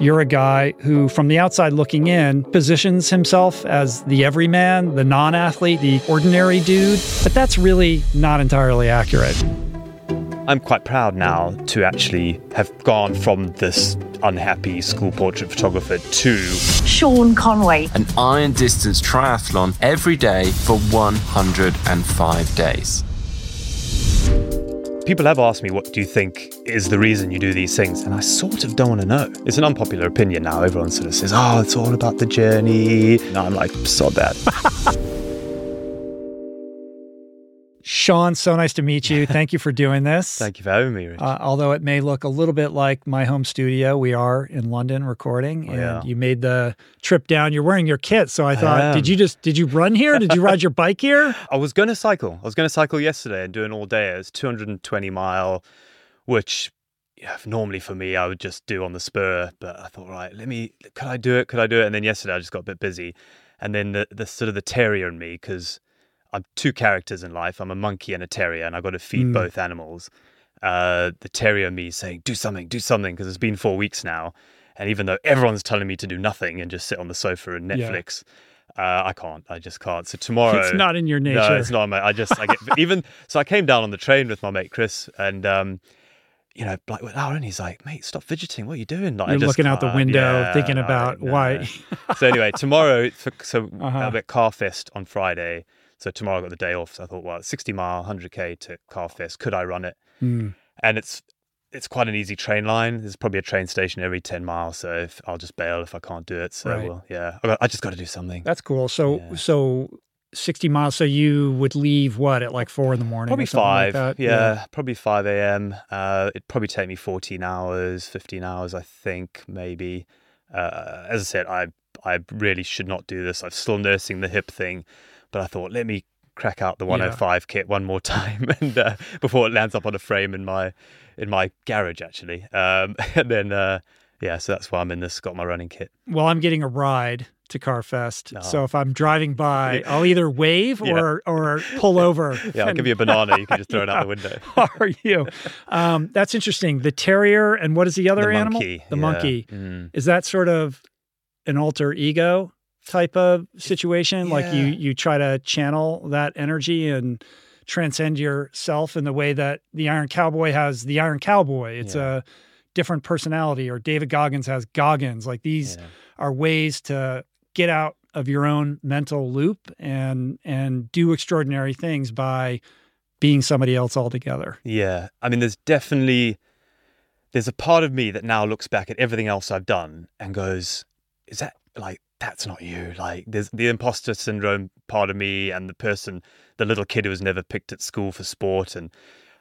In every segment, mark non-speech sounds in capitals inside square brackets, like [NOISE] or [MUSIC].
You're a guy who, from the outside looking in, positions himself as the everyman, the non athlete, the ordinary dude, but that's really not entirely accurate. I'm quite proud now to actually have gone from this unhappy school portrait photographer to Sean Conway. An iron distance triathlon every day for 105 days. People have asked me, what do you think is the reason you do these things? And I sort of don't want to know. It's an unpopular opinion now. Everyone sort of says, oh, it's all about the journey. No, I'm like, sod that. [LAUGHS] Sean, so nice to meet you. [LAUGHS] Thank you for doing this. Thank you for having me. Uh, although it may look a little bit like my home studio, we are in London recording, Oh, and yeah. you made the trip down. You're wearing your kit, so I thought, am. did you just did you run here? Did you ride your bike here? [LAUGHS] I was going to cycle. I was going to cycle yesterday and do an all day. It's 220 mile, which normally for me I would just do on the spur. But I thought, right, let me. Could I do it? Could I do it? And then yesterday I just got a bit busy, and then the the sort of the terrier in me because I'm two characters in life. I'm a monkey and a terrier, and I've got to feed Mm. both animals. Uh, the terrier me saying, "Do something, do something," because it's been four weeks now, and even though everyone's telling me to do nothing and just sit on the sofa and Yeah. Netflix. Uh, I can't. I just can't. So tomorrow, It's not in your nature. no, it's not, mate. I just, I get, [LAUGHS] even, so I came down on the train with my mate Chris and, um, you know, like, with Aaron, he's like, mate, stop fidgeting. What are you doing? Like, You're just looking out the window, Yeah, thinking about no. why. so anyway, tomorrow, for, [LAUGHS] so Uh-huh. I'm at Carfest on Friday. So tomorrow I got the day off. So I thought, well, 60 mile, 100K to Carfest. Could I run it? Hmm. And it's, it's quite an easy train line. There's probably a train station every 10 miles. So if, I'll just bail if I can't do it. So, Right. well, yeah, I, got, I just got to do something. That's cool. So Yeah. so sixty miles. So you would leave what at like four in the morning? Probably or something like five. that? yeah, probably five a.m. Uh, it'd probably take me fourteen hours, fifteen hours, I think, maybe. Uh, as I said, I I really should not do this. I'm still nursing the hip thing, but I thought let me crack out the 105 kit one more time [LAUGHS] and uh, before it lands up on a frame in my in my garage actually. Um, [LAUGHS] and then uh, yeah, so that's why I'm in this. Got my running kit. Well, I'm getting a ride to Carfest. Oh. So if I'm driving by, [LAUGHS] I'll either wave Yeah. or or pull over. Yeah, I'll and- give you a banana. You can just throw it out the window. Are you? Um, that's interesting. The terrier and what is the other the animal? monkey. The yeah. monkey. Mm. Is that sort of an alter ego type of situation? Like you you try to channel that energy and transcend yourself in the way that the Iron Cowboy has the Iron Cowboy. It's Yeah. a different personality, or David Goggins has Goggins. Like these Yeah. are ways to get out of your own mental loop and and do extraordinary things by being somebody else altogether. Yeah, I mean, there's definitely there's a part of me that now looks back at everything else I've done and goes, "Is that like that's not you?" Like, there's the imposter syndrome part of me, and the person, the little kid who was never picked at school for sport, and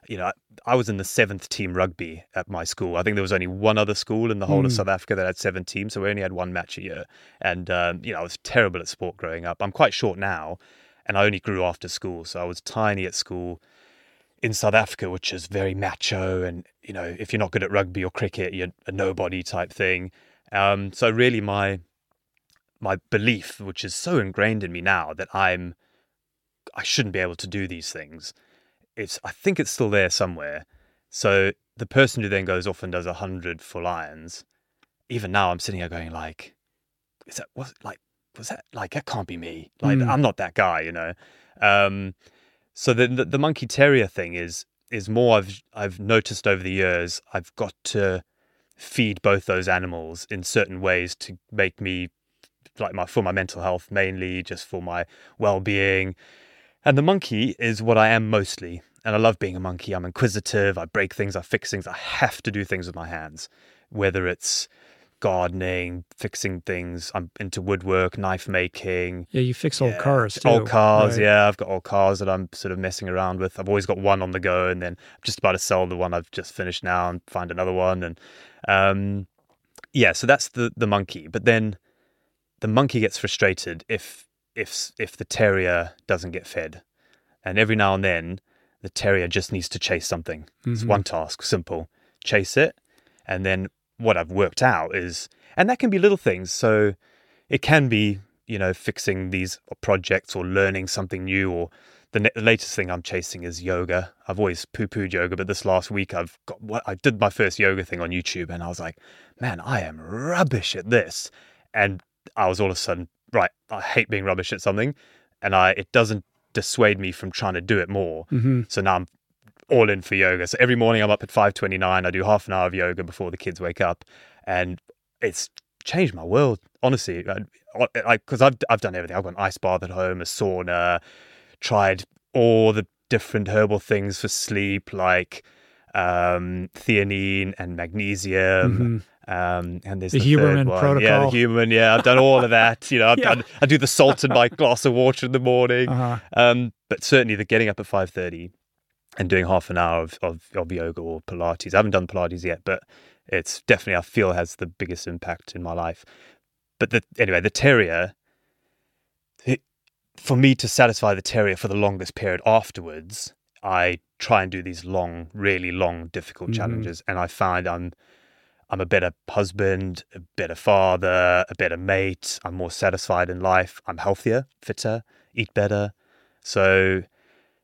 you know, I, was in the seventh team rugby at my school. I think there was only one other school in the whole of Mm. South Africa that had seven teams, so we only had one match a year. And um, you know, I was terrible at sport growing up. I'm quite short now, and I only grew after school, so I was tiny at school in South Africa, which is very macho, and you know, if you're not good at rugby or cricket, you're a nobody type thing. Um, so really, my my belief, which is so ingrained in me now, that I'm I shouldn't be able to do these things. It's I think it's still there somewhere. So the person who then goes off and does a hundred full irons, even now I'm sitting here going like, is that was like was that like that can't be me? Like Mm. I'm not that guy, you know. Um, so the, the the monkey terrier thing is is more I've I've noticed over the years I've got to feed both those animals in certain ways to make me like my for my mental health mainly just for my well-being and the monkey is what I am mostly and I love being a monkey I'm inquisitive I break things I fix things I have to do things with my hands whether it's gardening fixing things I'm into woodwork knife making Yeah, you fix old yeah, cars too. Old cars, right? yeah. I've got old cars that I'm sort of messing around with. I've always got one on the go, and then I'm just about to sell the one I've just finished now and find another one. And um, yeah, so that's the the monkey. But then the monkey gets frustrated if if if the terrier doesn't get fed, and every now and then the terrier just needs to chase something. It's Mhm. one task, simple, chase it, and then what I've worked out is, and that can be little things. So it can be, you know, fixing these projects or learning something new or the, ne- the latest thing I'm chasing is yoga. I've always poo-pooed yoga, but this last week I've got what I did my first yoga thing on YouTube, and I was like, man, I am rubbish at this, and I was all of a sudden right. I hate being rubbish at something, and I it doesn't dissuade me from trying to do it more. Mm-hmm. So now I'm all in for yoga. So every morning I'm up at 5:29. I do half an hour of yoga before the kids wake up, and it's changed my world. Honestly, because I've I've done everything. I've got an ice bath at home, a sauna, tried all the different herbal things for sleep, like um, theanine and magnesium. Um, and there's The the, third Huberman one. Yeah, the human. Yeah, I've done all of that. You know, I've [LAUGHS] Yeah. done. I do the salt in my glass of water in the morning. Uh-huh. Um, but certainly the getting up at five thirty and doing half an hour of, of, of yoga or Pilates. I haven't done Pilates yet, but it's definitely I feel has the biggest impact in my life. But the, anyway, the terrier. It, for me to satisfy the terrier for the longest period afterwards, I try and do these long, really long, difficult Mhm. challenges, and I find I'm I'm a better husband, a better father, a better mate. I'm more satisfied in life. I'm healthier, fitter, eat better. So,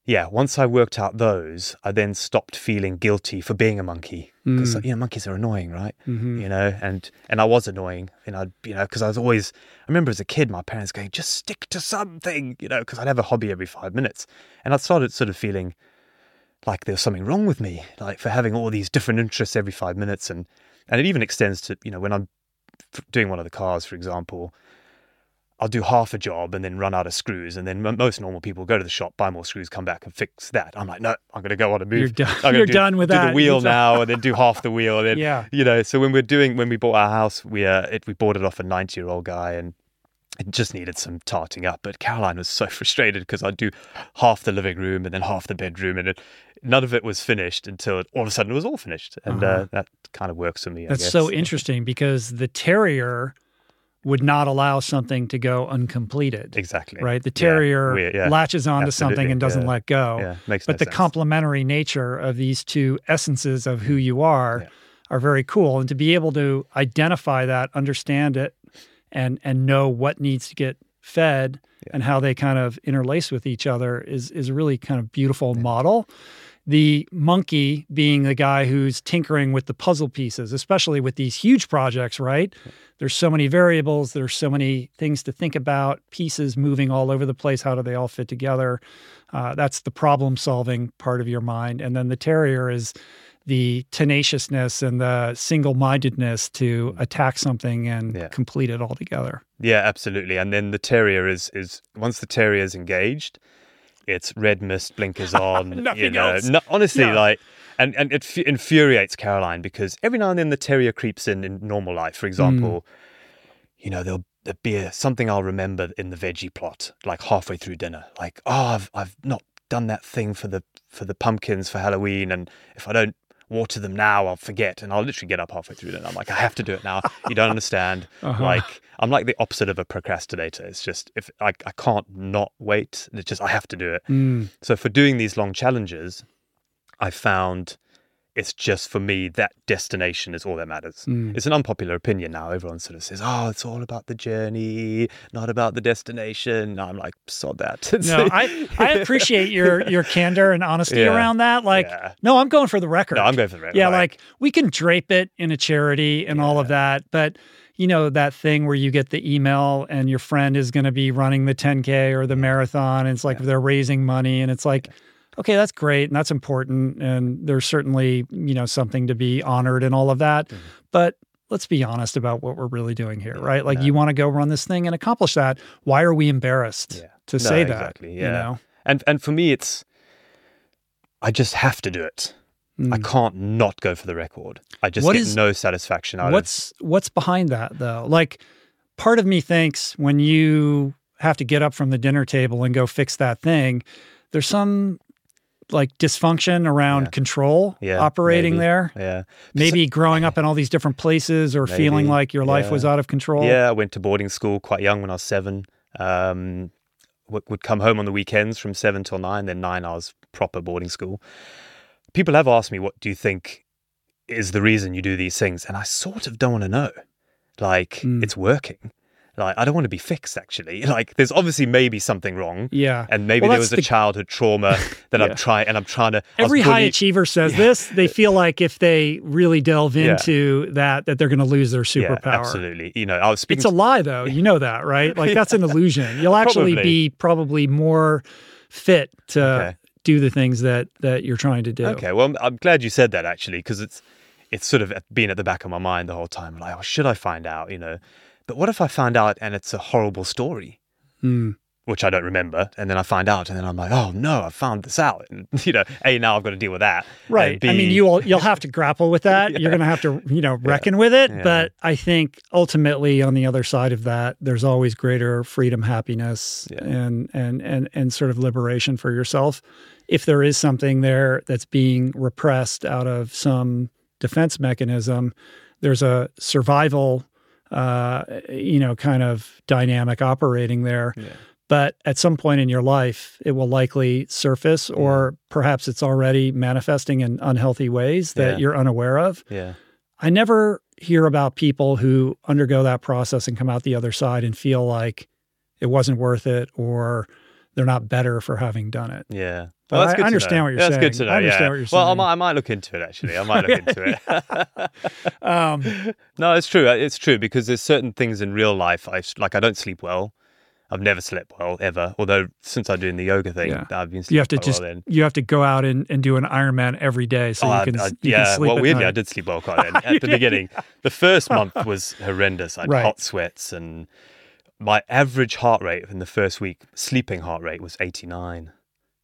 yeah, once I worked out those, I then stopped feeling guilty for being a monkey because Mm. you know monkeys are annoying, right? Mhm. You know, and and I was annoying, and I you know because I was always I remember as a kid my parents going just stick to something, you know, because I'd have a hobby every five minutes, and I started sort of feeling like there was something wrong with me, like for having all these different interests every five minutes, and and it even extends to you know when I'm doing one of the cars, for example. I'll do half a job and then run out of screws, and then most normal people go to the shop, buy more screws, come back and fix that. I'm like, no, I'm going to go on and move. You're done- I'm you're do, done with do that. the wheel now, and then do half the wheel, and then [LAUGHS] Yeah. you know. So when we're doing when we bought our house, we uh, it, we bought it off a 90 year old guy, and it just needed some tarting up. But Caroline was so [LAUGHS] frustrated because I'd do half the living room and then half the bedroom, and it, none of it was finished until it, all of a sudden it was all finished, and uh Uh-huh. that kind of works for me. I That's so interesting because the terrier would not allow something to go uncompleted. Exactly. Right? The terrier weird, yeah. latches onto something and doesn't yeah. let go. Yeah, makes but no the sense. complementary nature of these two essences of who you are Yeah. are very cool. And to be able to identify that, understand it, and and know what needs to get fed and how they kind of interlace with each other is is a really kind of beautiful model. The monkey being the guy who's tinkering with the puzzle pieces, especially with these huge projects, right? There's so many variables, there's so many things to think about, pieces moving all over the place. How do they all fit together? Uh, that's the problem solving part of your mind. And then the terrier is the tenaciousness and the single mindedness to hmm. attack something and Yeah. complete it all together. Yeah, absolutely. And then the terrier is is once the terrier is engaged, it's red mist, blinkers [LAUGHS] on. you Nothing know, else. no- honestly, Yeah. like, and and it f- infuriates Caroline because every now and then the terrier creeps in in normal life. For hmm. example, you know, there'll, there'll be a, something I'll remember in the veggie plot, like halfway through dinner, like, oh, I've I've not done that thing for the for the pumpkins for Halloween, and if I don't water them now, I'll forget, and I'll literally get up halfway through and I'm like, I have to do it now. You don't understand. [LAUGHS] Uh-huh. Like, I'm like the opposite of a procrastinator. It's just if I I can't not wait. It's just I have to do it. Mm. So for doing these long challenges, I found it's just for me that destination is all that matters. Mm. It's an unpopular opinion now. Everyone sort of says, "Oh, it's all about the journey, not about the destination." I'm like, sod that. [LAUGHS] No, I, I appreciate your your candor and honesty Yeah. around that. Like, Yeah. no, I'm going for the record. no, I'm going for the record. Yeah, Like, like we can drape it in a charity and all of that, but you know that thing where you get the email and your friend is going to be running the 10k or the marathon and it's like they're raising money and it's like okay, that's great and that's important and there's certainly, you know, something to be honored and all of that. Mm-hmm. But let's be honest about what we're really doing here, right? Like you want to go run this thing and accomplish that. Why are we embarrassed Yeah. to No, say that? exactly, You yeah. know? and and for me, it's I just have to do it. I Mm. can't not go for the record. I just What get is- no satisfaction out of what's what's behind that though like part of me thinks when you have to get up from the dinner table and go fix that thing there's some like dysfunction around Yeah. control Yeah, operating maybe. there yeah. maybe growing up in all these different places or feeling like your life yeah. was out of control Yeah, I went to boarding school quite young when I was seven. Um, would, would come home on the weekends from seven till nine. Then nine, hours proper boarding school. People have asked me, "What do you think is the reason you do these things?" And I sort of don't want to know. Like Mm. it's working. Like I don't want to be fixed. Actually, [LAUGHS] like there's obviously maybe something wrong. Yeah. and maybe Well, there was a the- childhood trauma [LAUGHS] that Yeah. I'm trying, and I'm trying to. Every high achiever says this. They feel like if they really delve Yeah. into that, that they're going to lose their Yeah, superpower. absolutely. You know, I was speaking. It's a lie, though. You know that, right? [LAUGHS] Like that's an illusion. You'll actually Probably. be probably more fit to Okay. do the things that that you're trying to do. Okay, well, I'm, I'm glad you said that actually, because it's it's sort of been at the back of my mind the whole time. Like, oh, should I find out? You know, but what if I find out and it's a horrible story, Hmm. which I don't remember, and then I find out, and then I'm like, oh no, I found this out. And, [LAUGHS] you know, a now I've got to deal with that. Right. I mean, you'll you'll have to grapple with [LAUGHS] that. You're going to have to, you know, reckon with it. Yeah. But I think ultimately, on the other side of that, there's always greater freedom, happiness, Yeah. and and and and sort of liberation for yourself. If there is something there that's being repressed out of some defense mechanism, there's a survival, uh, you know, kind of dynamic operating there. Yeah. But at some point in your life, it will likely surface, or perhaps it's already manifesting in unhealthy ways that Yeah. you're unaware of. yeah, I never hear about people who undergo that process and come out the other side and feel like it wasn't worth it or they're not better for having done it. yeah. But Well, that's I- good I understand know. what you're saying. That's good to know. I understand yeah. what you're Well, I saying. might, I might look into it actually. I might look into it. [LAUGHS] Um, [LAUGHS] no, it's true. It's true because there's certain things in real life. I like I don't sleep well. I've never slept well ever. Although since I'm doing the yoga thing, Yeah. I've been sleeping you have to just well you have to go out and, and do an Ironman every day so Oh, you can, I- you yeah, can sleep well, weirdly, night. I did sleep well quite [LAUGHS] then. At the beginning, the first month was horrendous. I had Right. hot sweats, and my average heart rate in the first week, sleeping heart rate, was 89.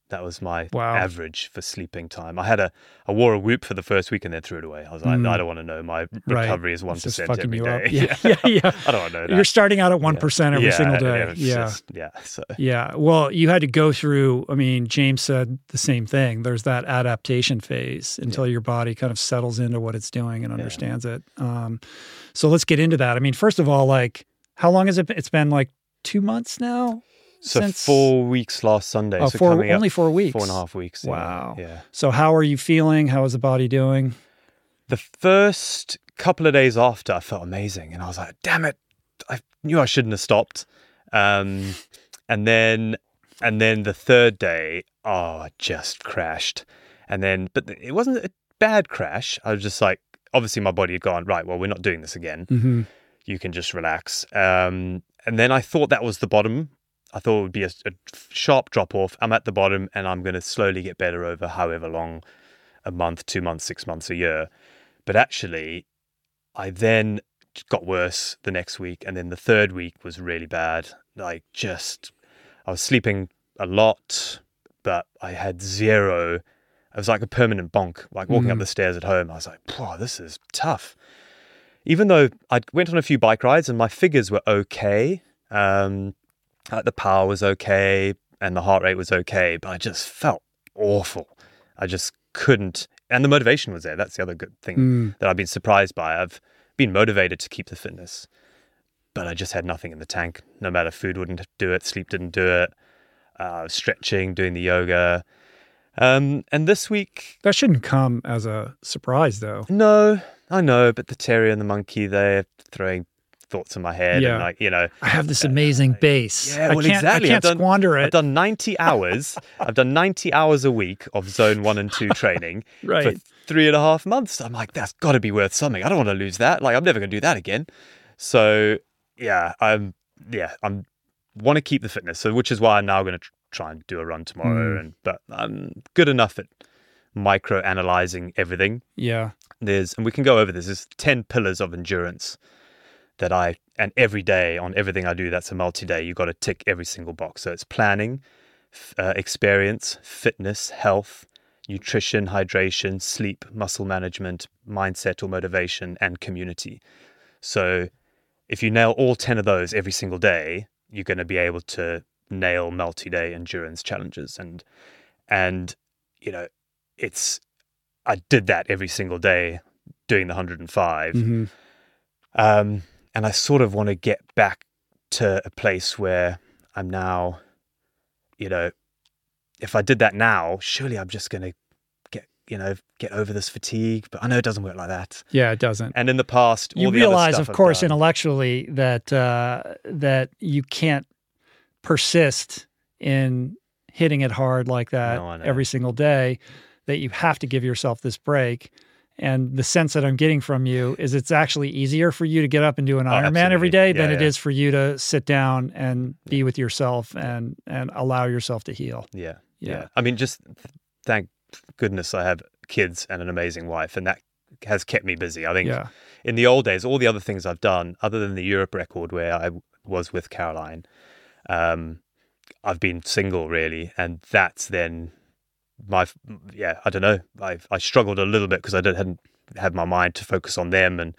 That was my Wow. average for sleeping time. I had a, I wore a whoop for the first week and then threw it away. I was like, Mm. I don't want to know. My Right. recovery is one percent every day. Yeah, [LAUGHS] [LAUGHS] yeah, yeah. I don't want to know that. You're starting out at one every yeah, single day. Yeah. just- yeah. So Yeah. Well, you had to go through, I mean, James said the same thing. There's that adaptation phase until your body kind of settles into what it's doing and understands it. Um, so let's get into that. I mean, first of all, like, how long has it been? It's been like two months now? So Since- four weeks last Sunday. Oh, so four- coming up only four weeks. Four and a half weeks. yeah, Wow. Yeah. So, how are you feeling? How is the body doing? The first couple of days after, I felt amazing, and I was like, "Damn it! I knew I shouldn't have stopped." Um, and then, and then the third day, oh, I just crashed. And then, but it wasn't a bad crash. I was just like, obviously, my body had gone right. Well, we're not doing this again. Mm-hmm. You can just relax. Um, and then I thought that was the bottom. I thought it would be a, a sharp drop off. I'm at the bottom, and I'm going to slowly get better over however long a month, two months, six months, a year. But actually, I then got worse the next week. And then the third week was really bad. Like, just, I was sleeping a lot, but I had zero. It was like a permanent bonk. Like walking up Mhm. the stairs at home, I was like, wow, this is tough. Even though I went on a few bike rides and my figures were okay, um, like the power was okay and the heart rate was okay, but I just felt awful. I just couldn't. And the motivation was there. That's the other good thing Mm. that I've been surprised by. I've been motivated to keep the fitness, but I just had nothing in the tank. No matter food wouldn't do it, sleep didn't do it, uh, stretching, doing the yoga. Um, and this week, That shouldn't come as a surprise, though. no, I know, but the terrier and the monkey, they're throwing thoughts in my head. Yeah. And like, you know, I have this amazing base. yeah, I well, can't, exactly. I I've can't done- squander it. I've done 90 [LAUGHS] hours. I've done 90 hours a week of zone one and two [LAUGHS] training right. for three and a half months. I'm like, that's got to be worth something. I don't want to lose that. Like, I'm never going to do that again. So, yeah, I'm, yeah, I'm want to keep the fitness. So, which is why I'm now going to tr- try and do a run tomorrow. Mm. And, but I'm good enough at micro analyzing everything. yeah. There's, and we can go over this, there's 10 pillars of endurance that I, and every day on everything I do, that's a multi day, you've got to tick every single box. So it's planning, f- uh, experience, fitness, health, nutrition, hydration, sleep, muscle management, mindset or motivation, and community. So if you nail all 10 of those every single day, you're going to be able to nail multi day endurance challenges. And, and, you know, it's, I did that every single day doing the 105. hmm Um, and I sort of want to get back to a place where I'm now, you know, if I did that now, surely I'm just going to get you know, get over this fatigue. But I know it doesn't work like that. Yeah, it doesn't. And in the past, you all the other realize, of I've course, done- intellectually that uh, that you can't persist in hitting it hard like that No, every single day. That you have to give yourself this break. And the sense that I'm getting from you is it's actually easier for you to get up and do an Oh, Ironman every day Yeah, than it yeah. is for you to sit down and be with yourself and and allow yourself to heal. Yeah, Yeah. I mean, just thank goodness I have kids and an amazing wife, and that has kept me busy. I think in the old days, all the other things I've done, other than the Europe record where I was with Caroline, um, I've been single really, and that's then my yeah. I don't know. I I struggled a little bit because I did, hadn't had my mind to focus on them and.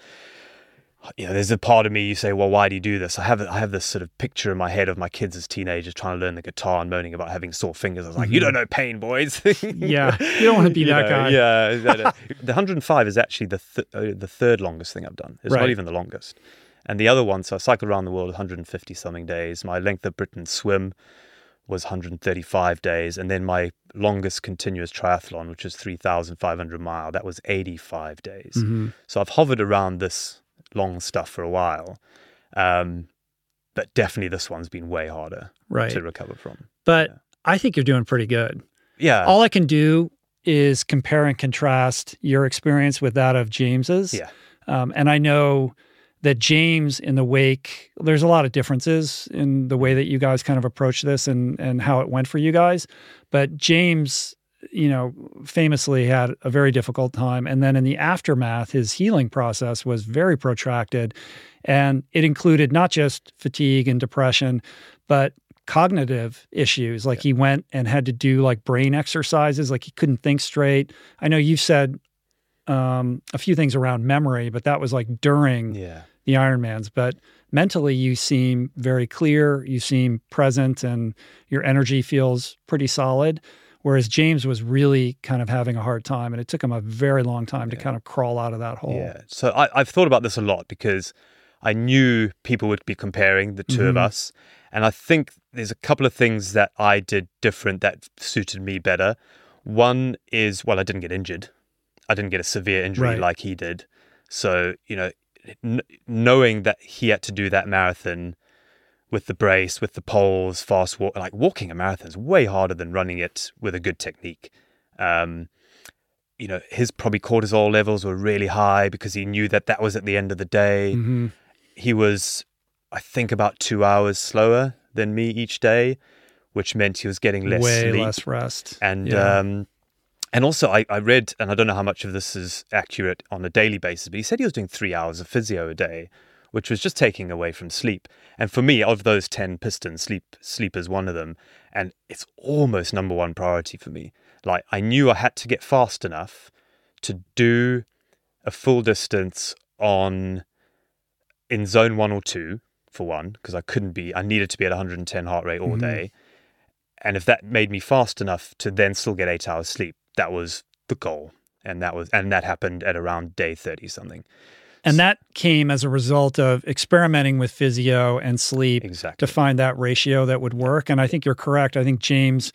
You know, there's a part of me you say, well, why do you do this? I have I have this sort of picture in my head of my kids as teenagers trying to learn the guitar and moaning about having sore fingers. I was like, you don't know pain, boys. [LAUGHS] Yeah. You don't want to be that know, guy. Yeah, [LAUGHS] the 105 is actually the th- uh, the third longest thing I've done. It's Right. not even the longest. And the other one, so I cycled around the world 150 something days. My length of Britain swim was 135 days, and then my longest continuous triathlon, which is 3,500 mile, that was 85 days. Mm-hmm. So I've hovered around this long stuff for a while, um, but definitely this one's been way harder Right. to recover from. But I think you're doing pretty good. Yeah, All I can do is compare and contrast your experience with that of James's. yeah, Um, and I know that James in the wake, there's a lot of differences in the way that you guys kind of approach this and and how it went for you guys. But James, you know, famously had a very difficult time. And then in the aftermath, his healing process was very protracted. And it included not just fatigue and depression, but cognitive issues. Like he went and had to do like brain exercises, like he couldn't think straight. I know you've said um, a few things around memory, but that was like during yeah. The Ironmans. But mentally, you seem very clear. You seem present, and your energy feels pretty solid. Whereas James was really kind of having a hard time, and it took him a very long time to kind of crawl out of that hole. Yeah. So I, I've thought about this a lot because I knew people would be comparing the 2 of Mhm. us. And I think there's a couple of things that I did different that suited me better. One is, well, I didn't get injured. I didn't get a severe injury Right. like he did. So, you know, kn- knowing that he had to do that marathon with the brace, with the poles, fast walk, like walking a marathon is way harder than running it with a good technique. Um, you know, his probably cortisol levels were really high because he knew that that was at the end of the day. hmm He was, I think, about two hours slower than me each day, which meant he was getting less way sleep. less rest. And Yeah. um, and also, I, I read, and I don't know how much of this is accurate on a daily basis, but he said he was doing three hours of physio a day, which was just taking away from sleep. And for me, of those ten pistons, sleep sleep is one of them, and it's almost number one priority for me. Like I knew I had to get fast enough to do a full distance on in zone one or two for one, because I couldn't be. I needed to be at 110 heart rate all Mhm. day, and if that made me fast enough to then still get eight hours sleep, that was the goal. And that was and that happened at around day 30 something. And that came as a result of experimenting with physio and sleep Exactly. to find that ratio that would work. And I think you're correct. I think James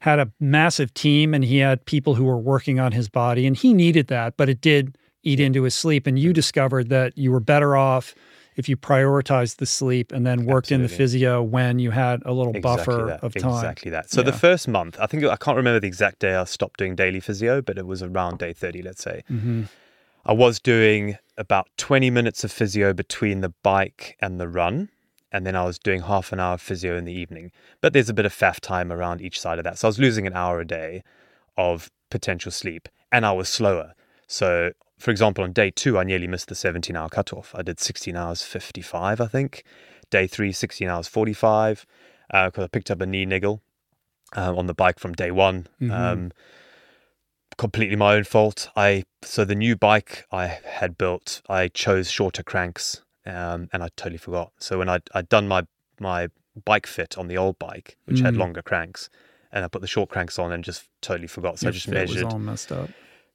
had a massive team and he had people who were working on his body and he needed that, but it did eat into his sleep. And you discovered that you were better off if you prioritized the sleep and then worked in the physio when you had a little buffer that. of time. Exactly that. So the first month, I think I can't remember the exact day I stopped doing daily physio, but it was around day 30, let's say. hmm I was doing about 20 minutes of physio between the bike and the run. And then I was doing half an hour of physio in the evening. But there's a bit of faff time around each side of that. So I was losing an hour a day of potential sleep and I was slower. So, for example, on day two, I nearly missed the 17 hour cutoff. I did 16 hours 55, I think. Day three, 16 hours 45, because I picked up a knee niggle uh, on the bike from day one. Mhm. Um, completely my own fault. I so the new bike I had built, I chose shorter cranks, um, and I totally forgot. So when I I'd done my my bike fit on the old bike, which had Mm. longer cranks, and I put the short cranks on and just totally forgot. So Your I just fit was measured all messed up.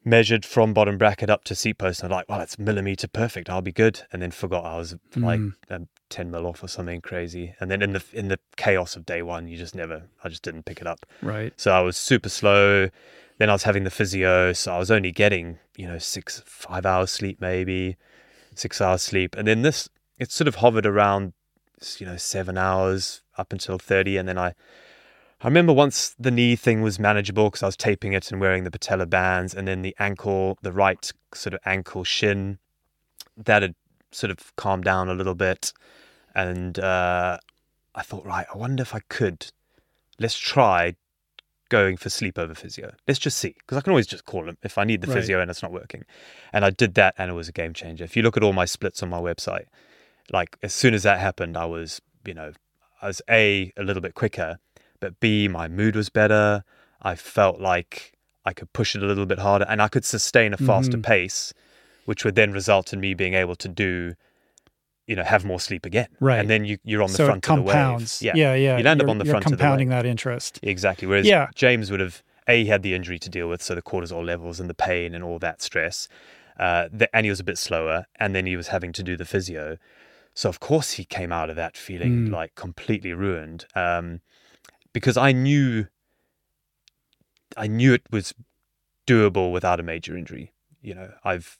Measured from bottom bracket up to seat post, and I'm like, well, that's millimeter perfect. I'll be good. And then forgot I was like Mm. um, ten mil off or something crazy. And then in the in the chaos of day one, you just never. I just didn't pick it up. Right. So I was super slow. Then I was having the physio, so I was only getting you know six, five hours sleep maybe, six hours sleep, and then this it sort of hovered around you know seven hours up until thirty, and then I. I remember once the knee thing was manageable because I was taping it and wearing the patella bands, and then the ankle, the right sort of ankle shin, that had sort of calmed down a little bit, and uh, I thought, right, I wonder if I could. Let's try going for sleepover physio. Let's just see, because I can always just call him if I need the Right. physio and it's not working. And I did that, and it was a game changer. If you look at all my splits on my website, like as soon as that happened, I was, you know, I was a a little bit quicker, but b my mood was better. I felt like I could push it a little bit harder, and I could sustain a faster Mhm. pace, which would then result in me being able to do. You know, have more sleep again, Right. And then you, you're on the so front of the wave. compounds. yeah, yeah. You land up You're- on the front of the compounding that interest. Exactly. Whereas Yeah. James would have a he had the injury to deal with, so the cortisol levels and the pain and all that stress, uh, the, and he was a bit slower, and then he was having to do the physio. So of course he came out of that feeling Mm. like completely ruined, um, because I knew, I knew it was doable without a major injury. You know, I've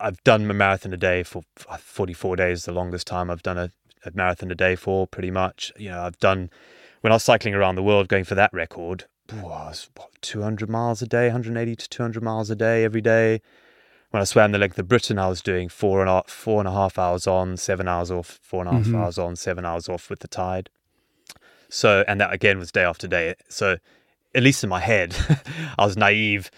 I've done a marathon a day for 44 days, the longest time I've done a, a marathon a day for, pretty much. You know, I've done when I was cycling around the world going for that record, I was what, 200 miles a day, 180 to 200 miles a day every day. When I swam the length of Britain, I was doing four and four and a half hours on, seven hours off, four and a half Mhm. hours on, seven hours off with the tide. So, and that again was day after day. So, at least in my head, [LAUGHS] I was naive,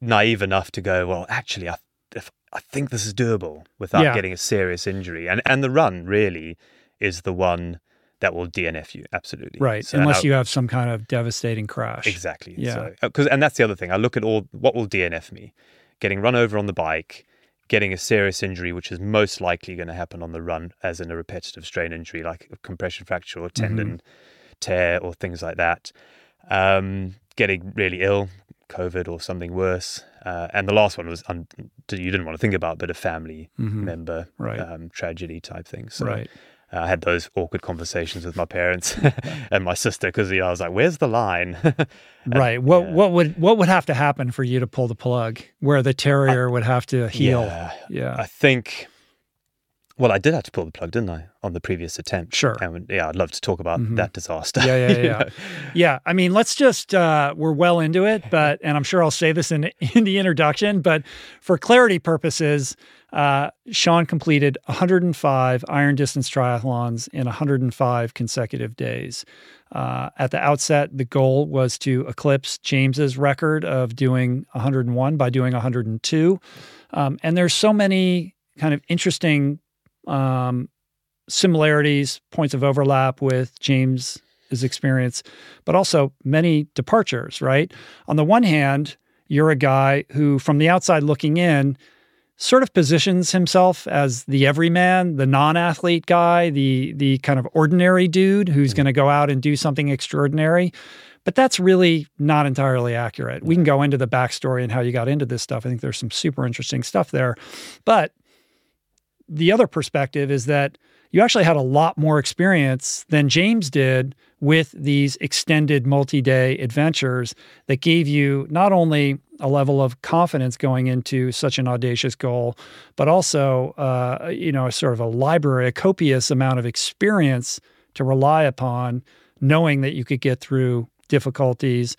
naive enough to go, well, actually, I, if, I think this is doable without Yeah. getting a serious injury. And and the run really is the one that will DNF you absolutely. Right. So, Unless I- you have some kind of devastating crash. Exactly. Yeah. Uh, so, because and that's the other thing. I look at all what will DNF me, getting run over on the bike, getting a serious injury, which is most likely going to happen on the run, as in a repetitive strain injury like a compression fracture or mm-hmm. tendon tear or things like that. Um, getting really ill, COVID or something worse, uh, and the last one was un- you didn't want to think about, but a family Mhm. member Right. um, tragedy type thing. So, Right. uh, I had those awkward conversations with my parents [LAUGHS] [LAUGHS] and my sister because you know, I was like, "Where's the line?" [LAUGHS] And, Right. What yeah. what would what would have to happen for you to pull the plug where the terrier would have to heal? Yeah, Yeah. I think. Well, I did have to pull the plug, didn't I, on the previous attempt? Sure. And yeah, I'd love to talk about Mhm. that disaster. Yeah, yeah, [LAUGHS] yeah. know? Yeah, I mean, let's just uh, we're well into it, but and I'm sure I'll say this in [LAUGHS] in the introduction, but for clarity purposes, uh, Sean completed 105 iron distance triathlons in 105 consecutive days. Uh, at the outset, the goal was to eclipse James's record of doing 101 by doing 102, um, and there's so many kind of interesting um, similarities, points of overlap with James' experience, but also many departures, right? On the one hand, you're a guy who, from the outside looking in, sort of positions himself as the everyman, the non-athlete guy, the the kind of ordinary dude who's going to go out and do something extraordinary. But that's really not entirely accurate. We can go into the backstory and how you got into this stuff. I think there's some super interesting stuff there. But the other perspective is that you actually had a lot more experience than James did with these extended multi day adventures that gave you not only a level of confidence going into such an audacious goal, but also, uh, you know, a sort of a library, a copious amount of experience to rely upon, knowing that you could get through difficulties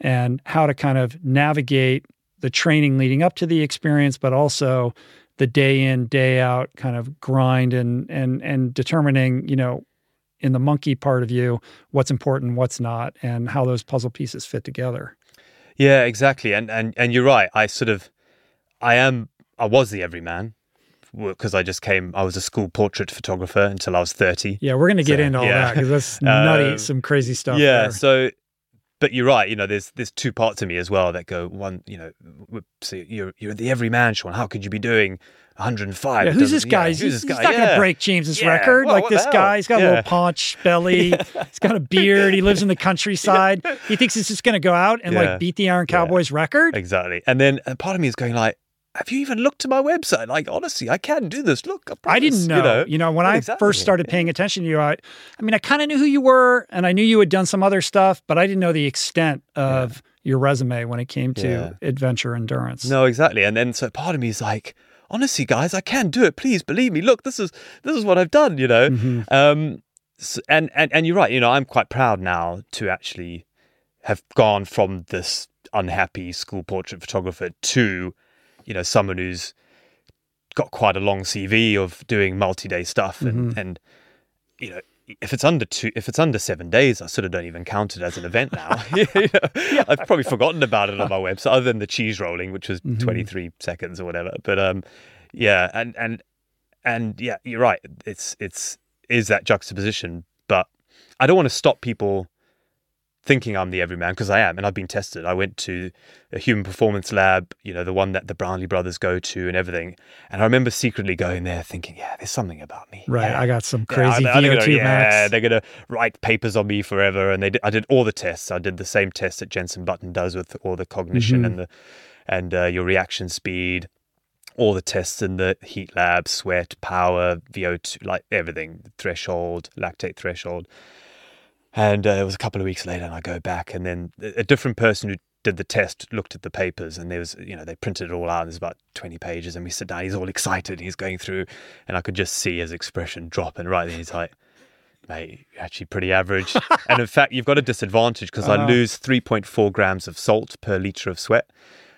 and how to kind of navigate the training leading up to the experience, but also the day in day out kind of grind and and and determining you know in the monkey part of you what's important what's not and how those puzzle pieces fit together Yeah, exactly. And and and you're right. I sort of, I am, I was the everyman because I just came. I was a school portrait photographer until I was thirty. yeah we're going to get So, into all yeah. that because that's [LAUGHS] nutty Um, some crazy stuff yeah. there. So, but you're right. You know, there's there's two parts of me as well that go. One, you know, so you're you're the everyman, Sean. How could you be doing 105. Yeah, who's this guy? yeah, he's who's he's this guy? not going to break James's Yeah. record. Well, like this guy, he's got a little paunch belly. [LAUGHS] he's got a beard. He lives in the countryside. [LAUGHS] He thinks he's just going to go out and Yeah. like beat the Iron Cowboys record. Exactly. And then part of me is going like, have you even looked at my website? Like, honestly, I can't do this. Look, I, I didn't promise," know. You know, when I exactly. first started paying attention to you, I, I mean, I kind of knew who you were, and I knew you had done some other stuff, but I didn't know the extent of your resume when it came to Yeah. adventure endurance. No, exactly. And then so part of me is like, honestly, guys, I can do it. Please believe me. Look, this is this is what I've done. You know. Mhm. Um, s and and and you're right. You know, I'm quite proud now to actually have gone from this unhappy school portrait photographer to, you know, someone who's got quite a long CV of doing multi-day stuff and and you know. If it's under two, if it's under seven days, I sort of don't even count it as an event now. [LAUGHS] You know, [LAUGHS] I've probably forgotten about it on my website, other than the cheese rolling, which was 23 seconds or whatever. But um, yeah, and and and yeah, you're right. It's it's is that juxtaposition, but I don't want to stop people thinking I'm the everyman because I am, and I've been tested. I went to a human performance lab, you know, the one that the Brownlee brothers go to and everything. And I remember secretly going there thinking, yeah, there's something about me. Right. Yeah. I got some Yeah, crazy I- they're VO2 gonna, yeah, max. they're gonna write papers on me forever. And they did, I did all the tests. I did the same tests that Jenson Button does with all the cognition Mhm. and the and uh, your reaction speed, all the tests in the heat lab, sweat, power, VO2, like everything, threshold, lactate threshold. And uh, it was a couple of weeks later, and I go back, and then a different person who did the test looked at the papers, and there was, you know, they printed it all out. And there's about 20 pages, and we sit down. He's all excited. He's going through, and I could just see his expression drop. And right then, he's like, "Mate, you're actually pretty average." [LAUGHS] and in fact, you've got a disadvantage because I Uh-huh. lose 3.4 grams of salt per liter of sweat.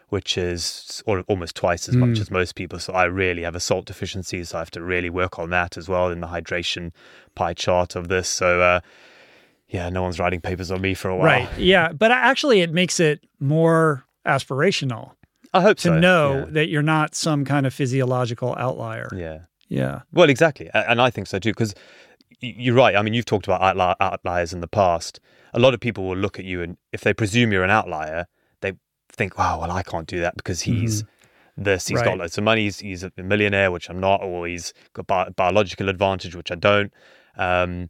Which is almost twice as much Mm. as most people. So I really have a salt deficiency. So I have to really work on that as well in the hydration pie chart of this. So uh, yeah, no one's writing papers on me for a while. Right. Yeah. But actually, it makes it more aspirational I hope to so. know that you're not some kind of physiological outlier. Yeah. yeah. Yeah. Well, exactly, and I think so too. Because you're right. I mean, you've talked about outli- outliers in the past. A lot of people will look at you, and if they presume you're an outlier, they think, "Oh, well, I can't do that because he's." This he's got loads of money. He's, he's a millionaire, which I'm not, or he's got bi- biological advantage, which I don't. Um,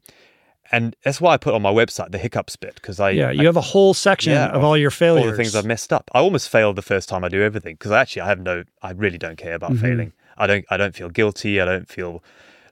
and that's why I put on my website the hiccups bit because I Yeah. I You have a whole section Yeah, of all your failures. all the things I've messed up. I almost failed the first time I do everything because actually I have no, I really don't care about Mhm. failing. I don't, I don't feel guilty. I don't feel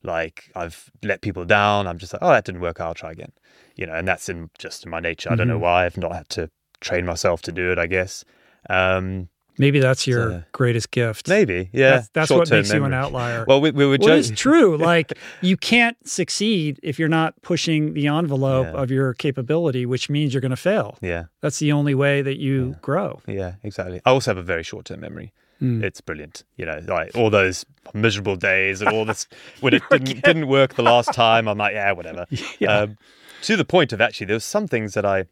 like I've let people down. I'm just like, oh, that didn't work. I'll try again. You know, and that's in just in my nature. I don't know Mhm. why I've not had to train myself to do it. I guess. Um, Maybe that's your So- great gift. maybe, yeah. That's, that's what makes you an outlier. Well, we, we were Well, it's true. [LAUGHS] Like you can't succeed if you're not pushing the envelope Yeah. of your capability, which means you're going to fail. Yeah, That's the only way that you grow. yeah, exactly. I also have a very short-term memory. Mm. It's brilliant. You know, like all those miserable days and all this [LAUGHS] when it didn't didn't work the last time. I'm like, yeah, whatever. [LAUGHS] Yeah. Um, to the point of actually, there was some things that I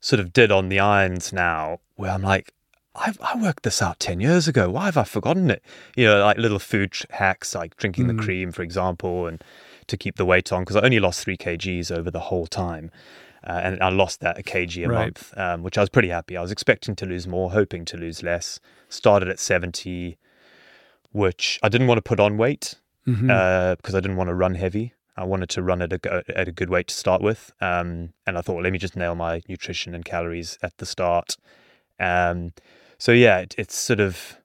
sort of did on the irons now where I'm like, I, I worked this out 10 years ago. Why have I forgotten it? You know, like little food hacks, like drinking Mm. the cream, for example, and to keep the weight on, because I only lost three kgs over the whole time. Uh, and I lost that a kg a Right. month, um, which I was pretty happy. I was expecting to lose more, hoping to lose less. Started at 70, which I didn't want to put on weight Mhm. uh, because I didn't want to run heavy. I wanted to run at a, at a good weight to start with. Um, and I thought, well, let me just nail my nutrition and calories at the start. Um, so, yeah, it, it's sort of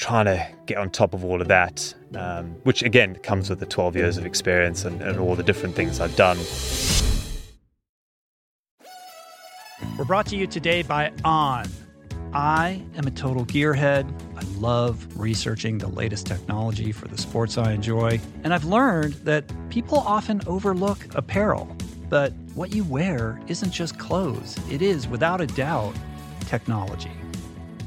trying to get on top of all of that, um, which again comes with the 12 years of experience and, and all the different things I've done. We're brought to you today by On. I am a total gearhead. I love researching the latest technology for the sports I enjoy. And I've learned that people often overlook apparel. But what you wear isn't just clothes, it is, without a doubt, technology.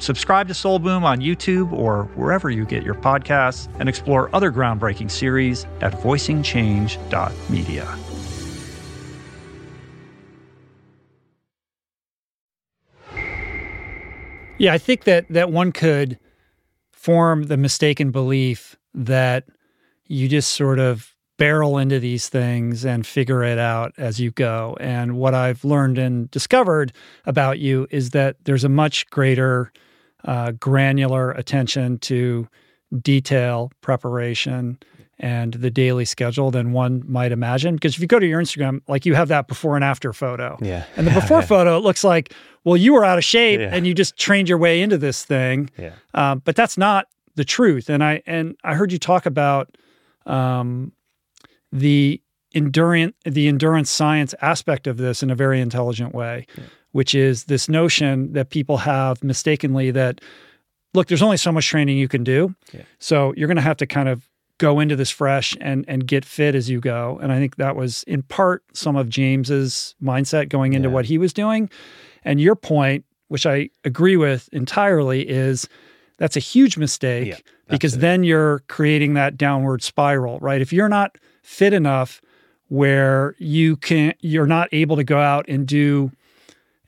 Subscribe to Soul Boom on YouTube or wherever you get your podcasts and explore other groundbreaking series at voicingchange.media. Yeah, I think that that one could form the mistaken belief that you just sort of barrel into these things and figure it out as you go. And what I've learned and discovered about you is that there's a much greater uh, granular attention to detail, preparation, and the daily schedule than one might imagine. Because if you go to your Instagram, like you have that before and after photo. Yeah. And the [LAUGHS] before Yeah. photo, it looks like, well, you were out of shape Yeah. and you just trained your way into this thing. Yeah. Um, but that's not the truth. And I and I heard you talk about um, the endurance the endurance science aspect of this in a very intelligent way, which is this notion that people have mistakenly that look, there's only so much training you can do. Yeah. So you're going to have to kind of go into this fresh and and get fit as you go. And I think that was in part some of James's mindset going into Yeah. what he was doing. And your point, which I agree with entirely, is that's a huge mistake Yeah, because then you're creating that downward spiral, right? If you're not fit enough where you can you're not able to go out and do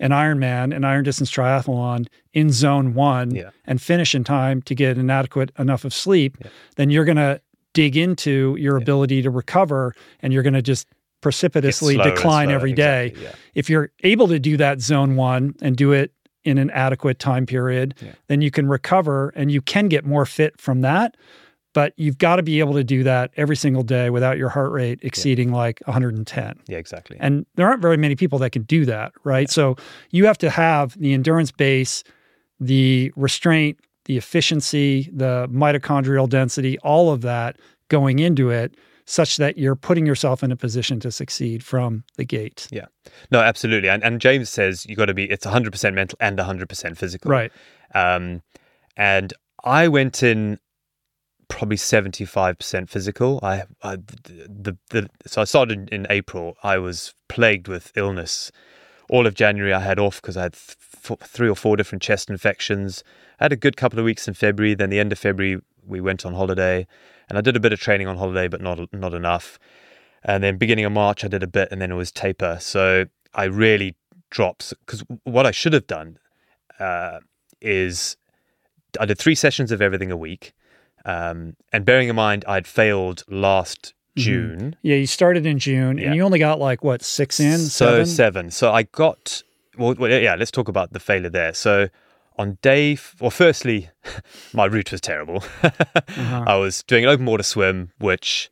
an Ironman, an iron distance triathlon in zone one Yeah. and finish in time to get an adequate enough of sleep, Yeah. then you're going to dig into your ability to recover and you're going to just precipitously decline every day. exactly, yeah. If you're able to do that zone one and do it in an adequate time period, Yeah. then you can recover and you can get more fit from that. But you've got to be able to do that every single day without your heart rate exceeding like 110. Yeah, exactly. And there aren't very many people that can do that, right? So you have to have the endurance base, the restraint, the efficiency, the mitochondrial density, all of that going into it such that you're putting yourself in a position to succeed from the gate. Yeah. No, absolutely. And, and James says you got to be, it's 100% mental and 100% physical. Right. Um, and I went in probably 75% physical. I, I the, the, so I started in April. I was plagued with illness. All of January I had off because I had th- three or four different chest infections. I had a good couple of weeks in February. Then the end of February we went on holiday, and I did a bit of training on holiday, but not not enough. And then beginning of March I did a bit, and then it was taper. So I really dropped because what I should have done uh, is I did three sessions of everything a week. Um, and bearing in mind, I'd failed last June. Yeah, you started in June Yeah. and you only got like what, six in? So seven? seven. So I got. Well, well, yeah. Let's talk about the failure there. So on day, f- well, firstly, [LAUGHS] my route was terrible. [LAUGHS] Uh-huh. I was doing an open water swim, which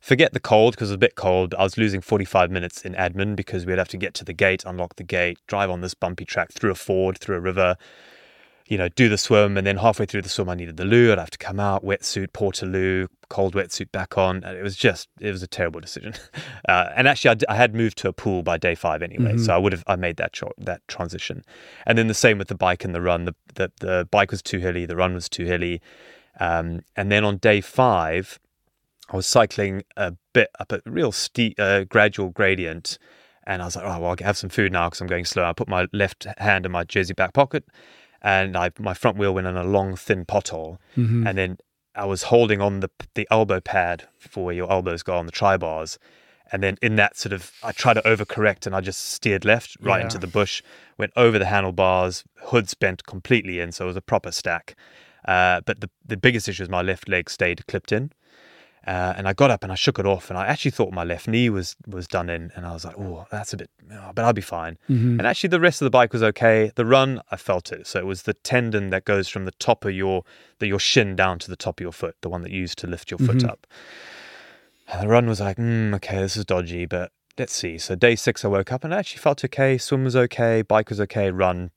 forget the cold because it was a bit cold. I was losing 45 minutes in admin because we'd have to get to the gate, unlock the gate, drive on this bumpy track through a ford, through a river, you know, do the swim. And then halfway through the swim, I needed the loo. I'd have to come out, wetsuit, portaloo, cold wetsuit back on. And it was just, it was a terrible decision. [LAUGHS] Uh, and actually, I, d- I had moved to a pool by day five anyway. So I would have, I made that, cho- that transition. And then the same with the bike and the run. The, the, the bike was too hilly, the run was too hilly. Um, and then on day five, I was cycling a bit up a real steep, uh, gradual gradient. And I was like, oh, well, I'll have some food now because I'm going slow. I put my left hand in my jersey back pocket and I, my front wheel went in a long, thin pothole. Mm-hmm. And then I was holding on the, the elbow pad for where your elbows go on the tri bars. And then in that sort of, I tried to overcorrect and I just steered left right Yeah. into the bush, went over the handlebars, hoods bent completely in. So it was a proper stack. Uh, but the, the biggest issue was my left leg stayed clipped in. Uh, and I got up and I shook it off, and I actually thought my left knee was was done in, and I was like, "Oh, that's a bit," oh, but I'll be fine. Mm-hmm. And actually, the rest of the bike was okay. The run, I felt it, so it was the tendon that goes from the top of your the your shin down to the top of your foot, the one that you use to lift your foot up. And the run was like, mm, "Okay, this is dodgy, but let's see." So day six, I woke up and I actually felt okay. Swim was okay, bike was okay, run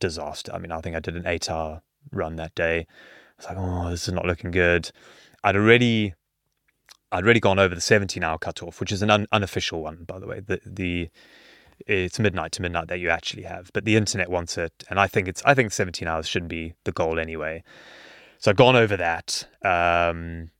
disaster. I mean, I think I did an eight-hour run that day. I was like, "Oh, this is not looking good." I'd already I'd already gone over the 17 hour cutoff, which is an un- unofficial one, by the way. The the it's midnight to midnight that you actually have, but the internet wants it, and I think it's I think 17 hours shouldn't be the goal anyway. So I'd gone over that. Um,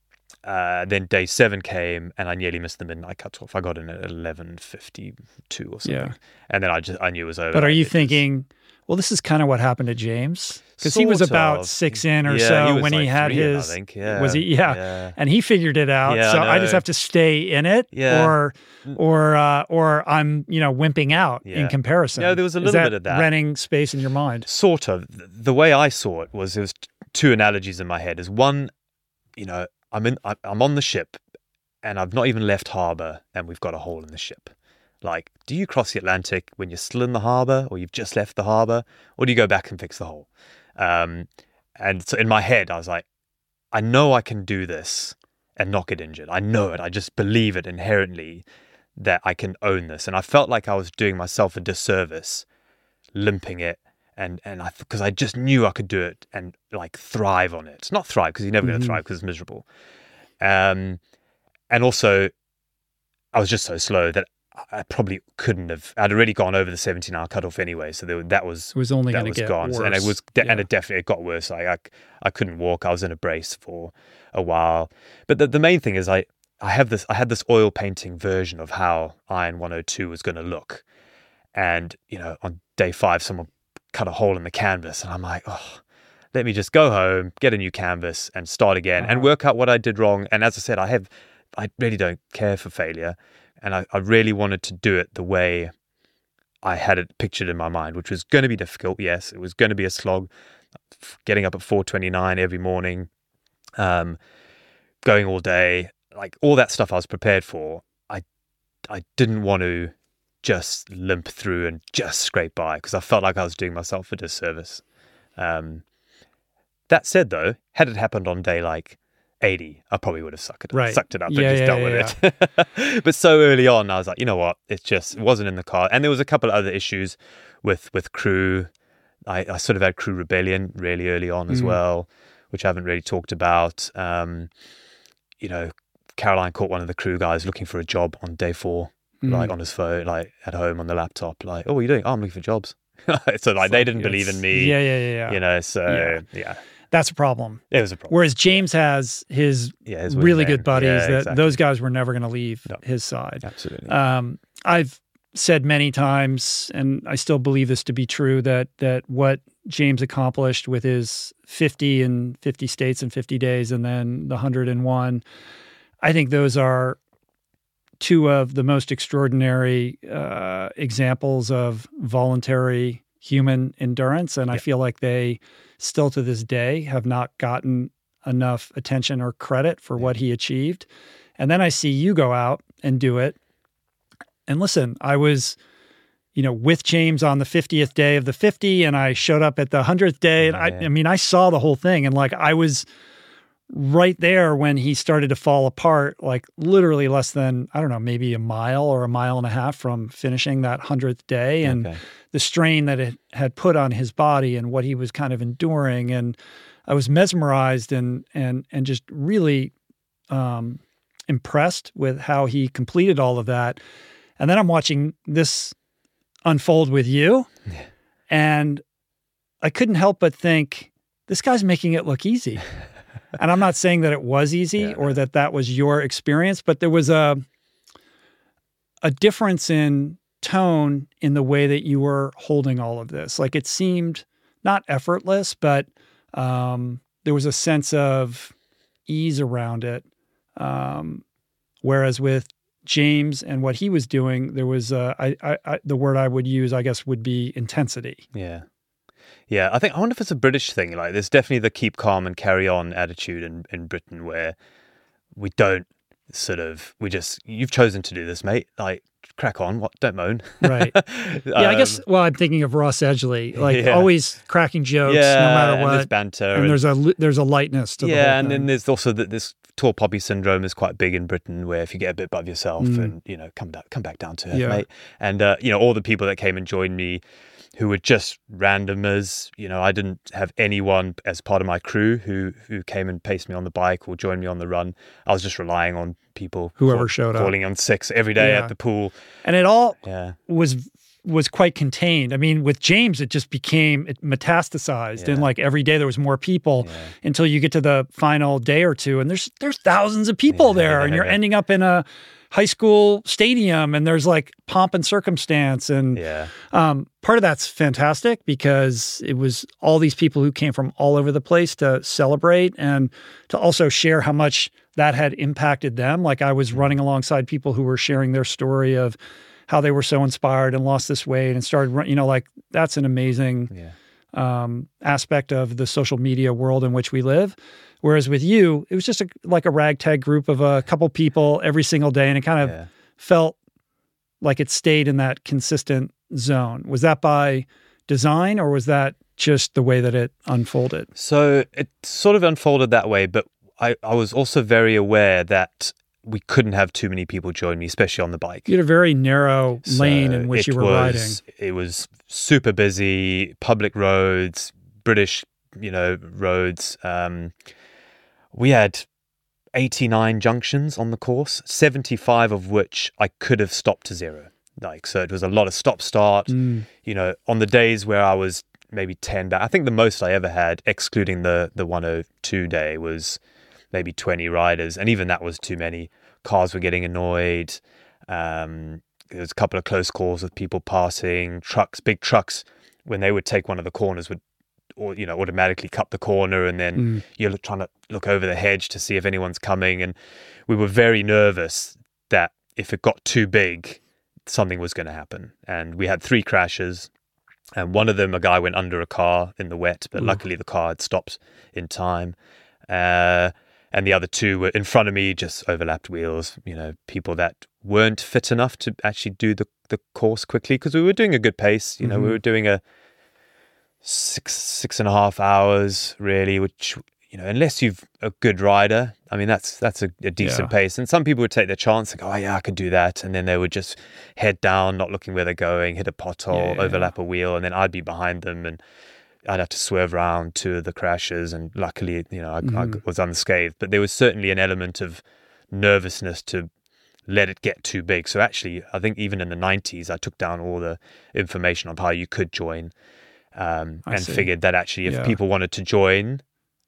uh, then day seven came, and I nearly missed the midnight cutoff. I got in at 11:52 or something, Yeah. and then I just I knew it was over. But are you It was- thinking, well, this is kind of what happened to James? Because he was about of. six in or Yeah, so he when he had three his. think, yeah, Was he? Yeah. yeah. And he figured it out. So I, just have to stay in it, or, or, uh, or I'm, you know, wimping out in comparison. Yeah, there was a little bit of that. renting space in your mind. sort of the way I saw it was there was two analogies in my head. Is one, you know, I'm in, I'm on the ship, and I've not even left harbour, and we've got a hole in the ship. Like, do you cross the Atlantic when you're still in the harbour, or you've just left the harbour, or do you go back and fix the hole? Um, and so in my head, I was like, I know I can do this and not get injured. I know it. I just believe it inherently that I can own this. And I felt like I was doing myself a disservice limping it and and I because I just knew I could do it and like thrive on it. Not thrive because you're never going to thrive because it's miserable. Um, and also, I was just so slow that I- probably couldn't have. I'd already gone over the 17 hour cutoff anyway, so there, that was It was only that going to was get gone. worse. And it was de- and it definitely it got worse. Like I, I couldn't walk. I was in a brace for a while. But the, the main thing is I I have this I had this oil painting version of how Iron 102 was going to look, and you know on day five someone cut a hole in the canvas, and I'm like, oh. Let me just go home, get a new canvas, and start again, and Uh-huh. work out what I did wrong. And as I said, I have, I really don't care for failure, and I, I really wanted to do it the way I had it pictured in my mind, which was going to be difficult. Yes, it was going to be a slog. Getting up at four twenty nine every morning, um, going all day, like all that stuff I was prepared for. I I didn't want to just limp through and just scrape by because I felt like I was doing myself a disservice. Um, that said, though, had it happened on day like 80, I probably would have sucked it, Right. sucked it up Yeah, and just yeah, dealt yeah, with it. [LAUGHS] but so early on, I was like, you know what? It just it wasn't in the car. And there was a couple of other issues with with crew. I, I sort of had crew rebellion really early on as Mm. well, which I haven't really talked about. Um, you know, Caroline caught one of the crew guys looking for a job on day four, Mm. like on his phone, like at home on the laptop, like, oh, what are you doing? Oh, I'm looking for jobs. [LAUGHS] so like they didn't believe in me. Yeah, yeah, yeah. You know, so Yeah. That's a problem. it was a problem. Whereas James has his Yeah, his really good buddies Yeah, that exactly. those guys were never going to leave No. his side. absolutely. Um, I've said many times, and I still believe this to be true, that that what James accomplished with his 50 and 50 states in 50 days, and then the 101, I think those are two of the most extraordinary uh, examples of voluntary human endurance, and I feel like they still to this day have not gotten enough attention or credit for what he achieved. And then I see you go out and do it. And listen, I was, you know, with James on the 50th day of the 50, and I showed up at the 100th day. And I, Yeah. I mean, I saw the whole thing. And like, I was right there when he started to fall apart, like literally less than, I don't know, maybe a mile or a mile and a half from finishing that 100th day. And Okay. the strain that it had put on his body and what he was kind of enduring. And I was mesmerized and and and just really um, impressed with how he completed all of that. And then I'm watching this unfold with you, and I couldn't help but think this guy's making it look easy. [LAUGHS] and I'm not saying that it was easy Yeah. or that that was your experience, but there was a a difference in tone in the way that you were holding all of this. Like it seemed not effortless, but um, there was a sense of ease around it. Um, whereas with James and what he was doing, there was uh, I, I, I, the word I would use, I guess, would be intensity. Yeah. Yeah, I think I wonder if it's a British thing. Like, there's definitely the keep calm and carry on attitude in, in Britain where we don't sort of we just you've chosen to do this, mate. Like, crack on. What? Don't moan. Right. [LAUGHS] Yeah, I guess. Um, Well, I'm thinking of Ross Edgley, like [LAUGHS] Yeah. always cracking jokes, yeah, no matter and there's what. banter. And there's a there's a lightness to the yeah, whole and thing. then there's also that this tall poppy syndrome is quite big in Britain, where if you get a bit above yourself Mm. and you know come back come back down to earth, Yeah. mate. And uh, you know all the people that came and joined me, who were just randomers. You know, I didn't have anyone as part of my crew who who came and paced me on the bike or joined me on the run. I was just relying on people Whoever showed up. calling on six every day Yeah. at the pool. and it all Yeah, was was quite contained. I mean, with James, it just became it metastasized, and like every day there was more people Yeah. until you get to the final day or two, and there's there's thousands of people there, and you're ending up in a high school stadium, and there's like pomp and circumstance, and yeah, um, part of that's fantastic because it was all these people who came from all over the place to celebrate and to also share how much that had impacted them. Like I was running alongside people who were sharing their story of how they were so inspired and lost this weight and started. You know, like that's an amazing yeah. um, aspect of the social media world in which we live. Whereas with you, it was just a, like a ragtag group of a couple people every single day, and it kind of yeah. felt like it stayed in that consistent zone. Was that by design or was that just the way that it unfolded? So it sort of unfolded that way, but I, I was also very aware that we couldn't have too many people join me, especially on the bike. You had a very narrow lane So in which you were was, riding. It was super busy, public roads, British, you know, roads. Um, we had 89 junctions on the course, 75 of which I could have stopped to zero. Like, so it was a lot of stop start. Mm. You know, on the days where I was maybe 10 back, I think the most I ever had, excluding the, the 102 day, was maybe 20 riders. And even that was too many. Cars were getting annoyed. Um, there was a couple of close calls with people passing. Trucks, big trucks, when they would take one of the corners, would or you know automatically cut the corner, and then Mm. you're trying to look over the hedge to see if anyone's coming. And we were very nervous that if it got too big, something was going to happen. And we had three crashes. And one of them, a guy went under a car in the wet, but Ooh. luckily the car had stopped in time. Uh, and the other two were in front of me, just overlapped wheels. You know, people that weren't fit enough to actually do the, the course quickly because we were doing a good pace. You know, we Mhm. were doing a six six and a half hours really, which you know, unless you've a good rider, I mean, that's that's a, a decent Yeah. pace. And some people would take their chance and go, oh, yeah, I could do that. And then they would just head down, not looking where they're going, hit a pothole, Yeah, yeah, overlap a wheel, and then I'd be behind them and I'd have to swerve around two of the crashes. And luckily, you know, I, I Mm-hmm. was unscathed. But there was certainly an element of nervousness to let it get too big. So actually, I think even in the 90s, I took down all the information of how you could join um, and see. figured that actually if Yeah. people wanted to join,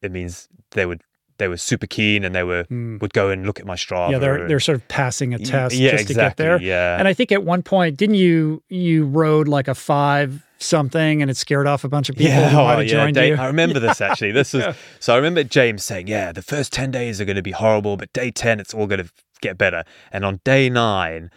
it means they would they were super keen and they were would go and look at my Strava. Yeah, they're they're sort of passing a test yeah, just to get there. yeah. And I think at one point, didn't you you rode like a five something and it scared off a bunch of people who might oh, have joined day- you? I remember this actually. [LAUGHS] This was so I remember James saying, "Yeah, the first ten days are going to be horrible, but day ten, it's all going to get better." And on day nine,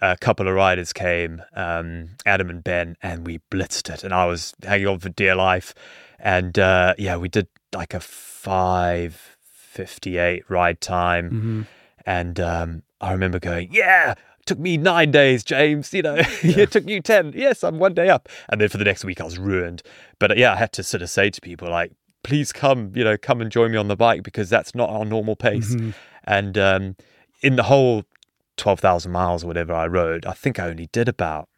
a couple of riders came, um, Adam and Ben, and we blitzed it, and I was hanging on for dear life. And uh, yeah, we did like a five fifty-eight ride time, Mm-hmm. and um, I remember going, "Yeah." Took me nine days, James. You know, [LAUGHS] it took you ten. Yes, I'm one day up. And then for the next week, I was ruined. But uh, yeah, I had to sort of say to people like, please come, you know, come and join me on the bike because that's not our normal pace. Mm-hmm. And um, in the whole 12,000 miles or whatever I rode, I think I only did about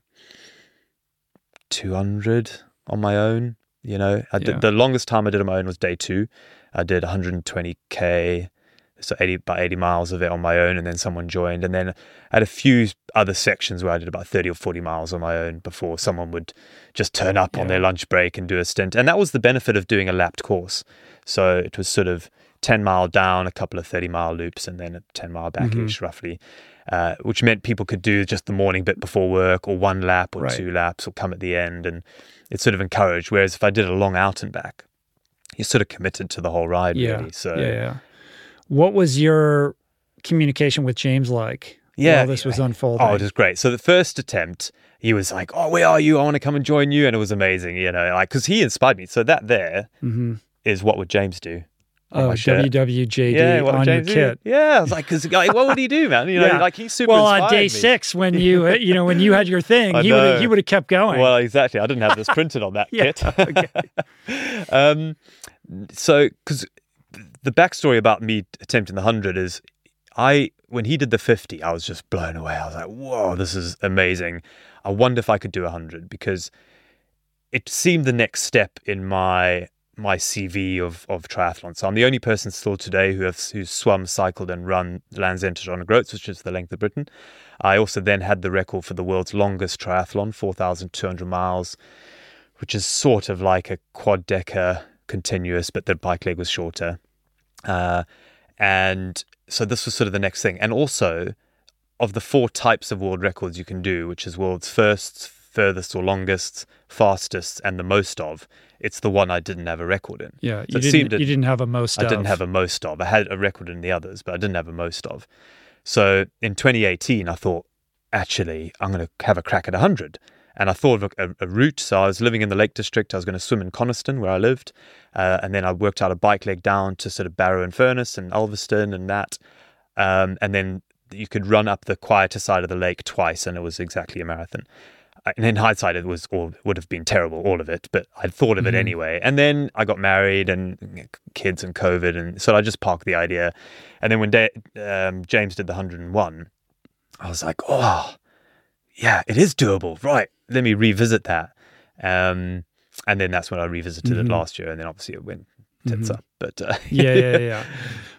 200 on my own. You know, I did Yeah. the longest time I did on my own was day two. I did 120k, so 80 about 80 miles of it on my own, and then someone joined. And then I had a few other sections where I did about 30 or 40 miles on my own before someone would just turn up on their lunch break and do a stint. And that was the benefit of doing a lapped course. So it was sort of 10 mile down, a couple of 30 mile loops, and then a 10 mile back Mm-hmm. ish roughly. Uh, which meant people could do just the morning bit before work, or one lap, or Right. two laps, or come at the end, and it's sort of encouraged. Whereas if I did a long out and back, you're sort of committed to the whole ride, yeah, really. So yeah, yeah. What was your communication with James like? Yeah, while this was unfolding. Oh, it was great. So the first attempt, he was like, "Oh, where are you? I want to come and join you," and it was amazing. You know, like because he inspired me. So that there is what would James do? Oh. WWJD Yeah, on your James kit. Yeah, I was like, because like, what would he do, man? You know, Yeah. like he's super. Well, on day me. six, when you uh, you know when you had your thing, [LAUGHS] he would he would have kept going. Well, exactly. I didn't have this printed on that [LAUGHS] Yeah, kit. [LAUGHS] um, so, because the backstory about me attempting the hundred is, I when he did the fifty, I was just blown away. I was like, "Whoa, this is amazing!" I wonder if I could do a hundred because it seemed the next step in my my CV of of triathlon. So I'm the only person still today who has who's swum, cycled, and run Land's End to Groats, which is the length of Britain. I also then had the record for the world's longest triathlon, 4,200 miles, which is sort of like a quad decker continuous, but the bike leg was shorter. Uh, and so this was sort of the next thing. And also, of the four types of world records you can do, which is world's first, furthest or longest, fastest, and the most of, it's the one I didn't have a record in. yeah, So you it didn't seemed you didn't have a most. Of. I didn't have a most of. I had a record in the others, but I didn't have a most of. So in 2018, I thought, actually, I'm going to have a crack at 100. And I thought of a, a route. So I was living in the Lake District. I was going to swim in Coniston, where I lived. Uh, and then I worked out a bike leg down to sort of Barrow-in-Furness and Ulverston and that. Um, and then you could run up the quieter side of the lake twice, and it was exactly a marathon. And in hindsight, it was all would have been terrible, all of it. But I'd thought of it anyway. And then I got married and kids and COVID, and so I just parked the idea. And then when da- um, James did the 101, I was like, oh, yeah, it is doable. Right, let me revisit that. Um, and then that's when I revisited it last year, and then obviously it went tits up. But uh, yeah, [LAUGHS] yeah, yeah.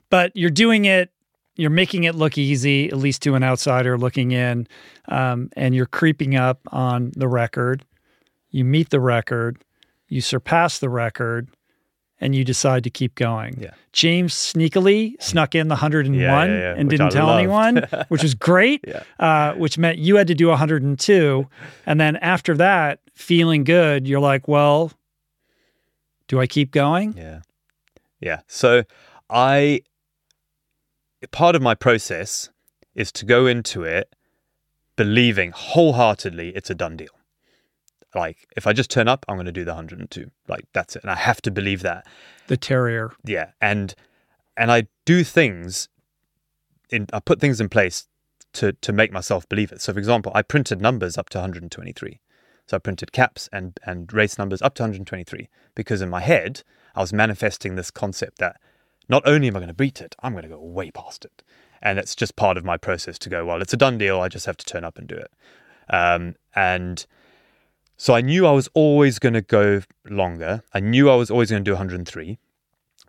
But you're doing it. You're making it look easy, at least to an outsider looking in, um, and you're creeping up on the record. You meet the record, you surpass the record, and you decide to keep going. Yeah. James sneakily snuck in the 101 Yeah, yeah, and which didn't I tell loved. anyone, [LAUGHS] which was great. Yeah. Uh, which meant you had to do 102, and then after that, feeling good, you're like, well, do I keep going? Yeah. Yeah. So I part of my process is to go into it believing wholeheartedly it's a done deal. Like if I just turn up, I'm going to do the 102. Like that's it. And I have to believe that. The terrier. Yeah. And and I do things in I put things in place to to make myself believe it. So for example, I printed numbers up to 123. So I printed caps and and race numbers up to 123 because in my head I was manifesting this concept that not only am I going to beat it, I'm going to go way past it. And it's just part of my process to go, well, it's a done deal. I just have to turn up and do it. Um, and so I knew I was always going to go longer. I knew I was always going to do 103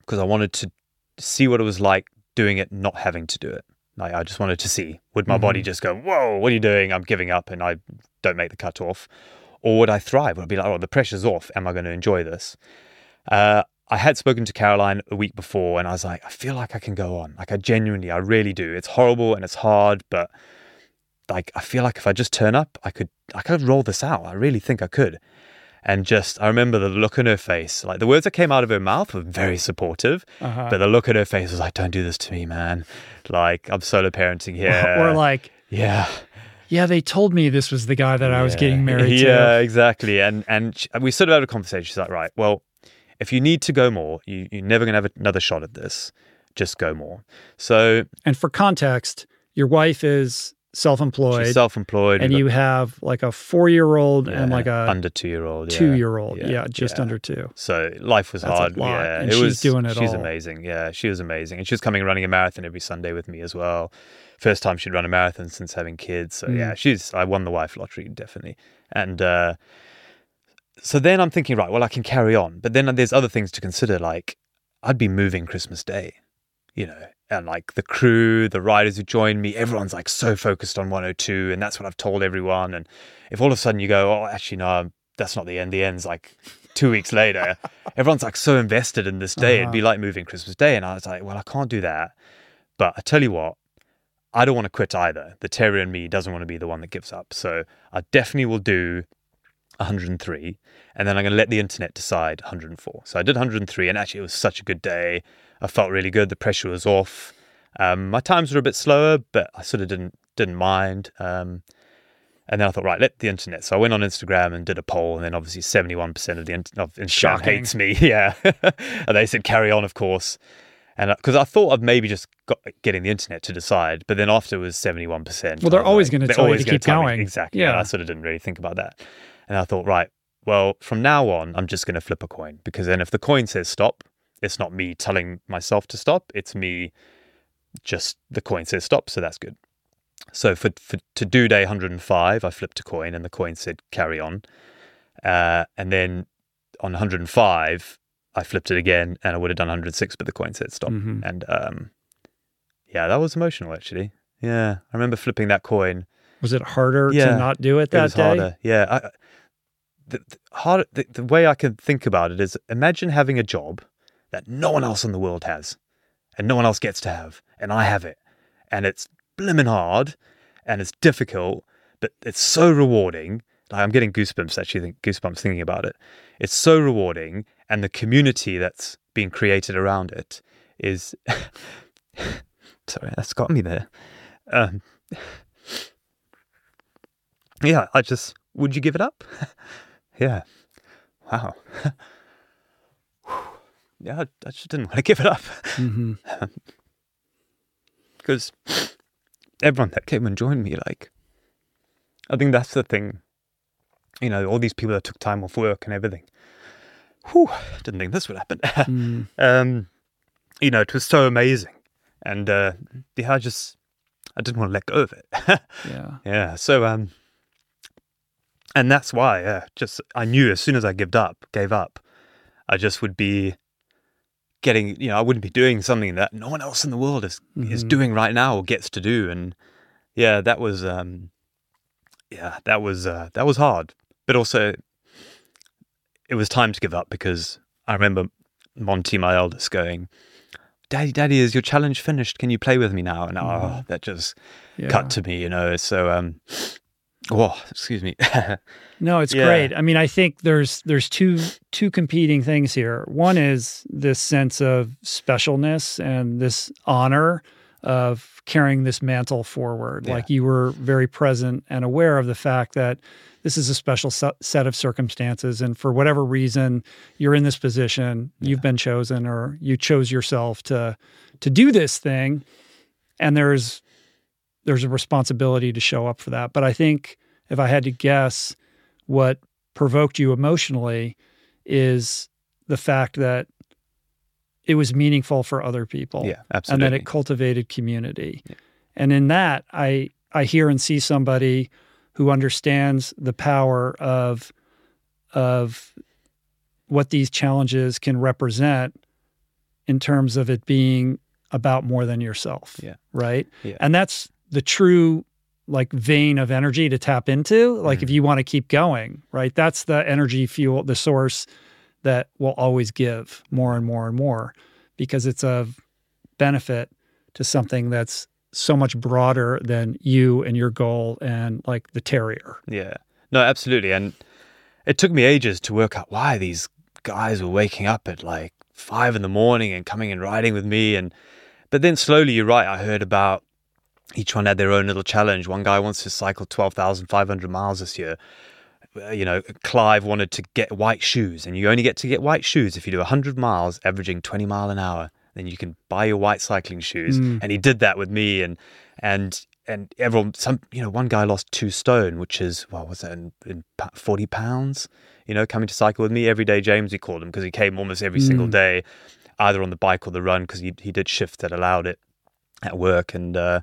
because I wanted to see what it was like doing it, not having to do it. Like I just wanted to see would my body just go, whoa, what are you doing? I'm giving up and I don't make the cutoff. Or would I thrive? Would I be like, oh, the pressure's off. Am I going to enjoy this? Uh, I had spoken to Caroline a week before and I was like, I feel like I can go on. Like I genuinely, I really do. It's horrible and it's hard, but like I feel like if I just turn up, I could I could roll this out. I really think I could. And just I remember the look on her face. Like the words that came out of her mouth were very supportive, Uh-huh. but the look on her face was like, "Don't do this to me, man." Like I'm solo parenting [LAUGHS] here. or like, yeah, yeah, they told me this was the guy that I was Yeah. getting married [LAUGHS] to. Yeah, exactly. And and we sort of had a conversation. She's like, right, well, if you need to go more, you, you're never gonna have another shot at this. Just go more. So And for context, your wife is self-employed, she's self-employed, and you have like a four-year-old got- and like a under two-year-old, yeah. two-year-old. Yeah, Yeah, just under two. So life was That's hard. Yeah, and it she's was. doing it she's all. amazing. Yeah, she was amazing, and she was coming running a marathon every Sunday with me as well. First time she'd run a marathon since having kids. So Mm. yeah, she's. I won the wife lottery definitely, and uh, so then I'm thinking, right, well, I can carry on, but then there's other things to consider. Like I'd be moving Christmas Day, you know, and like the crew, the riders who join me, everyone's like so focused on 102, and that's what I've told everyone. And if all of a sudden you go, oh, actually no, that's not the end. The end's like two weeks later. [LAUGHS] Everyone's like so invested in this day. It'd be uh-huh. like moving Christmas Day, and I was like, well, I can't do that. But I tell you what, I don't want to quit either. The terrier in me doesn't want to be the one that gives up. So I definitely will do 103, and then I'm going to let the internet decide 104. So I did 103, and actually it was such a good day. I felt really good. The pressure was off. Um, my times were a bit slower, but I sort of didn't didn't mind. Um, and then I thought, right, let the internet. So I went on Instagram and did a poll, and then obviously 71% of the internet of Instagram Shocking. hates me. [LAUGHS] Yeah, and they said carry on, of course. And because I thought I'd maybe just got getting the internet to decide, but then after it was 71%. Well, they're always like- gonna they're tell you always to keep tell me- going. Exactly. Yeah. I sort of didn't really think about that. And I thought, right, well, from now on, I'm just going to flip a coin because then if the coin says stop, it's not me telling myself to stop. It's me just the coin says stop. So that's good. So for, for to do day 105, I flipped a coin and the coin said carry on. Uh, and then on 105, I flipped it again and I would have done 106, but the coin said stop. Mhm. And um, yeah, that was emotional actually. Yeah, I remember flipping that coin. Was it harder Yeah, to not do it that It was day? harder. Yeah. I, the, the, hard, the, the way I can think about it is imagine having a job that no one else in the world has and no one else gets to have, and I have it. And it's blimmin' hard and it's difficult, but it's so rewarding. Like I'm getting goosebumps actually, think, goosebumps thinking about it. It's so rewarding, and the community that's being created around it is. [LAUGHS] Sorry, that's got me there. Um, [LAUGHS] yeah, I just would you give it up? [LAUGHS] yeah. Wow. [LAUGHS] yeah, I, just didn't want to give it up [LAUGHS] because everyone that came and joined me, like, I think that's the thing. You know, all these people that took time off work and everything. Whew, didn't think this would happen. [LAUGHS] Mm. um, you know, it was so amazing, and uh, yeah, I just I didn't want to let go of it. Yeah. Yeah. So um and that's why, yeah, just I knew as soon as I gave up, gave up, I just would be getting, you know, I wouldn't be doing something that no one else in the world is is Mhm. doing right now or gets to do and yeah, that was um yeah, that was uh that was hard. But also it was time to give up because I remember Monty, my eldest, going, Daddy, Daddy, is your challenge finished? Can you play with me now? And oh, that just Yeah. cut to me, you know. So, um, oh, excuse me. [LAUGHS] No, it's Yeah. great. I mean, I think there's there's two two competing things here. One is this sense of specialness and this honor of carrying this mantle forward. Yeah. Like you were very present and aware of the fact that this is a special se- set of circumstances and for whatever reason you're in this position, you've been chosen or you chose yourself to to do this thing and there's there's a responsibility to show up for that. But I think if I had to guess, what provoked you emotionally is the fact that it was meaningful for other people. Yeah, absolutely. And that it cultivated community. And in that, I I hear and see somebody who understands the power of of what these challenges can represent in terms of it being about more than yourself. Yeah. Right. Yeah. And that's the true like vein of energy to tap into. Like Mm. if you want to keep going, right? That's the energy fuel, the source that will always give more and more and more because it's of benefit to something that's so much broader than you and your goal and like the terrier. Yeah. No, absolutely. And it took me ages to work out why these guys were waking up at like five in the morning and coming and riding with me. And but then slowly, you're right. I heard about each one had their own little challenge. One guy wants to cycle twelve thousand five hundred miles this year. Uh, You know, Clive wanted to get white shoes, and you only get to get white shoes if you do hundred miles, averaging twenty mile an hour. Then you can buy your white cycling shoes. Mm. And he did that with me, and and and everyone, some you know, one guy lost two stone, which is what was that in, in forty pounds? You know, coming to cycle with me every day. James, we called him because he came almost every single Mm. day, either on the bike or the run because he he did shifts that allowed it at work, and uh,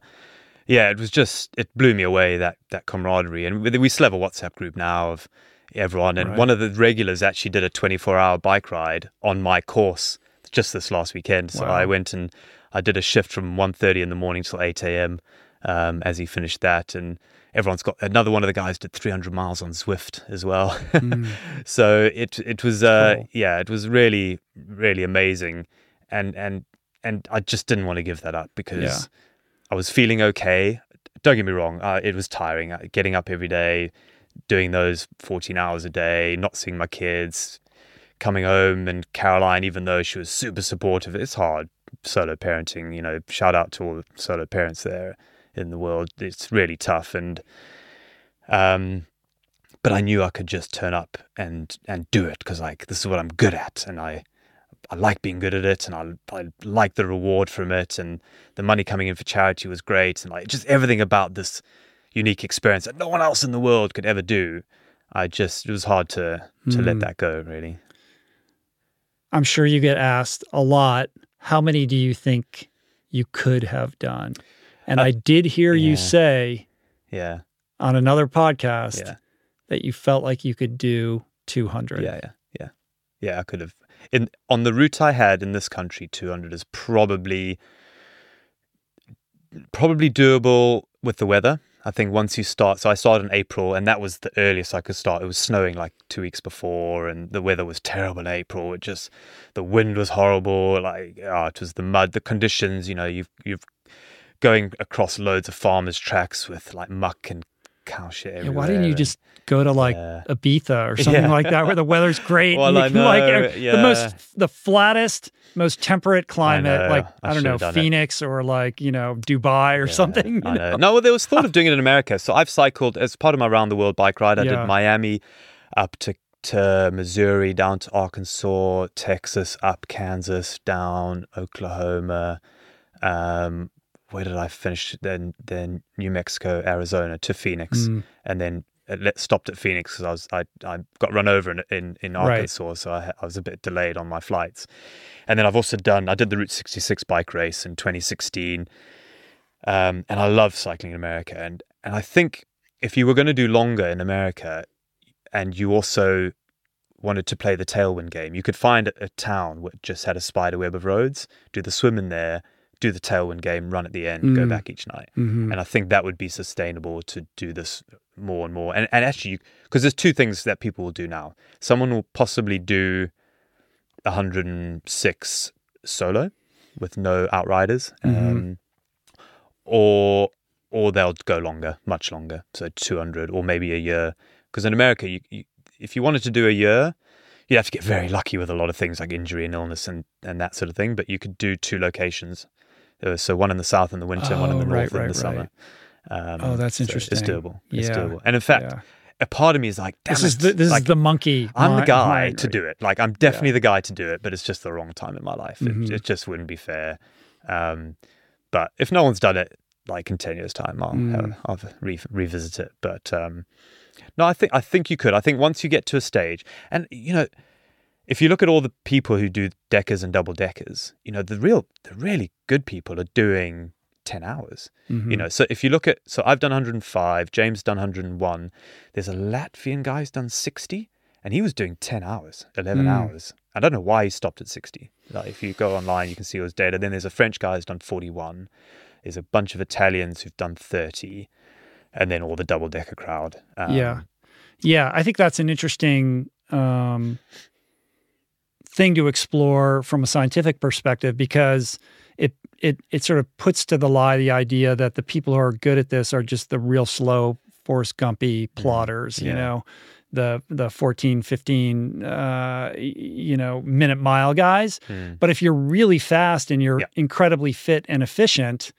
yeah, it was just it blew me away that that camaraderie, and we we still have a WhatsApp group now of everyone, and Right. one of the regulars actually did a twenty four hour bike ride on my course just this last weekend. So Wow. I went and I did a shift from 1.30 in the morning till eight a.m. Um, as he finished that, and everyone's got another one of the guys did 300 miles on Zwift as well. Mm. [LAUGHS] so it it was uh, Cool. yeah, it was really really amazing, and and and I just didn't want to give that up because Yeah. I was feeling okay. Don't get me wrong, uh, it was tiring. Uh, Getting up every day, doing those 14 hours a day, not seeing my kids, coming home, and Caroline, even though she was super supportive, it's hard solo parenting. You know, shout out to all the solo parents there in the world. It's really tough, and um, but I knew I could just turn up and and do it because like this is what I'm good at, and I I like being good at it, and I I like the reward from it, and the money coming in for charity was great, and like just everything about this unique experience that no one else in the world could ever do. I just it was hard to to let Mm. that go really. I'm sure you get asked a lot, how many do you think you could have done? And Uh, I did hear you say Yeah, on another podcast yeah, that you felt like you could do 200. yeah, yeah, yeah, yeah. I could have in on the route I had in this country. Two hundred is probably probably doable with the weather. I think once you start, so I started in April, and that was the earliest I could start. It was snowing like two weeks before, and the weather was terrible in April. It just the wind was horrible. Like oh, it was the mud, the conditions. You know, you've you've going across loads of farmers' tracks with like muck and cow shit. Yeah, why didn't you just go to like Yeah. Ibiza or [LAUGHS] something Yeah. like that where the weather's great? Well, and I can, like, know, the most, the flattest, most temperate climate, know, like, I I, don't know, should've it. Phoenix or like, you know, Dubai or Yeah, something. I you know. No, well, there was thought of [LAUGHS] doing it in America. So I've cycled as part of my round the world bike ride. I Yeah. did Miami up to to Missouri, down to Arkansas, Texas, up Kansas, down Oklahoma. Um, where did I finish? Then then New Mexico, Arizona to Phoenix, Mm. and then it stopped at Phoenix because I was I, I got run over in in, in Right. Arkansas, so I, I was a bit delayed on my flights. And then I've also done I did the Route 66 bike race in 2016 um, and I love cycling in America. And and I think if you were going to do longer in America, and you also wanted to play the tailwind game, you could find a, a town that just had a spider web of roads, do the swim in there, do the tailwind game, run at the end, go Mm. back each night. Mhm. And I think that would be sustainable to do this more and more. And and actually, because there's two things that people will do now. Someone will possibly do 106 solo with no outriders, Mhm. um, or or they'll go longer, much longer, so 200 or maybe a year. Because in America, you, you, if you wanted to do a year, you'd have to get very lucky with a lot of things like injury and illness and, and that sort of thing. But you could do two locations, uh, so one in the south in the winter, and one in Oh, the right, north in right, the summer. right. Um, Oh, that's so interesting. It's doable. It's Yeah, doable. And in fact, Yeah. a part of me is like, Damn This is the, this like, is the monkey. I'm the guy to do it. Like I'm definitely the guy to do it, but it's just the wrong time in my life. It, it just wouldn't be fair. Um, but if no one's done it, like in ten years' time, I'll Mm. I'll re- revisit it. But um, no, I think I think you could. I think once you get to a stage, and you know, if you look at all the people who do deckers and double deckers, you know, the real, the really good people are doing 10 hours. Mm-hmm. You know, so if you look at, so I've done 105, James done 101. There's a Latvian guy who's done 60, and he was doing 10 hours, 11 Mm. hours. I don't know why he stopped at 60. Like if you go online, you can see all his data. Then there's a French guy who's done 41. There's a bunch of Italians who've done 30, and then all the double decker crowd. Um, yeah. Yeah. I think that's an interesting um, thing to explore from a scientific perspective because it, it, it sort of puts to the lie the idea that the people who are good at this are just the real slow, Forrest Gumpy plotters, you know, the, the 14, 15, uh, you know, minute mile guys. Mm. But if you're really fast and you're Yeah. incredibly fit and efficient,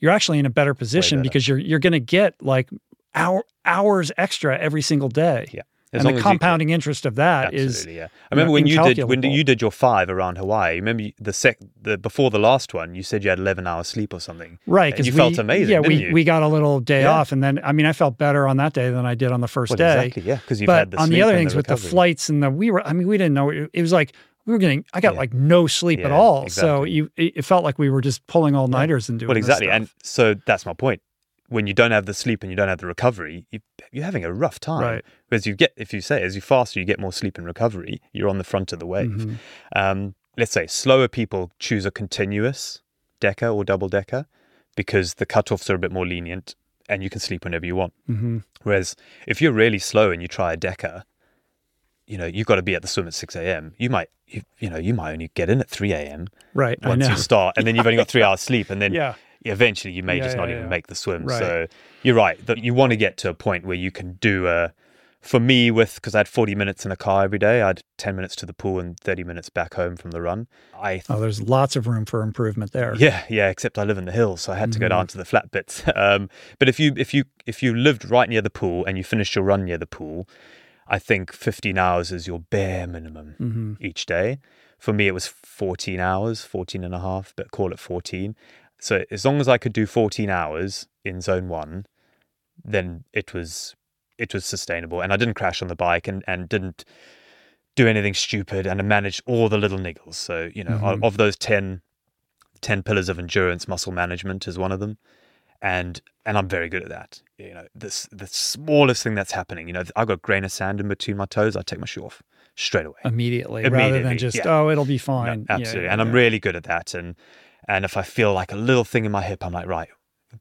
you're actually in a better position better. because you're you're going to get like hour, hours extra every single day. Yeah. As and the you- compounding interest of that is yeah. I you know, remember when you did when you did your five around Hawaii. Remember the sec the before the last one, you said you had eleven hours sleep or something. right because you we, felt amazing. Yeah, we you? we got a little day Yeah. off, and then I mean I felt better on that day than I did on the first Well, day. exactly, yeah, because you've but had the on the other things with the flights and the we were I mean we didn't know it, it was like we were getting I got Yeah. like no sleep at Yeah, all. So you it, felt like we were just pulling all nighters and doing Well, exactly, and so that's my point. When you don't have the sleep and you don't have the recovery, you, you're having a rough time. Right. Because you get, if you say, as you faster, you get more sleep and recovery. You're on the front of the wave. Mhm. Um, let's say slower people choose a continuous deca or double deca because the cutoffs are a bit more lenient and you can sleep whenever you want. Mhm. Whereas if you're really slow and you try a deca, you know, you've got to be at the swim at 6 a.m. You might, you, you know, you might only get in at 3 a.m. right. Once you start, and then you've only got three [LAUGHS] hours sleep, and then Yeah. Eventually you may Yeah, just not yeah, even make the swim. Right. So you're right that you want to get to a point where you can do a. For me, with because I had 40 minutes in the car every day, I had 10 minutes to the pool and 30 minutes back home from the run. I Oh, there's lots of room for improvement there. yeah, yeah. Except I live in the hills, so I had to go Mhm. down to the flat bits. [LAUGHS] Um, but if you if you if you lived right near the pool and you finished your run near the pool, I think 15 hours is your bare minimum hmm each day. For me, it was 14 hours, 14 and a half, but call it 14. So as long as I could do 14 hours in zone one, then it was it was sustainable, and I didn't crash on the bike and and didn't do anything stupid, and I managed all the little niggles. So you know, Mhm. of those 10, 10 pillars of endurance, muscle management is one of them, and and I'm very good at that. You know, this the smallest thing that's happening. You know, I've got a grain of sand in between my toes. I take my shoe off straight away. Immediately, rather than just yeah. oh, it'll be fine. Yeah, absolutely. yeah, and I'm really good at that. And and if I feel like a little thing in my hip, I'm like, right,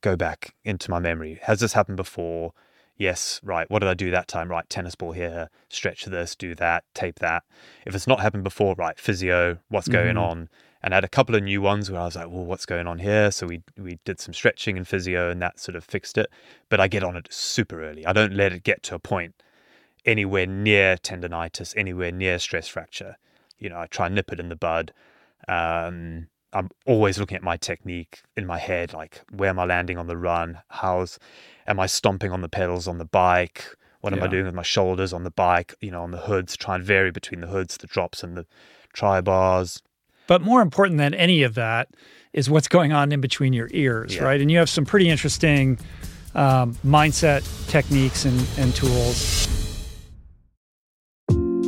go back into my memory. Has this happened before? Yes, right. What did I do that time? Right, tennis ball here, stretch this, do that, tape that. If it's not happened before, right, physio, what's going Mhm. on? And I had a couple of new ones where I was like, well, what's going on here? So we we did some stretching and physio and that sort of fixed it. But I get on it super early. I don't let it get to a point anywhere near tendonitis, anywhere near stress fracture. You know, I try and nip it in the bud. Um, I'm always looking at my technique in my head, like where am I landing on the run? How's am I stomping on the pedals on the bike? What am I doing with my shoulders on the bike? You know, on the hoods, try and vary between the hoods, the drops, and the tri bars. But more important than any of that is what's going on in between your ears, Yeah. right? And you have some pretty interesting um, mindset techniques and, and tools.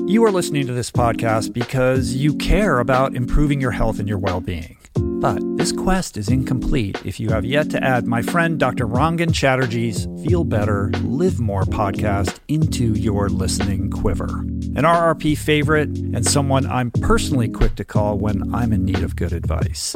You are listening to this podcast because you care about improving your health and your well being. But this quest is incomplete if you have yet to add my friend Dr. Rangan Chatterjee's Feel Better, Live More podcast into your listening quiver. An RRP favorite and someone I'm personally quick to call when I'm in need of good advice.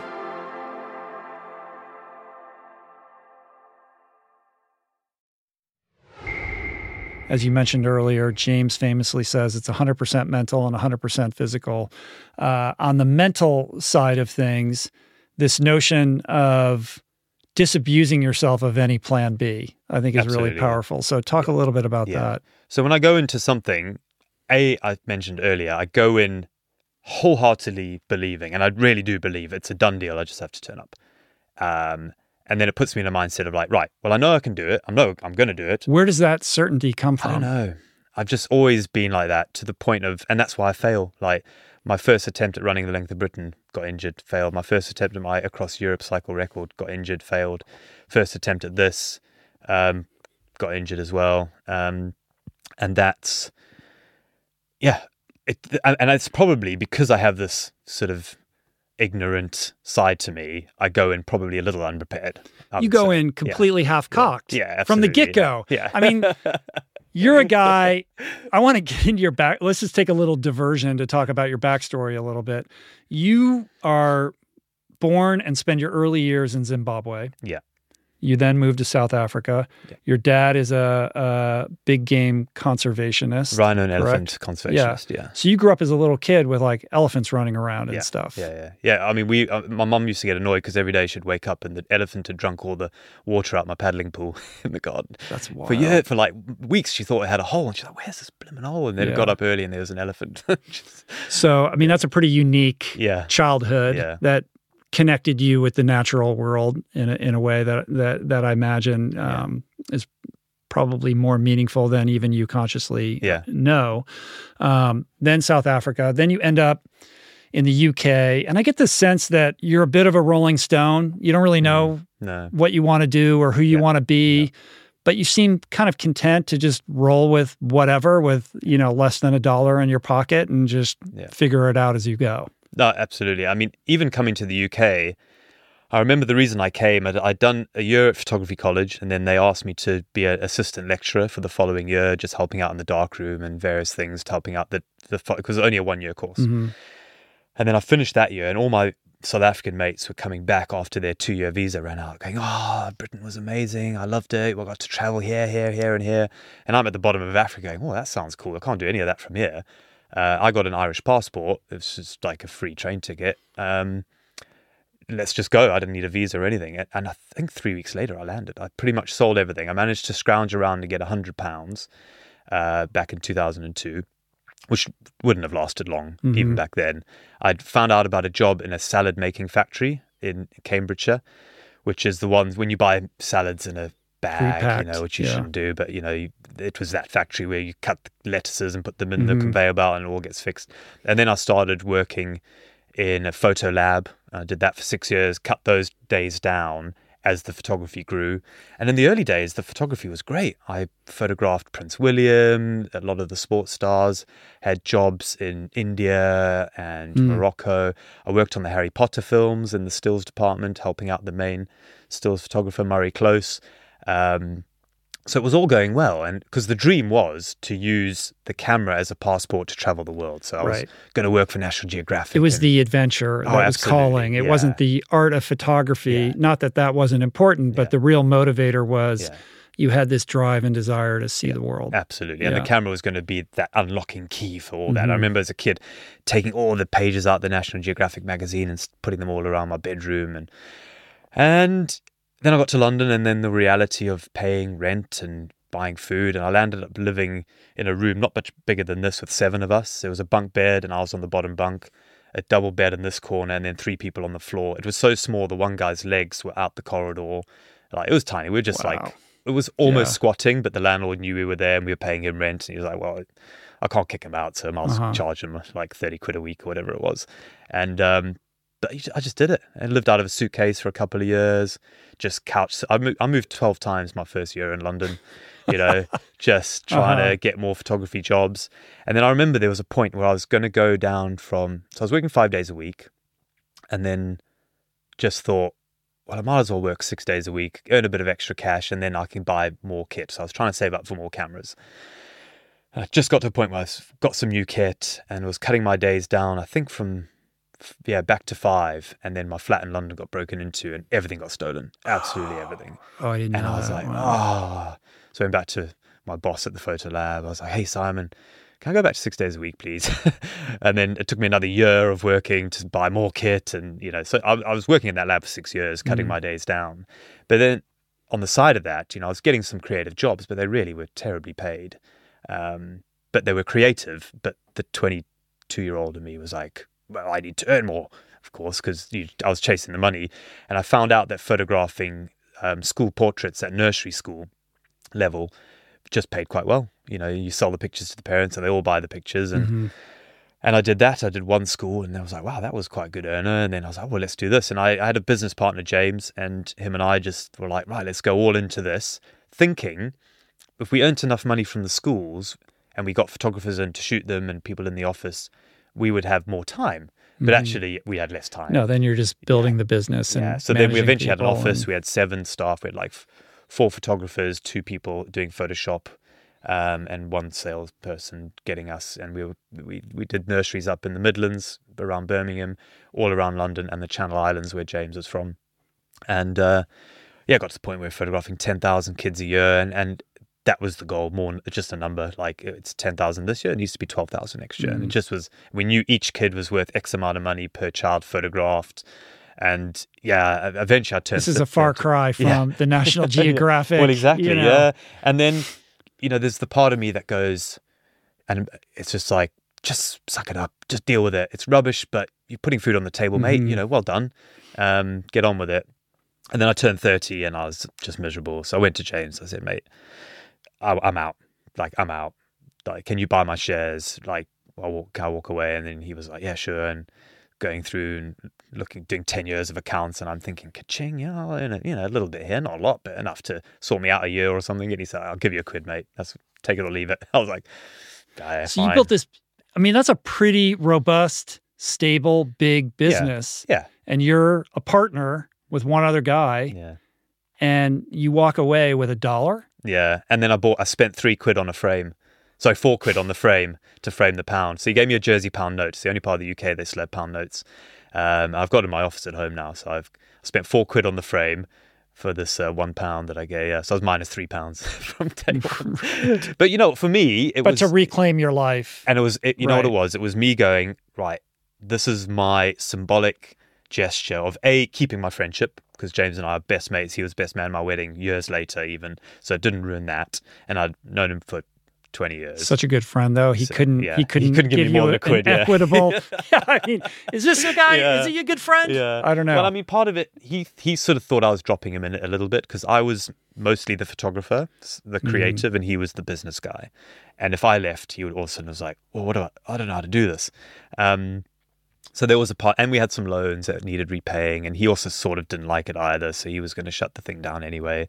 As you mentioned earlier, James famously says it's 100% mental and 100% physical. Uh, on the mental side of things, this notion of disabusing yourself of any plan B, I think is Absolutely. really powerful. So, talk a little bit about Yeah. that. So when I go into something, A, I mentioned earlier, I go in wholeheartedly believing, and I really do believe it's a done deal. I just have to turn up. Um, and then it puts me in a mindset of like, right, well, I know I can do it. I know I'm going to do it. Where does that certainty come from? I don't know. I've just always been like that to the point of, and that's why I fail. Like my first attempt at running the length of Britain got injured, failed. My first attempt at my across Europe cycle record got injured, failed. First attempt at this um, got injured as well. Um, and that's, yeah, it, and, and it's probably because I have this sort of ignorant side to me. I go in probably a little unprepared. You um, go say. in completely half cocked Yeah, from the get go. Yeah. I mean, you're a guy. [LAUGHS] I want to get into your back. Let's just take a little diversion to talk about your backstory a little bit. You are born and spend your early years in Zimbabwe. Yeah. You then moved to South Africa. Yeah. Your dad is a, a big game conservationist. Rhino and correct? elephant conservationist. Yeah. So you grew up as a little kid with like elephants running around and yeah, stuff. Yeah, yeah, yeah. I mean, we. Uh, my mum used to get annoyed because every day she'd wake up and the elephant had drunk all the water out my paddling pool [LAUGHS] in the garden. That's wild. For yeah, for like weeks, she thought it had a hole, and she's like, "Where's this blimmin' hole?" And then Yeah. it got up early, and there was an elephant. Just- [LAUGHS] So, I mean, that's a pretty unique yeah, childhood Yeah. that connected you with the natural world in a, in a way that that that I imagine um, is probably more meaningful than even you consciously Yeah. know. Um, then South Africa, then you end up in the UK, and I get the sense that you're a bit of a rolling stone. You don't really know no, what you want to do or who you Yeah. want to be. But you seem kind of content to just roll with whatever, with you know less than a dollar in your pocket, and just Yeah. figure it out as you go. No, absolutely. I mean, even coming to the UK, I remember the reason I came. I'd, I'd done a year at photography college, and then they asked me to be an assistant lecturer for the following year, just helping out in the darkroom and various things, helping out the the because it was only a one year course. Mm-hmm. And then I finished that year, and all my South African mates were coming back after their two year visa ran out, going, Oh, Britain was amazing. I loved it. We got to travel here, here, here, and here. And I'm at the bottom of Africa going, Oh, that sounds cool. I can't do any of that from here. Uh, I got an Irish passport. It was just like a free train ticket. Um, let's just go. I didn't need a visa or anything. And I think three weeks later, I landed. I pretty much sold everything. I managed to scrounge around to get £100 uh, back in 2002 which wouldn't have lasted long even Mhm. back then. I'd found out about a job in a salad making factory in Cambridgeshire, which is the ones when you buy salads in a bag, you Pre-packed, know, which you yeah. shouldn't do, but you know, you, it was that factory where you cut the lettuces and put them in the Mhm. conveyor belt and it all gets fixed. And then I started working in a photo lab. I did that for six years, cut those days down as the photography grew. And in the early days, the photography was great. I photographed Prince William, a lot of the sports stars, had jobs in India and Mm. Morocco. I worked on the Harry Potter films in the stills department, helping out the main stills photographer, Murray Close. Um, so it was all going well. And because the dream was to use the camera as a passport to travel the world. So I was going to work for National Geographic. It was and- the adventure that Oh, was absolutely, calling. It yeah. wasn't the art of photography. Yeah. Not that that wasn't important, but Yeah. the real motivator was Yeah. you had this drive and desire to see the world. Absolutely. And Yeah. the camera was going to be that unlocking key for all that. Mhm. I remember as a kid taking all the pages out of the National Geographic magazine and putting them all around my bedroom and and then I got to London and then the reality of paying rent and buying food and I landed up living in a room not much bigger than this with seven of us. There was a bunk bed and I was on the bottom bunk, a double bed in this corner and then three people on the floor. It was so small the one guy's legs were out the corridor. Like it was tiny. We were just Wow. like it was almost Yeah. squatting, but the landlord knew we were there and we were paying him rent. And he was like, "Well, I can't kick him out, so I will Uh-huh. charge him like thirty quid a week or whatever it was." And um, but I just did it and lived out of a suitcase for a couple of years. Just couch. I moved, I moved twelve times my first year in London. You know, [LAUGHS] just trying Uh-huh. to get more photography jobs. And then I remember there was a point where I was going to go down from. So I was working five days a week, and then just thought, well, I might as well work six days a week, earn a bit of extra cash, and then I can buy more kit. So I was trying to save up for more cameras. I just got to a point where I got some new kit and was cutting my days down, I think from, yeah, back to five. And then my flat in London got broken into and everything got stolen. Absolutely [GASPS] everything. Oh, I didn't know. And I was like, Wow. oh. So I went back to my boss at the photo lab. I was like, hey, Simon, can I go back to six days a week, please? [LAUGHS] and then it took me another year of working to buy more kit. And, you know, so I, I was working in that lab for six years, cutting my days down. But then on the side of that, you know, I was getting some creative jobs, but they really were terribly paid. Um, but they were creative. But the 22 year old in me was like, well, I need to earn more, of course, because I was chasing the money. And I found out that photographing um, school portraits at nursery school level just paid quite well. You know, you sell the pictures to the parents and they all buy the pictures. And Mm-hmm. and I did that. I did one school and I was like, wow, that was quite a good earner. And then I was like, well, let's do this. And I, I had a business partner, James, and him and I just were like, right, let's go all into this, thinking if we earned enough money from the schools and we got photographers in to shoot them and people in the office, we would have more time. But actually, we had less time. Mm-hmm. No, then you're just building the business. And Yeah. So then we eventually had an office. and- We had seven staff. We had like four photographers, two people doing Photoshop, um, and one salesperson getting us. And we were, we we did nurseries up in the Midlands, around Birmingham, all around London, and the Channel Islands where James was from. And uh, yeah, got to the point where we're photographing ten thousand kids a year, and and that was the goal. More just a number. Like it's ten thousand this year. It needs to be twelve thousand next year. And it just was. We knew each kid was worth X amount of money per child photographed. And yeah, eventually I turned. This is a far cry from Yeah. the National [LAUGHS] Geographic. Well, exactly. you know. Yeah. And then, you know, there's the part of me that goes, and it's just like, just suck it up, just deal with it. It's rubbish, but you're putting food on the table, mate. Mm-hmm. You know, well done. Um, get on with it. And then I turned 30 and I was just miserable. So I went to James. I said, mate, I, I'm out. Like, I'm out. Like, can you buy my shares? Like, I'll walk, I'll walk away. And then he was like, yeah, sure. And going through and looking, doing 10 years of accounts. And I'm thinking, ka-ching, yeah, I'll earn a, you know, a little bit here, not a lot, but enough to sort me out a year or something. And he said, I'll give you a quid, mate. That's take it or leave it. [LAUGHS] I was like, ah, yeah, So you built this. I mean, that's a pretty robust, stable, big business. Yeah. And you're a partner with one other guy, Yeah. and you walk away with a dollar. Yeah. And then I bought, I spent three quid on a frame. so four quid on the frame to frame the pound. So he gave me a Jersey pound note. It's the only part of the UK they still have pound notes. Um, I've got it in my office at home now. So I've spent four quid on the frame for this uh, one pound that I gave. Yeah. So I was minus three pounds [LAUGHS] from day one. [LAUGHS] but you know, for me, it was But was. to reclaim your life, and it was, it, you know what it was? It was me going, right, this is my symbolic gesture of A, keeping my friendship, because James and I are best mates. He was best man at my wedding years later, even. So it didn't ruin that. And I'd known him for 20 years. such a good friend though. He So, couldn't. yeah. He He couldn't. couldn't give me you more than a an quid, yeah. Equitable. yeah. [LAUGHS] [LAUGHS] I mean, is this a guy? Yeah. Is he a good friend? Yeah. I don't know. Well, I mean, part of it, he he sort of thought I was dropping him in it a little bit because I was mostly the photographer, s- the Mm-hmm. creative, and he was the business guy. And if I left, he would all of a sudden was like, "Well, what do I? I don't know how to do this." Um, so there was a part, and we had some loans that needed repaying, and he also sort of didn't like it either, so he was going to shut the thing down anyway.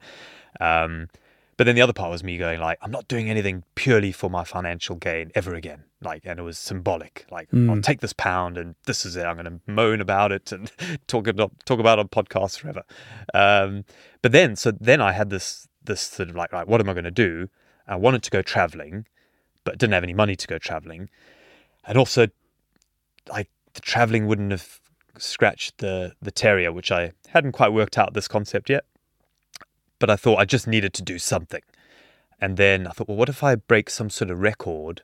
Um, but then the other part was me going like, I'm not doing anything purely for my financial gain ever again. Like, and it was symbolic. Like, I'll take this pound and this is it. I'm going to moan about it and [LAUGHS] talk it up, talk about it on podcasts forever. Um, but then, so then I had this this sort of like, right, what am I going to do? I wanted to go traveling, but didn't have any money to go traveling, and also, like, the traveling wouldn't have scratched the the terrier, which I hadn't quite worked out this concept yet but I thought I just needed to do something. And then I thought, well, what if I break some sort of record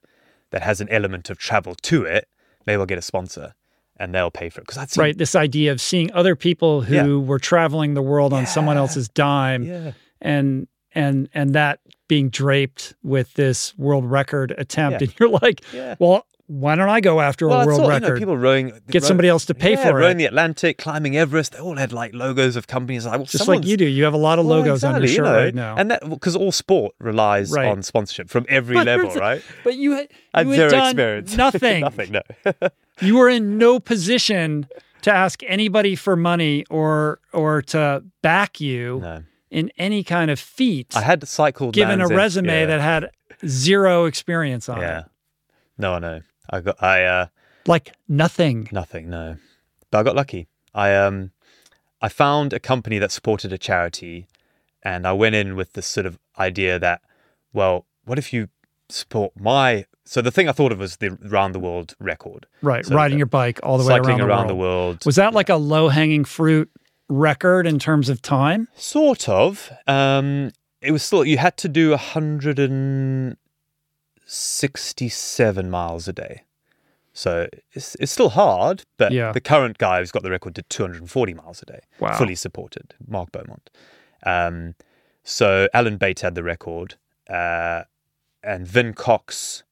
that has an element of travel to it? Maybe I'll get a sponsor and they'll pay for it. Because I'd seen, right. This idea of seeing other people who Yeah. were traveling the world on someone else's dime, Yeah. and and and that being draped with this world record attempt, Yeah. and you're like, Yeah. well, why don't I go after well, a world saw, record? You know, people rowing. Get somebody else to pay yeah, for rowing it. Rowing the Atlantic, climbing Everest. They all had like logos of companies. Like, well, Just like you do. You have a lot of Well, logos on your shirt you know, right now. and that because all sport relies Right. on sponsorship from every But level, right? but you had, I had zero done experience. [LAUGHS] nothing. Nothing. No. [LAUGHS] You were in no position to ask anybody for money or or to back you no. in any kind of feat. I had cycled. given a resume yeah. that had zero experience on it. Yeah. it. No, I know. I got. I. uh Like nothing. Nothing, no. But I got lucky. I um I found a company that supported a charity and I went in with this sort of idea that, well, what if you support my so the thing I thought of was the round the world record. Right. So riding the- your bike all the way cycling around, around, the, the world. world. Was that like a low hanging fruit record in terms of time? Sort of. Um, it was still you had to do a hundred and sixty-seven miles a day, so it's it's still hard. But Yeah. the current guy who's got the record did two hundred and forty miles a day, Wow. fully supported. Mark Beaumont. Um, so Alan Bate had the record, uh, and Vin Cox.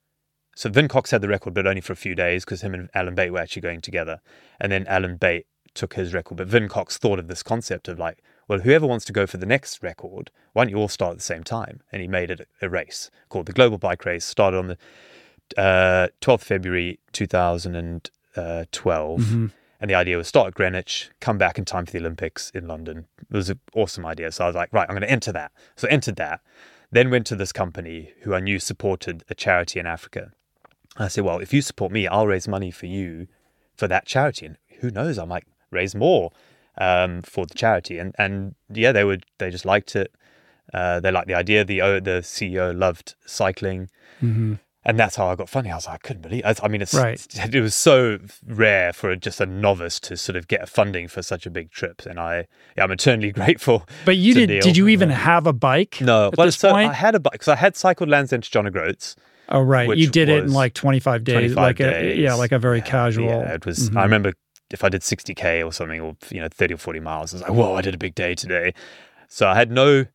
So Vin Cox had the record, but only for a few days because him and Alan Bate were actually going together. And then Alan Bate took his record, but Vin Cox thought of this concept of like, well, whoever wants to go for the next record, why don't you all start at the same time? And he made it a race called the Global Bike Race. Started on the uh, 12th February 2012. Mm-hmm. And the idea was start at Greenwich, come back in time for the Olympics in London. It was an awesome idea. So I was like, right, I'm going to enter that. So I entered that. Then went to this company who I knew supported a charity in Africa. I said, well, if you support me, I'll raise money for you for that charity. And who knows, I might raise more um, for the charity. And and yeah, they would they just liked it. Uh, they liked the idea. The the CEO loved cycling. And that's how I got funny. I was like, I couldn't believe. I, I mean, it's, Right. [LAUGHS] it was so rare for just a novice to sort of get funding for such a big trip, and I, yeah, I'm eternally [LAUGHS] grateful. But you did Neil. did you even have a bike? No, at well, so point? I had a bike because I had cycled Land's End to John O'Groats. oh right. You did it in like 25 days 25 like a yeah, like a very casual. Yeah, it was. Mhm. I remember if I did 60k or something, or you know, 30 or 40 miles, I was like, whoa, I did a big day today. So I had no,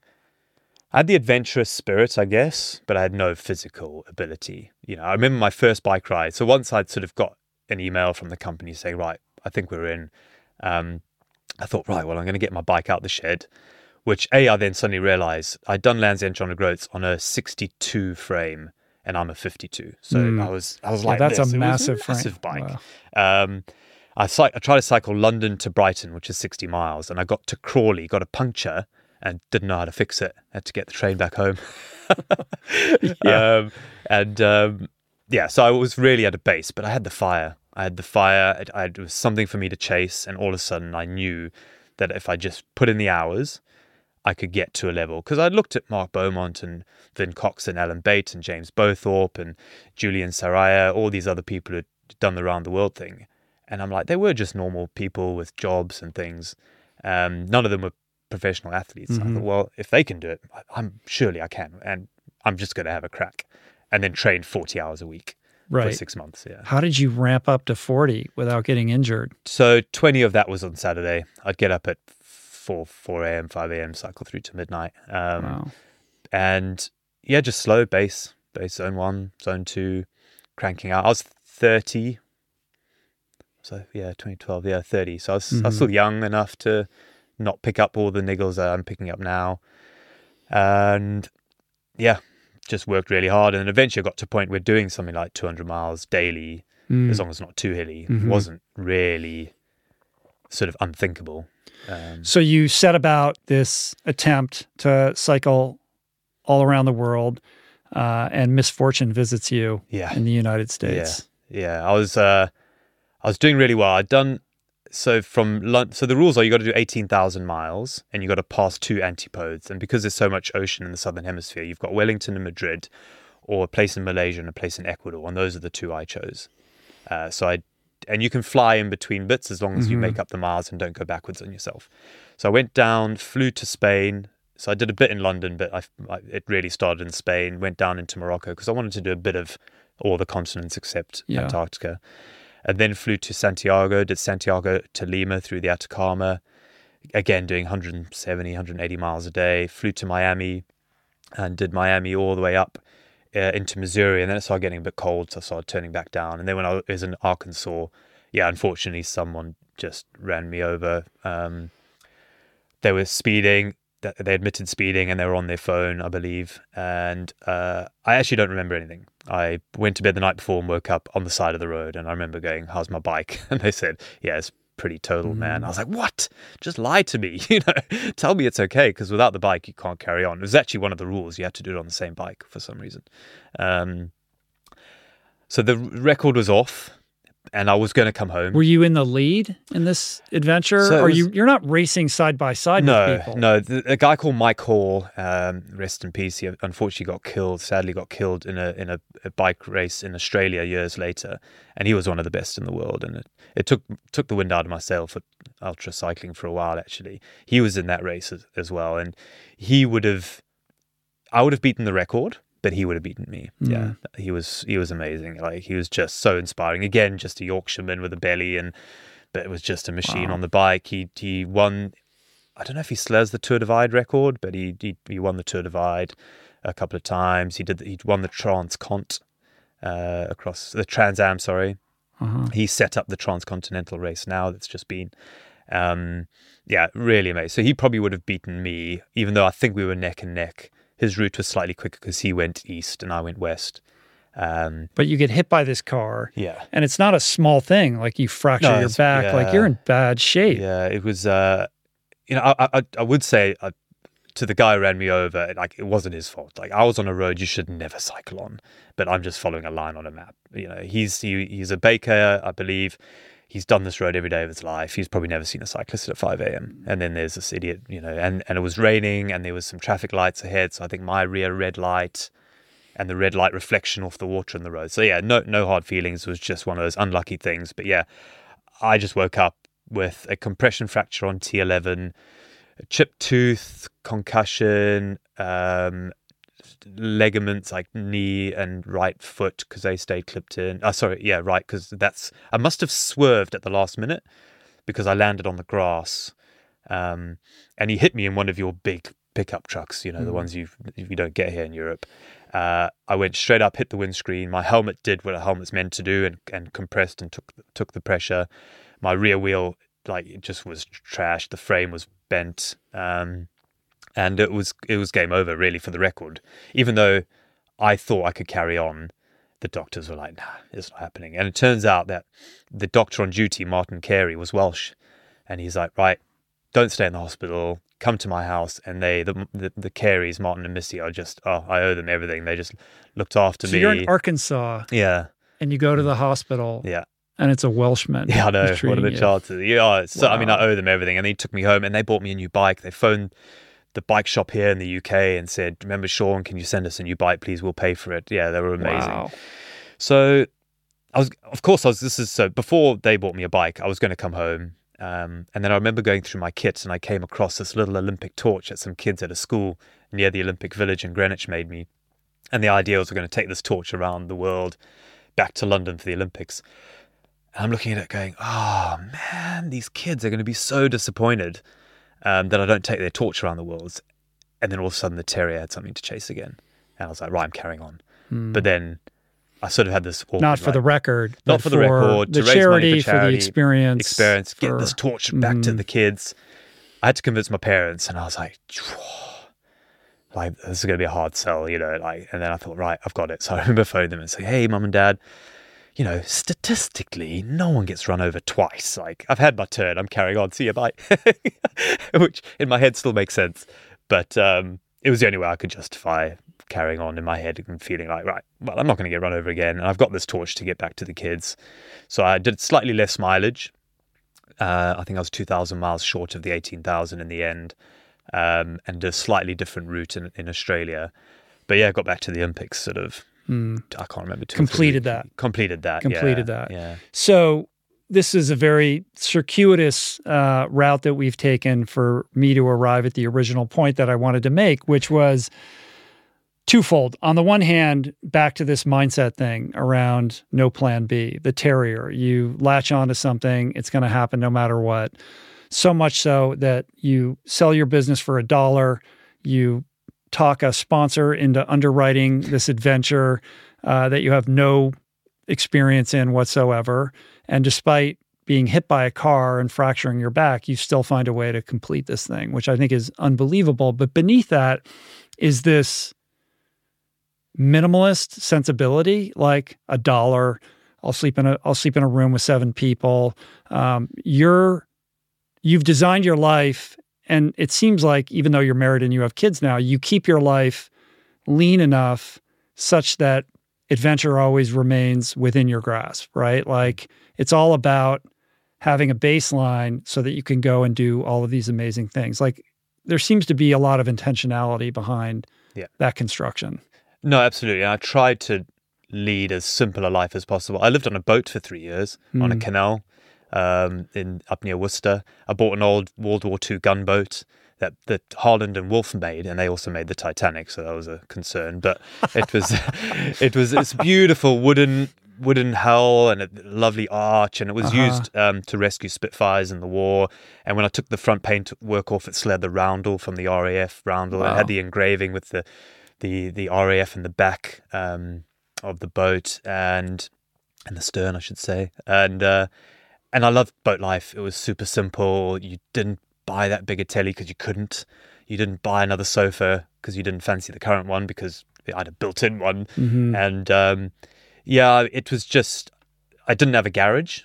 I had the adventurous spirit, I guess, but I had no physical ability. You know, I remember my first bike ride. So once I'd sort of got an email from the company saying, right, I think we're in. Um, I thought, right, well, I'm going to get my bike out the shed. Which a, I then suddenly realised I'd done Land's End John O'Groats on a 62 frame, and I'm a 52. So Mm. I was, I was Yeah, like, that's a this. It was massive frame. massive bike. Wow. Um, I, I tried to cycle London to Brighton, which is 60 miles, and I got to Crawley, got a puncture, and didn't know how to fix it. I had to get the train back home. [LAUGHS] um, and um, yeah, so I was really at a base, but I had the fire. I had the fire. It, I, it was something for me to chase, and all of a sudden, I knew that if I just put in the hours, I could get to a level. Because I looked at Mark Beaumont and Vin Cox and Alan Bate and James Bowthorpe and Julian Sayarer, all these other people who'd done the round the world thing. And I'm like, they were just normal people with jobs and things. Um, none of them were professional athletes. I thought, well, if they can do it, I'm surely I can. And I'm just going to have a crack. And then train 40 hours a week for six months. Yeah. How did you ramp up to 40 without getting injured? So 20 of that was on Saturday. I'd get up at 4, 4 a.m., 5 a.m., cycle through to midnight. Um, Wow. and yeah, just slow base, base zone one, zone two, cranking out. I was 30. So yeah, 2012, yeah, 30. So I was, I was still young enough to not pick up all the niggles that I'm picking up now. And yeah, just worked really hard. And eventually I got to a point where doing something like 200 miles daily, Mm. as long as not too hilly, Mhm. wasn't really sort of unthinkable. Um, So you set about this attempt to cycle all around the world, uh, and misfortune visits you yeah. in the United States. Yeah, I was uh, I was doing really well. I'd done so from London. So the rules are you got to do eighteen thousand miles and you got to pass two antipodes. And because there's so much ocean in the southern hemisphere, you've got Wellington and Madrid, or a place in Malaysia and a place in Ecuador. And those are the two I chose. Uh, so I and you can fly in between bits as long as you make up the miles and don't go backwards on yourself. So I went down, flew to Spain. So I did a bit in London, but I, I, it really started in Spain. Went down into Morocco because I wanted to do a bit of all the continents except Yeah. Antarctica. And then flew to Santiago, did Santiago to Lima through the Atacama, again doing 170, 180 miles a day. Flew to Miami and did Miami all the way up uh, into Missouri, and then it started getting a bit cold, so I started turning back down. And then when I was in Arkansas, yeah, unfortunately, someone just ran me over. Um, they were speeding. They admitted speeding, and they were on their phone, I believe. And uh, I actually don't remember anything. I went to bed the night before and woke up on the side of the road, and I remember going, "How's my bike?" [LAUGHS] And they said, "Yeah, it's pretty total, man." I was like, "What? Just lie to me, [LAUGHS] you know? Tell me it's okay, because without the bike, you can't carry on." It was actually one of the rules; you had to do it on the same bike for some reason. Um, so the record was off and I was going to come home. Were you in the lead in this adventure? So it or was- you you're not racing side by side no, with people? no. The, a guy called Mike Hall, um, rest in peace. He unfortunately got killed. Sadly, got killed in a in a, a bike race in Australia years later, and he was one of the best in the world. And it, it took took the wind out of my sail for ultra cycling for a while. Actually, he was in that race as, as well, and he would have, I would have beaten the record. But he would have beaten me. Yeah, he was he was amazing. Like he was just so inspiring. Again, just a Yorkshireman with a belly, and but it was just a machine on the bike. He he won I don't know if he slurs the Tour Divide record, but he he, he won the Tour Divide a couple of times. He did he won the Transcont uh, across the Trans Am. Sorry, he set up the Transcontinental race now that's just been. Um, yeah, really amazing. So he probably would have beaten me, even though I think we were neck and neck. His route was slightly quicker because he went east and I went west. Um, But you get hit by this car. yeah, And it's not a small thing. Like you fracture No, your back. Like you're in bad shape. Yeah, it was. Uh, you know, I, I I would say uh, to the guy who ran me over, like it wasn't his fault. Like I was on a road you should never cycle on, but I'm just following a line on a map. You know, he's he, he's a baker, I believe. He's done this road every day of his life. He's probably never seen a cyclist at 5 a.m. And then there's this idiot, you know, and, and it was raining and there was some traffic lights ahead. So I think my rear red light and the red light reflection off the water in the road. So yeah, no no hard feelings. It was just one of those unlucky things. But yeah, I just woke up with a compression fracture on T11, a chipped tooth, concussion, um, ligaments like knee and right foot because they stayed clipped in. Oh, sorry, yeah, right, because that's I must have swerved at the last minute because I landed on the grass, um, and he hit me in one of your big pickup trucks. You know, the ones you you don't get here in Europe. Uh, I went straight up, hit the windscreen. My helmet did what a helmet's meant to do, and, and compressed and took took the pressure. My rear wheel, like, it just was trash. The frame was bent, um, and it was it was game over really for the record. Even though I thought I could carry on, the doctors were like, "Nah, it's not happening." And it turns out that the doctor on duty, Martin Carey, was Welsh, and he's like, "Right, don't stay in the hospital. Come to my house." And they, the the, the Careys, Martin and Missy, are just, oh, I owe them everything. They just looked after So me. you're in Arkansas yeah, and you go to the hospital yeah. and it's a Welshman. Yeah, I know. What are the you. chances? Yeah, so I mean, I owe them everything, and they took me home and they bought me a new bike. They phoned the bike shop here in the UK and said, "Remember, Sean, can you send us a new bike, please? We'll pay for it." Yeah, they were amazing. Wow. So, I was, of course, I was. This is so before they bought me a bike. I was going to come home, um, and then I remember going through my kit, and I came across this little Olympic torch that some kids at a school near the Olympic Village in Greenwich made me. And the idea was we're going to take this torch around the world, back to London for the Olympics. And I'm looking at it going, oh man, these kids are going to be so disappointed um, that I don't take their torch around the world. And then all of a sudden the terrier had something to chase again. And I was like, right, I'm carrying on. But then I sort of had this awkward, Hmm. Not for like, the record. not for the record, The to raise money for charity, for, the experience. experience, get this torch back to the kids. I had to convince my parents, and I was like, like this is going to be a hard sell, you know. Like, and then I thought, right, I've got it. So I remember phoning them and saying, "Hey, mum and dad, you know, statistically, no one gets run over twice. Like, I've had my turn. I'm carrying on. See you, bye." [LAUGHS] Which in my head still makes sense, but um, it was the only way I could justify carrying on in my head and feeling like, right, well, I'm not going to get run over again, and I've got this torch to get back to the kids. So I did slightly less mileage. Uh, I think I was 2,000 miles short of the 18,000 in the end, um, and a slightly different route in, in Australia. But yeah, got back to the Olympics sort of. I can't remember. Completed that. Completed that. Completed yeah, that. Yeah. So this is a very circuitous uh, route that we've taken for me to arrive at the original point that I wanted to make, which was twofold. On the one hand, back to this mindset thing around no plan B, the terrier. You latch onto something, it's going to happen no matter what. So much so that you sell your business for a dollar, you talk a sponsor into underwriting this adventure uh, that you have no experience in whatsoever. And despite being hit by a car and fracturing your back, you still find a way to complete this thing, which I think is unbelievable. But beneath that is this minimalist sensibility, like a dollar. I'll sleep in a I'll sleep in a room with seven people. Um, you're you've designed your life, and it seems like even though you're married and you have kids now, you keep your life lean enough such that adventure always remains within your grasp, right? Like it's all about having a baseline so that you can go and do all of these amazing things. Like there seems to be a lot of intentionality behind Yeah. that construction. No, absolutely. I tried to lead as simple a life as possible. I lived on a boat for three years on a hmm. canal um, in up near Worcester. I bought an old World War II gunboat that that Harland and Wolff made, and they also made the Titanic, so that was a concern. But it was [LAUGHS] it was this beautiful wooden wooden hull and a lovely arch, and it was used um, to rescue Spitfires in the war. And when I took the front paint work off, it still had the roundel from the RAF roundel. It had the engraving with the the the RAF in the back um, of the boat and and the stern, I should say. And uh, and I loved boat life. It was super simple. You didn't buy that bigger telly because you couldn't. You didn't buy another sofa because you didn't fancy the current one because I had a built-in one. And um, yeah, it was just I didn't have a garage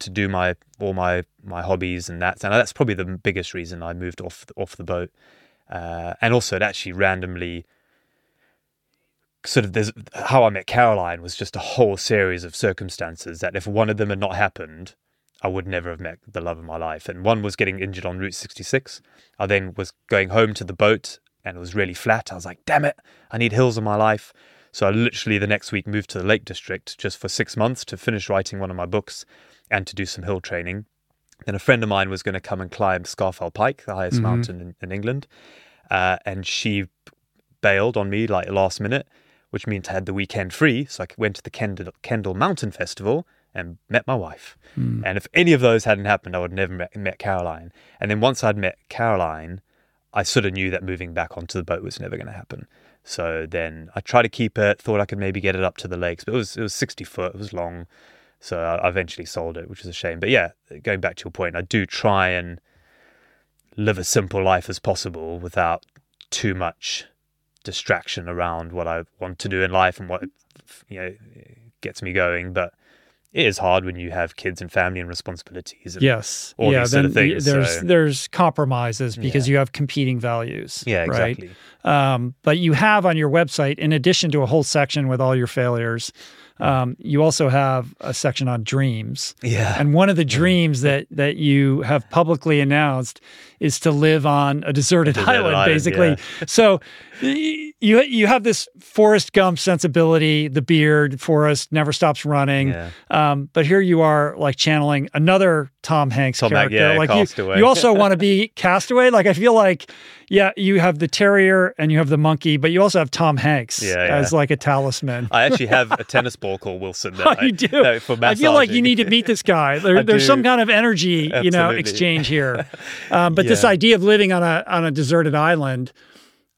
to do my all my my hobbies and that. And that's probably the biggest reason I moved off off the boat. Uh, and also, it actually randomly sort of there's how I met Caroline was just a whole series of circumstances that if one of them had not happened, I would never have met the love of my life. And one was getting injured on Route 66. I then was going home to the boat and it was really flat. I was like, damn it, I need hills in my life. So I literally the next week moved to the Lake District just for six months to finish writing one of my books and to do some hill training. Then a friend of mine was going to come and climb Scafell Pike, the highest mountain in, in England. Uh, and she bailed on me like last minute, which means I had the weekend free. So I went to the Kendal, Kendal Mountain Festival and met my wife. Hmm. And if any of those hadn't happened, I would never met, met Caroline. And then once I'd met Caroline, I sort of knew that moving back onto the boat was never going to happen. So then I tried to keep it. Thought I could maybe get it up to the lakes, but it was it was sixty foot. It was long, so I I eventually sold it, which is a shame. But yeah, going back to your point, I do try and live a simple life as possible without too much distraction around what I want to do in life and what you know gets me going. But it is hard when you have kids and family and responsibilities. And Yes. all yeah. these sort of things, there's so- there's compromises because Yeah. you have competing values. Yeah, right? exactly. Um, but you have on your website, in addition to a whole section with all your failures, um, you also have a section on dreams. Yeah. And one of the dreams that that you have publicly announced is to live on a deserted, Deserted island, island, basically. yeah. so you you have this Forrest Gump sensibility. The beard, Forrest never stops running. Yeah. Um, but here you are, like channeling another Tom Hanks Tom character. yeah, like you, Castaway. you also want to be [LAUGHS] Castaway. Like I feel like, yeah, you have the terrier and you have the monkey, but you also have Tom Hanks Yeah, as like a talisman. I actually [LAUGHS] have a tennis ball called Wilson. That Oh, I, you do. that- for I feel like you need to meet this guy. [LAUGHS] There, there's do. some kind of energy, you know, exchange here. Um, but this idea of living on a on a deserted island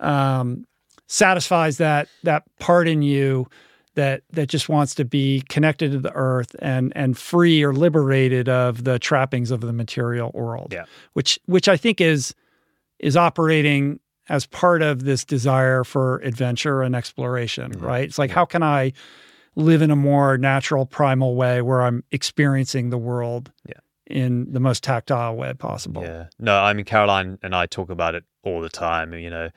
um, satisfies that that part in you that that just wants to be connected to the earth and and free or liberated of the trappings of the material world. Yeah. Which which I think is is operating as part of this desire for adventure and exploration, right? It's like how can I live in a more natural primal way where I'm experiencing the world Yeah. In the most tactile way possible. Yeah. No, I mean Caroline and I talk about it all the time. You know,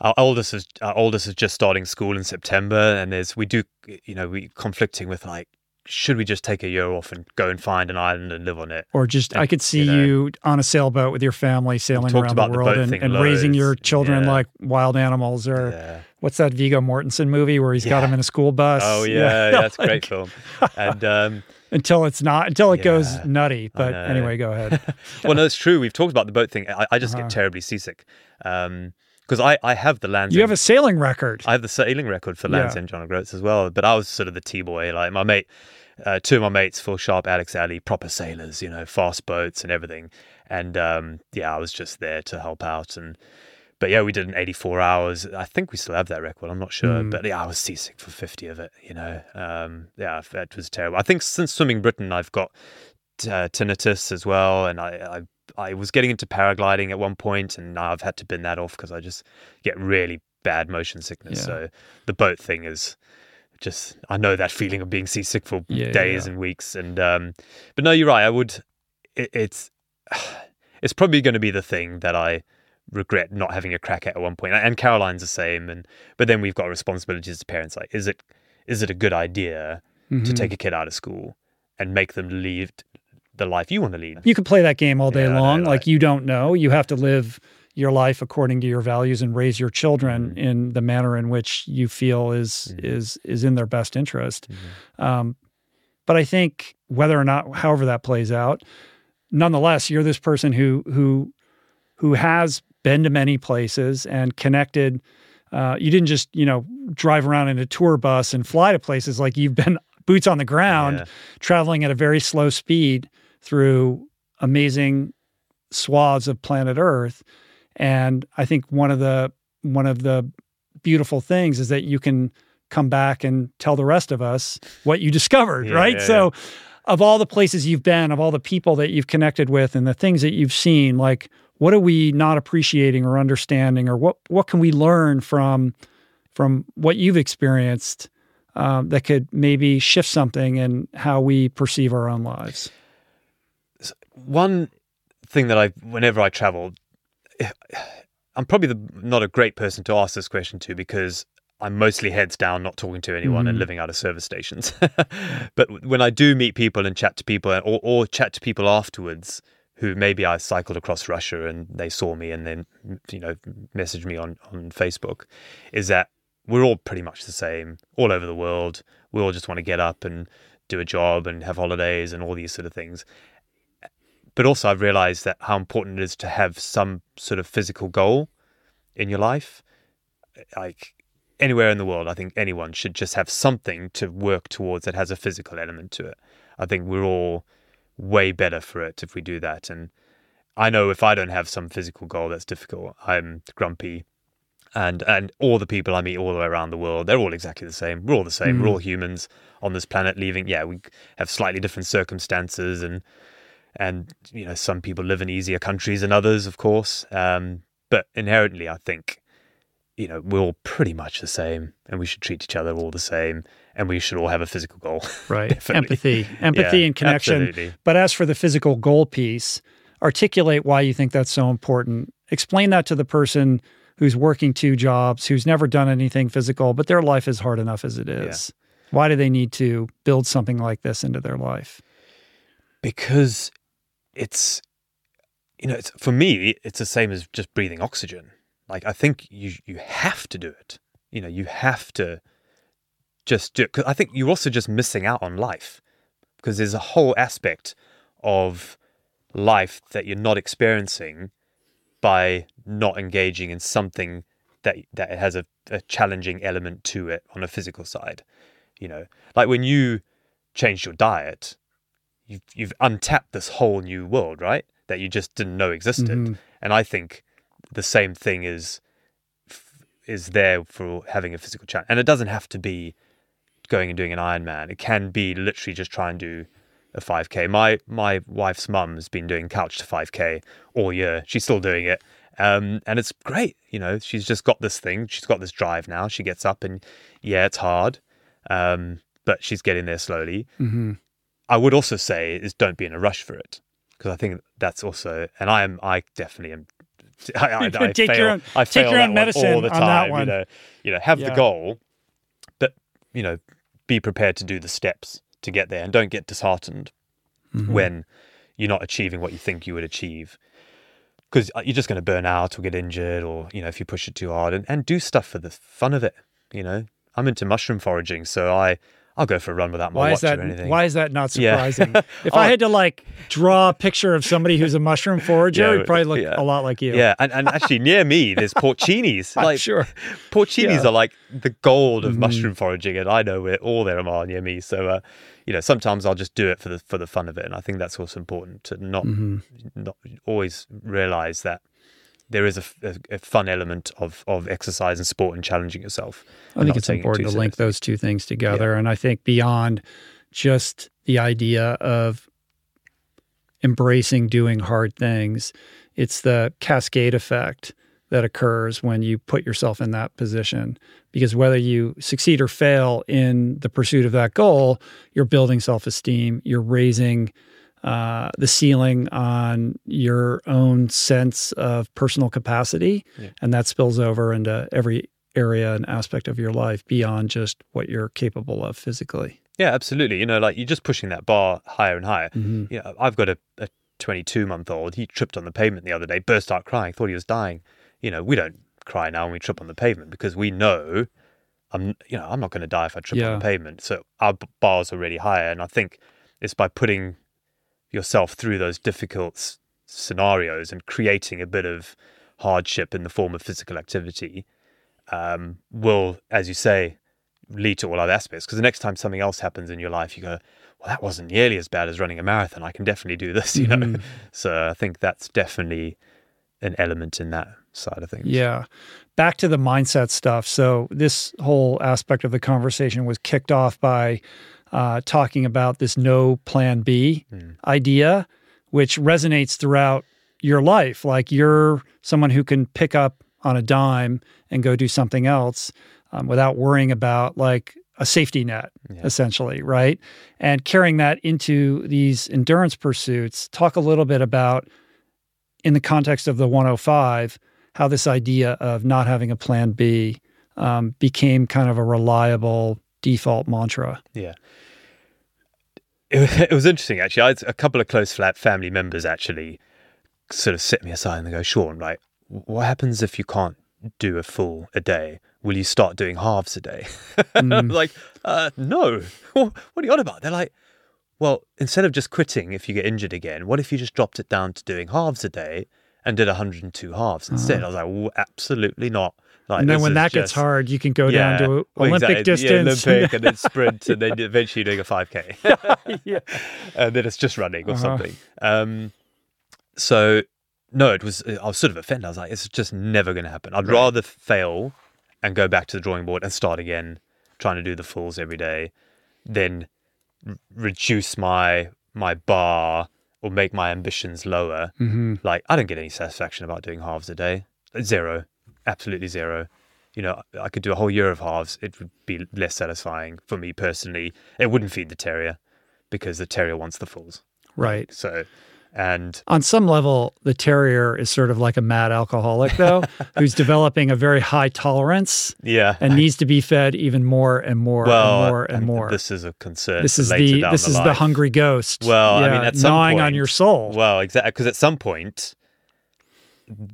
our oldest is our oldest is just starting school in September, and there's we do you know we conflicting with like should we just take a year off and go and find an island and live on it? Or just, I could see you you, on a sailboat with your family sailing around the the world boat and, and raising your children Yeah. like wild animals. Or Yeah. what's that Viggo Mortensen movie where he's got Yeah. them in a school bus? Oh [LAUGHS] yeah, that's a like, great film. [LAUGHS] And um, Until it's not, until it goes nutty. But anyway, go ahead. [LAUGHS] well, no, it's true. We've talked about the boat thing. I, I just Uh-huh. get terribly seasick because I I have the Land's you have a sailing record. I have the sailing record for Land's Yeah. End John O'Groats as well, but I was sort of the T boy. Like my mate, uh, two of my mates, Phil Sharp, Alex Alley, proper sailors, you know, fast boats and everything. And um, yeah, I was just there to help out. And but yeah, we did an 84 hours. I think we still have that record. I'm not sure, Mm. but yeah, I was seasick for 50 of it. You know, um, yeah, it was terrible. I think since swimming Britain, I've got uh, tinnitus as well, and I, I I was getting into paragliding at one point, and now I've had to bin that off because I just get really bad motion sickness. Yeah. So the boat thing is just I know that feeling of being seasick for yeah, days yeah. and weeks, and um, but no, you're right. I would. It, it's [SIGHS] it's probably going to be the thing that I regret not having a crack at at one point. And Caroline's the same. And but then we've got responsibilities as parents. Like, is it is it a good idea to Mhm. take a kid out of school and make them lead the life you want to lead? You could play that game all day Yeah, I know, long. like- like you don't know. You have to live your life according to your values and raise your children Mm-hmm. in the manner in which you feel is is is in their best interest. Mm-hmm. Um, but I think whether or not, however that plays out, nonetheless, you're this person who who who has been to many places and connected. Uh, you didn't just you know drive around in a tour bus and fly to places like you've been [LAUGHS] boots on the ground, Yeah. traveling at a very slow speed through amazing swaths of planet Earth. And I think one of the one of the beautiful things is that you can come back and tell the rest of us what you discovered, Yeah, right? yeah, so of all the places you've been, of all the people that you've connected with and the things that you've seen, like what are we not appreciating or understanding or what what can we learn from from what you've experienced um, that could maybe shift something in how we perceive our own lives? One thing that I, whenever I travel, I'm probably the, not a great person to ask this question to because I'm mostly heads down, not talking to anyone and Mhm. living out of service stations. [LAUGHS] but when I do meet people and chat to people, or, or chat to people afterwards, who maybe I cycled across Russia and they saw me and then you know messaged me on on Facebook, is that we're all pretty much the same all over the world. We all just want to get up and do a job and have holidays and all these sort of things but also I've realized that how important it is to have some sort of physical goal in your life. Like anywhere in the world, I think anyone should just have something to work towards that has a physical element to it. I think we're all way better for it if we do that. And I know if I don't have some physical goal, that's difficult. I'm grumpy. And and all the people I meet all the way around the world, they're all exactly the same. We're all the same. We're all humans on this planet leaving. Yeah, we have slightly different circumstances and and you know some people live in easier countries than others of course um, but inherently i think you know we're all pretty much the same and we should treat each other all the same and we should all have a physical goal [LAUGHS] Right. Empathy, [LAUGHS] empathy Yeah, and connection. absolutely. But as for the physical goal piece, articulate why you think that's so important. Explain that to the person who's working two jobs, who's never done anything physical, but their life is hard enough as it is. Why do they need to build something like this into their life? because it's you know it's for me it's the same as just breathing oxygen like i think you you have to do it you know you have to just do it 'cause i think you're also just missing out on life because there's a whole aspect of life that you're not experiencing by not engaging in something that that has a, a challenging element to it on a physical side you know like when you changed your diet you've you've untapped this whole new world, right? That you just didn't know existed. Mhm. And I think the same thing is is there for having a physical challenge. And it doesn't have to be going and doing an Ironman. It can be literally just try and do a 5k. My my wife's mum has been doing couch to 5k all year. She's still doing it. Um, and it's great, you know. She's just got this thing. She's got this drive now. She gets up and yeah, it's hard, um, but she's getting there slowly. Mm-hmm. I would also say is don't be in a rush for it because I think that's also, and I am, I definitely am. [LAUGHS] I, I, [LAUGHS] I Take your fail, own- I take your own medicine all the on time. that You know, you know, have Yeah. the goal, but you know, be prepared to do the steps to get there, and don't get disheartened Mm-hmm. when you're not achieving what you think you would achieve. Because you're just going to burn out or get injured, or you know, if you push it too hard, and, and do stuff for the fun of it. You know, I'm into mushroom foraging, so I I'll go for a run without my Why watch is that? or anything. Why is that not [LAUGHS] Yeah. surprising? [LAUGHS] if Oh. I had to like draw a picture of somebody who's a mushroom forager, Yeah, it'd probably look yeah. a lot like you. Yeah, and, and actually near me there's porcinis. [LAUGHS] I'm like sure. porcinis Yeah. Mm-hmm. are like the gold of mushroom foraging, and I know where all there are near me. So uh, you know, sometimes I'll just do it for the for the fun of it, and I think that's also important to not Mm-hmm. not always realize that there is a, a- a fun element of of exercise and sport and challenging yourself. I think it's it important too to link those two things together. And I think beyond just the idea of embracing doing hard things, it's the cascade effect that occurs when you put yourself in that position. Because whether you succeed or fail in the pursuit of that goal, you're building self esteem, you're raising uh, the ceiling on your own sense of personal capacity. Yeah. And that spills over into every area and aspect of your life beyond just what you're capable of physically. Yeah, absolutely. You know, like you're just pushing that bar higher and higher. Mhm. You know, I've got a, a 22 month old. He tripped on the pavement the other day, burst out crying, thought he was dying. You know, we don't cry now when we trip on the pavement because we know I'm, you know, I'm not going to die if I trip on the pavement. So our bars are really higher, and I think it's by putting yourself through those difficult scenarios and creating a bit of hardship in the form of physical activity um, will, as you say, lead to all other aspects. Because the next time something else happens in your life, you go, well, that wasn't nearly as bad as running a marathon. I can definitely do this, [LAUGHS] you know? Mhm. So I think that's definitely an element in that side of things. Yeah. Back to the mindset stuff. So, this whole aspect of the conversation was kicked off by uh, talking about this no plan B Mm. idea, which resonates throughout your life. Like you're someone who can pick up on a dime and go do something else um, without worrying about like a safety net, Yeah. essentially, right? And carrying that into these endurance pursuits, talk a little bit about, in the context of the 105, how this idea of not having a plan B um, became kind of a reliable default mantra. Yeah. It, it was interesting, actually. I had a couple of close flat family members actually sort of set me aside and they go, Sean, like, what happens if you can't do a full a day? Will you start doing halves a day? I'm [LAUGHS] Mm. like, uh, no. [LAUGHS] what are you on about? They're like, well, instead of just quitting if you get injured again, what if you just dropped it down to doing halves a day and did 102 halves instead? I was like, well, absolutely not. Like, and then when that gets hard, you can go down to Olympic exactly. distance. Yeah, Olympic and then [LAUGHS] sprint and then eventually doing a 5K. [LAUGHS] [LAUGHS] yeah. and then it's just running or Uh-huh. something. Um, so, no, it was, I was sort of offended. I was like, it's just never going to happen. I'd rather fail and go back to the drawing board and start again, trying to do the fulls every day, than r- reduce my my bar or make my ambitions lower. hmm Like, I don't get any satisfaction about doing halves a day. Zero. Absolutely zero. You know, I could do a whole year of halves. It would be less satisfying for me personally. It wouldn't feed the terrier because the terrier wants the fulls. Right. So, and On some level, the terrier is sort of like a mad alcoholic, though, [LAUGHS] who's developing a very high tolerance yeah. and needs to be fed even more and more well, and more and more. This is a concern. This is the this the is the hungry ghost. Well, I mean, Yeah, at some gnawing on your soul. Well, exactly. Because at some point,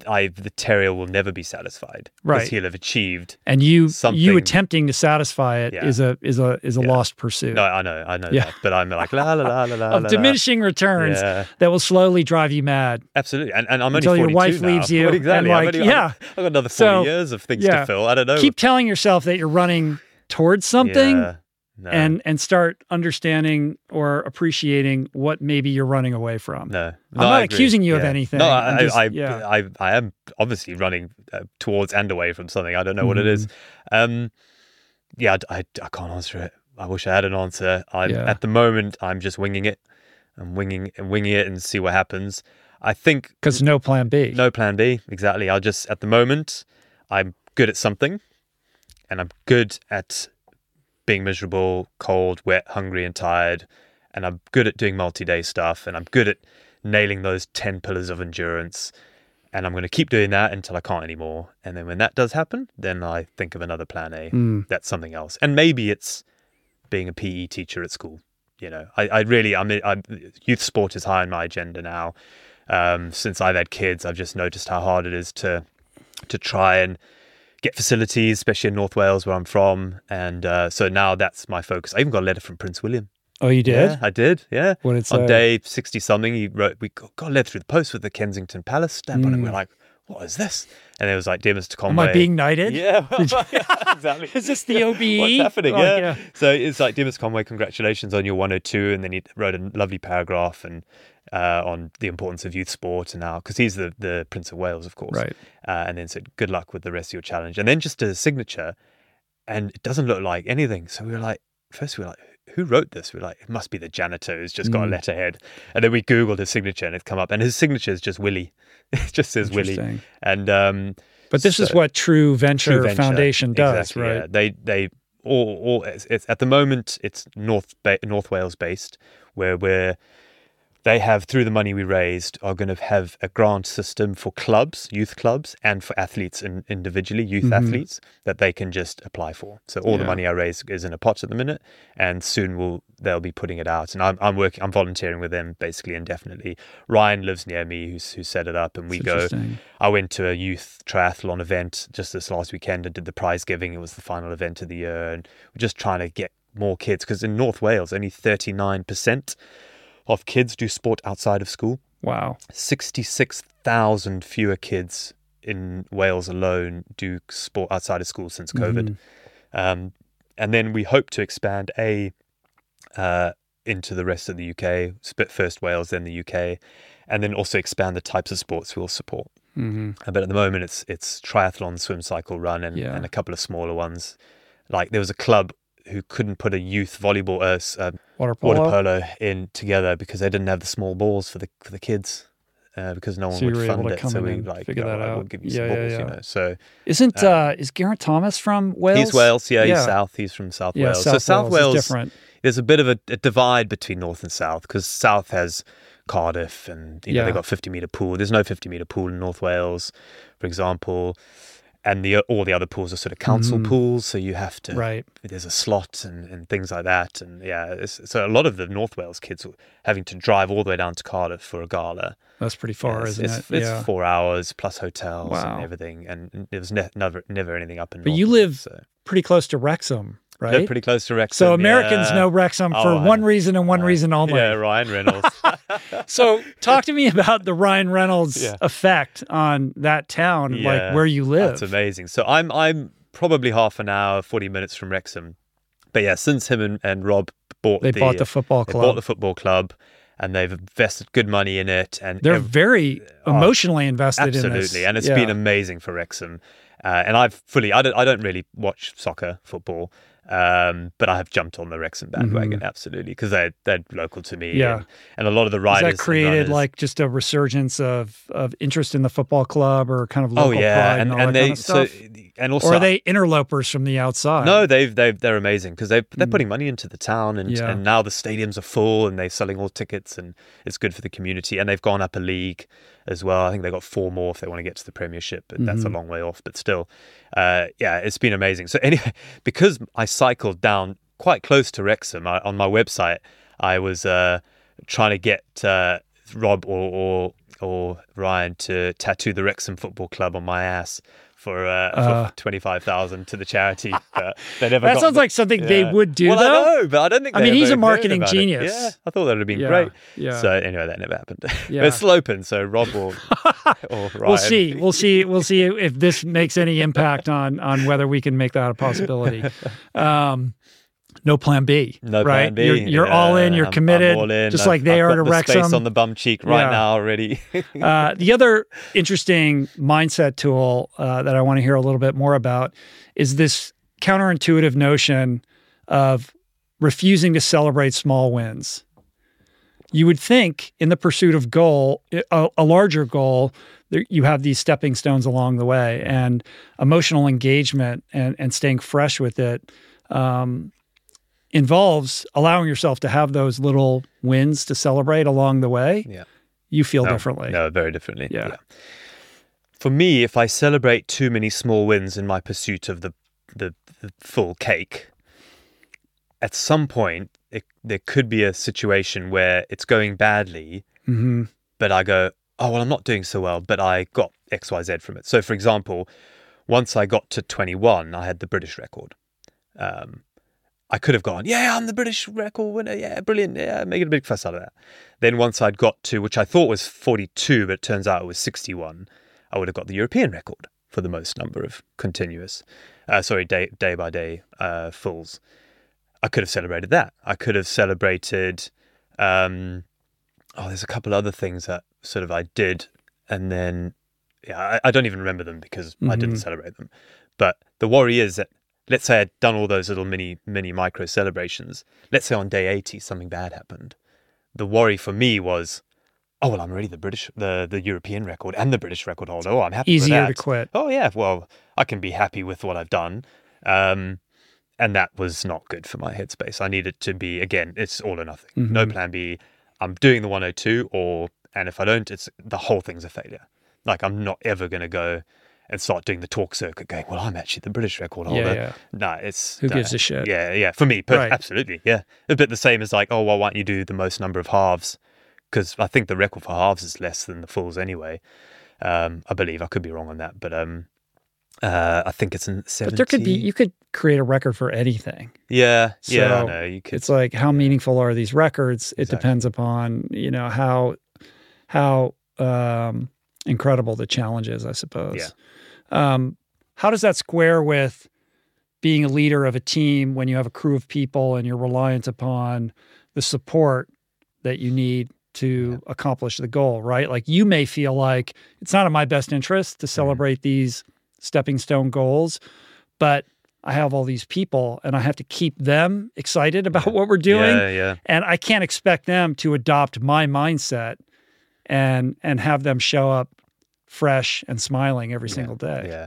I the terrier will never be satisfied. Right. He'll have achieved. and you you attempting to satisfy it is Yeah. a is a is a Yeah. lost pursuit No, I know, I know Yeah. that. But I'm like la la la la la. of la, la. diminishing returns Yeah. that will slowly drive you mad. Absolutely, and, and I'm only Until your wife now. leaves you, [LAUGHS] Well, exactly. and, like, only- yeah. I've, got another 40 So, years of things to fill. I don't know. Keep telling yourself that you're running towards something Yeah, no, and and start understanding or appreciating what maybe you're running away from. no, I'm not accusing you of anything. No, I, just- I, yeah. I, I am obviously running uh, towards and away from something. I don't know what it is. Mm-hmm. Um, yeah, I, I, I can't answer it. I wish I had an answer. I'm Yeah. at the moment. I'm just winging it. I'm winging and winging it and see what happens. I think Because no plan B. No plan B. Exactly. I'll just, at the moment, I'm good at something and I'm good at being miserable, cold, wet, hungry, and tired. And I'm good at doing multi day stuff and I'm good at nailing those 10 pillars of endurance. And I'm going to keep doing that until I can't anymore. And then when that does happen, then I think of another plan A. Mm. That's something else. And maybe it's being a PE teacher at school. You know, I, I really, I mean, I'm, youth sport is high on my agenda now. Um, since I've had kids, I've just noticed how hard it is to to try and get facilities, especially in North Wales where I'm from. And uh, so now that's my focus. I even got a letter from Prince William. Oh, you did? Yeah, I did. Yeah. What did it On say? day 60 something, he wrote, we got a letter through the post with the Kensington Palace stamp on it. Mm. We're like, what is this? And it was like dear Mr. Conway. Am I being knighted? Yeah, [LAUGHS] [LAUGHS] exactly. Is this the OBE? [LAUGHS] What's happening? Like, yeah. So it's like, dear Mr. Conway, congratulations on your 102. And then he wrote a lovely paragraph and uh, on the importance of youth sport and now because he's the the Prince of Wales, of course. Right. Uh, and then said, good luck with the rest of your challenge. And then just a signature, and it doesn't look like anything. So we were like, first we were like, who wrote this? We are like, it must be the janitor who's just got a Mm. letterhead. And then we Googled his signature and it's come up. And his signature is just Willie. [LAUGHS] it just says Willie. Interesting. And um, But this is what True Venture, True Venture, Foundation does, exactly, right? Yeah. They they all all it's, it's at the moment it's North ba- North Wales based where we're they have through the money we raised are going to have a grant system for clubs, youth clubs, and for athletes in, individually, youth Mhm. athletes that they can just apply for. So all the money I raise is in a pot at the minute, and soon we'll they'll be putting it out. And I'm I'm working, I'm volunteering with them basically indefinitely. Ryan lives near me, who's who set it up, and we go. I went to a youth triathlon event just this last weekend and did the prize giving. It was the final event of the year, and we're just trying to get more kids because in North Wales, only 39% of kids do sport outside of school. Wow. 66,000 fewer kids in Wales alone do sport outside of school since COVID. Mhm. Um, and then we hope to expand A uh, into the rest of the UK, split first Wales, then the UK, and then also expand the types of sports we'll support. Mhm. Uh, But at the moment, it's it's triathlon, swim, cycle, run, and, Yeah. and a couple of smaller ones. Like there was a club who couldn't put a youth volleyball, uh, uh, Water polo. water polo in together because they didn't have the small balls for the for the kids. Uh, because no one So would fund it, so we like figure you know, that like, we'll give you Yeah, some balls, yeah. you know. So Isn't Um, uh, is Geraint Thomas from Wales? he's Wales, yeah, he's South, he's from South Wales. South so South Wales, different. there's a bit of a, a divide between North and South because South has Cardiff and you know they've got 50 meter pool. There's no 50 meter pool in North Wales, for example, and the all the other pools are sort of council Mhm. pools, so you have to Right. there's a slot and, and things like that. And yeah, it's, so a lot of the North Wales kids were having to drive all the way down to Cardiff for a gala. That's pretty far, it's, isn't it's, it? It's yeah. four hours plus hotels Wow. and everything, and there was ne- never never anything up in. But you live so. Pretty close to Wrexham, They're pretty close to Wrexham. so Americans yeah. know Wrexham Oh, for I one reason and one reason only. Yeah, Ryan Reynolds. [LAUGHS] [LAUGHS] So talk to me about the Ryan Reynolds Yeah. effect on that town, Yeah, like where you live. That's amazing. So I'm I'm probably half an hour, forty minutes from Wrexham. But yeah, since him and, and Rob bought They the, bought the football they club. bought the football club, and they've invested good money in it. And They're ev- very emotionally invested in this. absolutely, and it's Yeah. been amazing for Wrexham. Uh, and I've fully I don't I don't really watch soccer football. Um, but I have jumped on the Wrexham bandwagon absolutely because they're they're local to me. Mm-hmm. Yeah. and, and a lot of the Has riders that created runners- like just a resurgence of, of interest in the football club or kind of oh local yeah, pride and, and, and they kind of so and also or are they interlopers from the outside? No, they've they've they're amazing because they they're putting money into the town and. Yeah. and now the stadiums are full and they're selling all tickets and it's good for the community and they've gone up a league as well. I think they've got four more if they want to get to the Premiership, but that's a Mhm. long way off. But still, uh, yeah, it's been amazing. So anyway, [LAUGHS] because I cycled down quite close to Wrexham I, on my website, I was uh, trying to get uh, Rob or, or or Ryan to tattoo the Wrexham Football Club on my ass. For, uh, Uh. for twenty five thousand to the charity, [LAUGHS] but they never. That sounds the- like something they would do, well, though. I know, but I don't think. I mean, he's a marketing it. genius. Yeah, I thought that would have been Yeah, great. yeah. So anyway, that never happened. [LAUGHS] Yeah. but it's still. So Rob [LAUGHS] Ryan. We'll see. We'll see. We'll see if this makes any impact on on whether we can make that a possibility. Um, no plan B. No right? plan B. You're, you're all in. You're I'm- I'm committed, all in. just I've- like they I've are to the Wrexham. Space on the bum cheek right Yeah. now already. [LAUGHS] Uh, the other interesting mindset tool uh, that I want to hear a little bit more about is this counterintuitive notion of refusing to celebrate small wins. You would think, in the pursuit of goal, a, a larger goal, you have these stepping stones along the way, and emotional engagement and, and staying fresh with it um, involves allowing yourself to have those little wins to celebrate along the way. Yeah. You feel no, differently. No, very differently. Yeah. For me, if I celebrate too many small wins in my pursuit of the the, the full cake, at some point it, there could be a situation where it's going badly, hmm but I go, oh well, I'm not doing so well, but I got X Y Z from it. So, for example, once I got to 21, I had the British record. Um, I could have gone, yeah, I'm the British record winner. Yeah, brilliant. Yeah, making a big fuss out of that. Then once I'd got to, which I thought was 42, but it turns out it was 61, I would have got the European record for the most number of continuous, uh, sorry, day day by day uh, fulls. I could have celebrated that. I could have celebrated. Um, oh, there's a couple other things that sort of I did, and then yeah, I, I don't even remember them because I didn't Mhm. celebrate them. But the worry is that let's say I'd done all those little mini mini micro celebrations. Let's say on day eighty something bad happened. The worry for me was, oh well, I'm already the British, the the European record and the British record holder. Oh, I'm happy. with Easier to quit. Oh yeah, well, I can be happy with what I've done. Um, and that was not good for my headspace. I needed to be again, it's all or nothing. No Mhm. plan B. I'm doing the 102 or and if I don't, it's the whole thing's a failure. Like I'm not ever gonna go and start doing the talk circuit going, Well, I'm actually the British record holder. yeah. yeah. No, it's Who gives a shit? Yeah, yeah. For me, per- Right. absolutely. Yeah. A bit the same as like, oh well, why don't you do the most number of halves? Because I think the record for halves is less than the fulls anyway. Um, I believe I could be wrong on that, but um, uh, I think it's in 70. But there could be you could create a record for anything. Yeah, yeah, I know. You could. It's like how meaningful are these records? It Exactly. depends upon you know how how um, incredible the challenge is, I suppose. Um, how does that square with being a leader of a team when you have a crew of people and you're reliant upon the support that you need to accomplish the goal? Right? Like you may feel like it's not in my best interest Mm-hmm. to celebrate these stepping stone goals, but I have all these people and I have to keep them excited about what we're doing. Yeah, yeah. And I can't expect them to adopt my mindset and and have them show up fresh and smiling every single day. Yeah.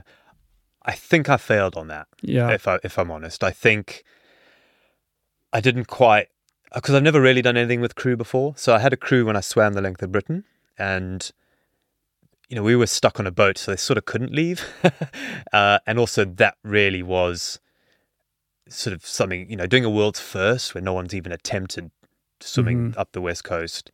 I think I failed on that. Yeah. If I if I'm honest, I think I didn't quite because I've never really done anything with crew before. So I had a crew when I swam the length of Britain, and you know we were stuck on a boat, so they sort of couldn't leave. [LAUGHS] uh, and also that really was sort of something you know doing a world's first where no one's even attempted swimming up the west coast.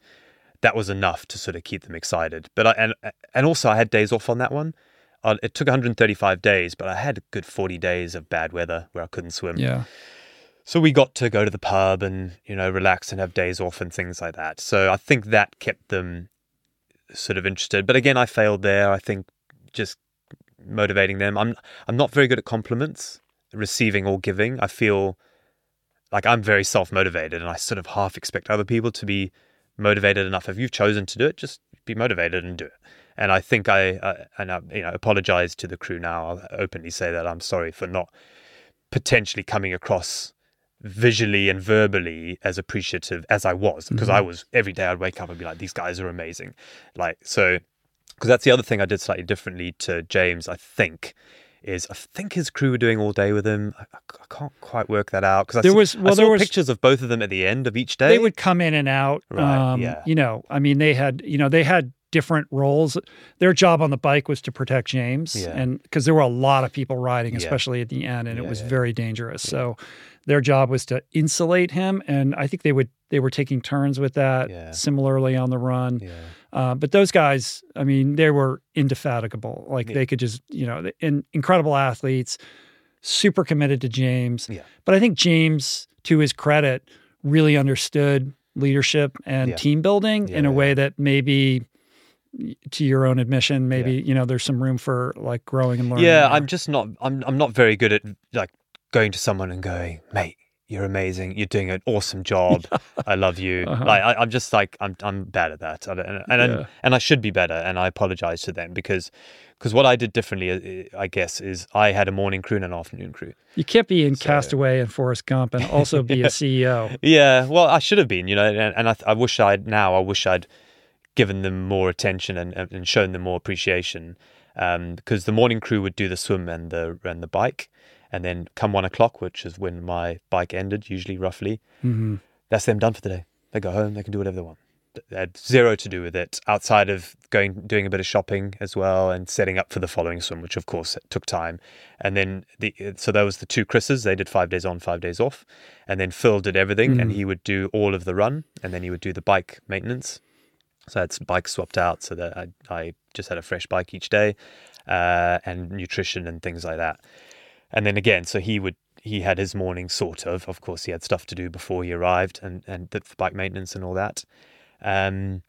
That was enough to sort of keep them excited. But I, and and also I had days off on that one. Uh, it took 135 days, but I had a good 40 days of bad weather where I couldn't swim. Yeah. So we got to go to the pub and you know relax and have days off and things like that. So I think that kept them sort of interested. But again, I failed there. I think just motivating them. I'm I'm not very good at compliments, receiving or giving. I feel like I'm very self motivated, and I sort of half expect other people to be motivated enough. If you've chosen to do it, just be motivated and do it. And I think I uh, and I you know apologize to the crew now. I'll openly say that I'm sorry for not potentially coming across visually and verbally as appreciative as I was because I was every day I'd wake up and be like these guys are amazing like so because that's the other thing I did slightly differently to James I think is I think his crew were doing all day with him I, I can't quite work that out because There was- I well, saw there was- pictures of both of them at the end of each day They would come in and out. Right, um, yeah. You know, I mean, they had, you know, they had different roles. Their job on the bike was to protect James, Yeah. and because there were a lot of people riding, Yeah. especially at the end, and it was yeah. very dangerous. So their job was to insulate him, and I think they would they were taking turns with that. Yeah. Similarly on the run, yeah uh, but those guys, I mean, they were indefatigable. Like Yeah. they could just, you know, in, incredible athletes, super committed to James. Yeah. But I think James, to his credit, really understood leadership and Yeah. team building Yeah, in a way that maybe, to your own admission, maybe you know, there's some room for like growing and learning. Yeah, there. I'm just not. I'm. I'm not very good at like going to someone and going, mate, you're amazing. You're doing an awesome job. [LAUGHS] I love you. Uh-huh. Like I, I'm just like I'm. I'm bad at that. I and and, Yeah. and I should be better. And I apologize to them because because what I did differently, uh, I guess, is I had a morning crew and an afternoon crew. You can't be in Castaway and Forrest Gump and also be a [LAUGHS] CEO. Yeah, well, I should have been, you know, and, and I, I wish I'd now. I wish I'd given them more attention and, and and shown them more appreciation, um, because the morning crew would do the swim and the and the bike, and then come one o'clock, which is when my bike ended, usually roughly. hmm That's them done for the day. They go home. They can do whatever they want. They had zero to do with it outside of going doing a bit of shopping as well and setting up for the following swim, which of course took time. And then the so there was the two Chris's. They did five days on, five days off, and then Phil did everything, and Mhm. he would do all of the run, and then he would do the bike maintenance. So I had some swapped out so that I, I just had a fresh bike each day, uh, and nutrition and things like that. And then again, so he would he had his morning sort of. Of course, he had stuff to do before he arrived, and and the bike maintenance and all that. Um,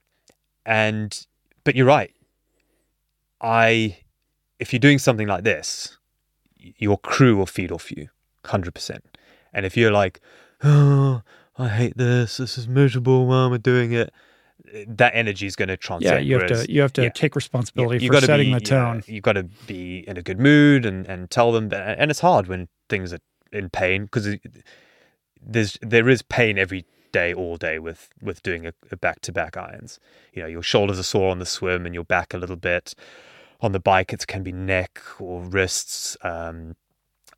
and but you're right. I, if you're doing something like this, your crew will feed off you, hundred percent. And if you're like, oh, I hate this. This is miserable. Why am I doing it? That energy is going to transcend. Yeah, you have whereas- to you have to yeah. take responsibility you for setting be, the tone. Yeah, you've got to be in a good mood and, and tell them. That, and it's hard when things are in pain because there's there is pain every day, all day with with doing a, a back-to-back irons. You know, your shoulders are sore on the swim and your back a little bit. On the bike, it can be neck or wrists. Um,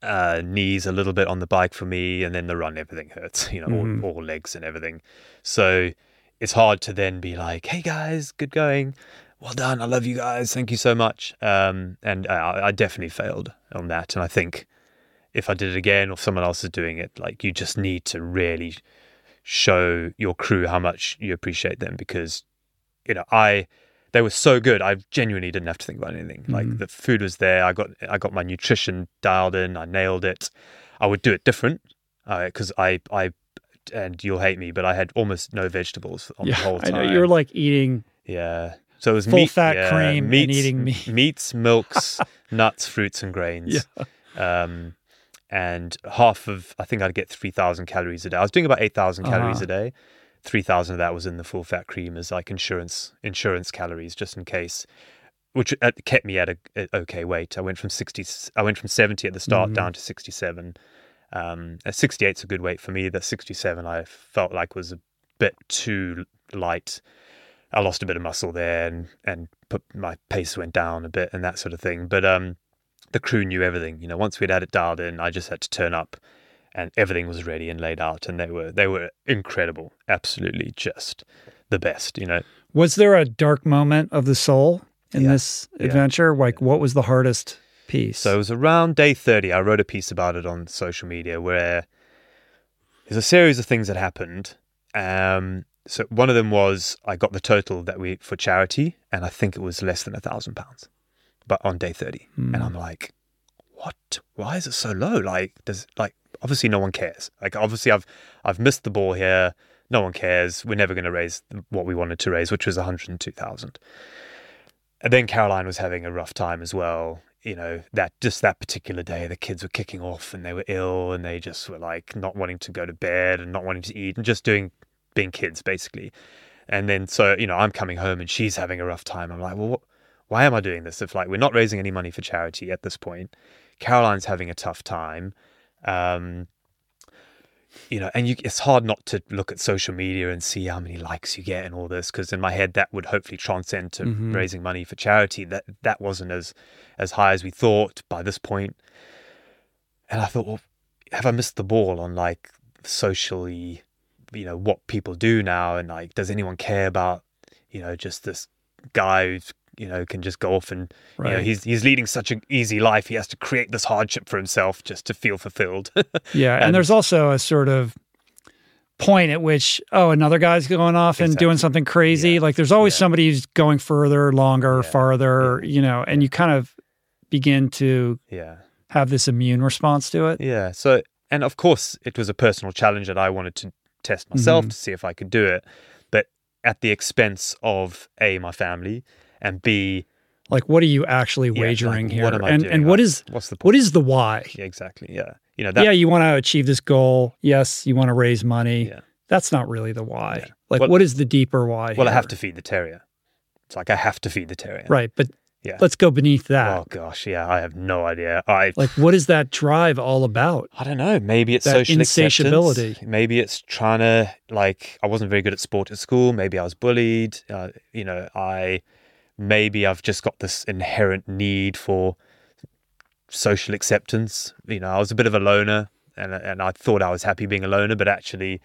uh, knees a little bit on the bike for me, and then the run, everything hurts, [LAUGHS] you know, Mhm. all, all legs and everything. So it's hard to then be like, hey guys, good going. Well done. I love you guys. Thank you so much. Um, and I, I definitely failed on that. And I think if I did it again or someone else is doing it, like you just need to really show your crew how much you appreciate them because, you know, I, they were so good. I genuinely didn't have to think about anything. Like Mhm. the food was there. I got I got my nutrition dialed in. I nailed it. I would do it different because I I and you'll hate me, but I had almost no vegetables on yeah, the whole I time. know you're like eating yeah. So it was full meat, fat yeah, cream and eating meat. [LAUGHS] meats, milks, [LAUGHS] nuts, fruits, and grains. Um, and half of I think I'd get three thousand calories a day. I was doing about eight thousand calories Uh-huh. a day. Three thousand of that was in the full fat cream as like insurance insurance calories, just in case. Which uh, kept me at a, a okay weight. I went from sixty. I went from seventy at the start Mhm. down to sixty-seven. Um, at sixty-eight is a good weight for me. That sixty-seven I felt like was a bit too light. I lost a bit of muscle there, and and put, my pace went down a bit, and that sort of thing. But um, the crew knew everything. You know, once we'd had it dialed in, I just had to turn up, and everything was ready and laid out, and they were they were incredible, absolutely just the best. You know, Was there a dark moment of the soul in Yeah. this Yeah. adventure? Like, what was the hardest piece? So it was around day 30. I wrote a piece about it on social media where there's a series of things that happened. Um, so one of them was I got the total that we for charity, and I think it was less than a thousand pounds, but on day 30. Hmm. And I'm like, what? Why is it so low? Like, does like obviously no one cares. Like, obviously I've I've missed the ball here. No one cares. We're never going to raise what we wanted to raise, which was 102,000. And then Caroline was having a rough time as well. You know, that just that particular day, the kids were kicking off and they were ill and they just were like not wanting to go to bed and not wanting to eat and just doing being kids basically. And then so, you know, I'm coming home and she's having a rough time. I'm like, well, why am I doing this? If like we're not raising any money for charity at this point, Caroline's having a tough time. Um, you know, and you, it's hard not to look at social media and see how many likes you get and all this, because in my head that would hopefully transcend to Mhm. raising money for charity. That that wasn't as as high as we thought by this point. And I thought, well, have I missed the ball on like socially, you know, what people do now, and like, does anyone care about, you know, just this guy who's you know can just go off and you know he's he's leading such an easy life. He has to create this hardship for himself just to feel fulfilled. [LAUGHS] yeah, and, and- there's also a sort of point at which oh another guy's going off and doing something crazy Yeah. like there's always Yeah. somebody who's going further longer Yeah. farther you know and you kind of begin to yeah. have this immune response to it Yeah. So, and of course, it was a personal challenge that I wanted to test myself Mhm. to see if I could do it, but at the expense of a my family and b like what are you actually yeah, like, wagering here What and and what Like, is what's the point? what is the why Yeah, exactly? Yeah. You know that. yeah you want to achieve this goal yes you want to raise money Yeah. that's not really the why like Well- what is the deeper why well, I have to feed the terrier. It's like I have to feed the terrier. right but Yeah. let's go beneath that Oh gosh, yeah. I have no idea. I like what is that drive all about I don't know. Maybe it's That social insatiability. acceptance. Maybe it's trying to like. I wasn't very good at sport at school. Maybe I was bullied. Uh, you know, I maybe I've just got this inherent need for social acceptance. You know, I was a bit of a loner, and and I thought I was happy being a loner, but actually,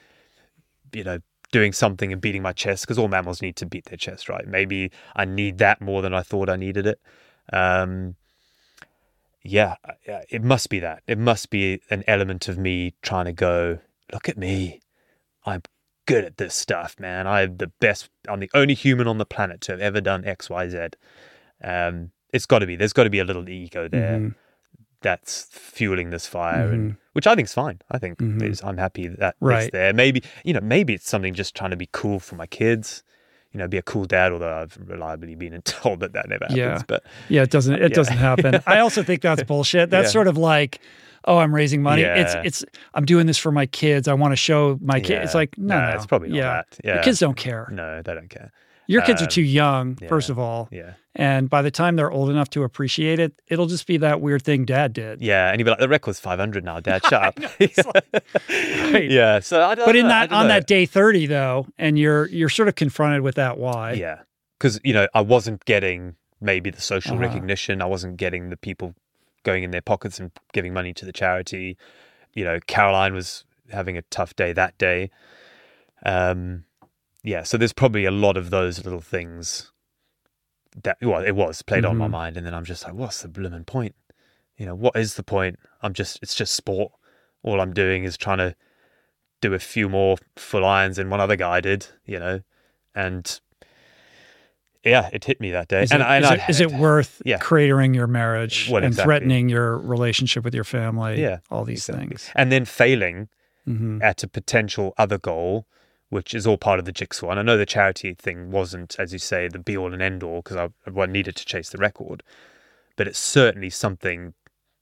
you know, doing something and beating my chest because all mammals need to beat their chest, right? Maybe I need that more than I thought I needed it. Um, yeah, it must be that. It must be an element of me trying to go, look at me. I'm good at this stuff, man. I'm the best. I'm the only human on the planet to have ever done X, Y, Z. Um, it's got to be. There's got to be a little ego there Mhm. that's fueling this fire, and Mhm. which I think is fine. I think Mhm. is, I'm happy that Right. it's there. Maybe you know, maybe it's something just trying to be cool for my kids. you know, be a cool dad. Although I've reliably been [LAUGHS] told that that never happens. Yeah. But Yeah, it doesn't. It Yeah. doesn't happen. I also think [LAUGHS] that's bullshit. That's Yeah. sort of like, oh, I'm raising money. Yeah. It's it's I'm doing this for my kids. I want to show my kids. It's like no, No, no, it's probably not yeah. that. Yeah. The kids don't care. no, they don't care. Your kids are Um, too young, first of all, Yeah. and by the time they're old enough to appreciate it, it'll just be that weird thing Dad did. Yeah, and you'd be like, the record's 500 now, Dad. [LAUGHS] Shut up. [LAUGHS] Right. Yeah. So I don't. But in know, that on know. that day 30 though, and you're you're sort of confronted with that why. Yeah, because you know I wasn't getting maybe the social Uh-huh. recognition. I wasn't getting the people going in their pockets and giving money to the charity. You know, Caroline was having a tough day that day. Um, yeah, so there's probably a lot of those little things that well, it was played on my Mhm. mind, and then I'm just like, what's the blooming point? You know, what is the point? I'm just, it's just sport. All I'm doing is trying to do a few more full irons than one other guy did. You know, and yeah, it hit me that day. Is, and it, I, is, it, is it worth Yeah. cratering your marriage Well, and exactly. threatening your relationship with your family? Yeah, all these exactly. things. and then failing hmm at a potential other goal, which is all part of the jigsaw. And I know the charity thing wasn't, as you say, the be all and end all because I, I needed to chase the record, but it's certainly something.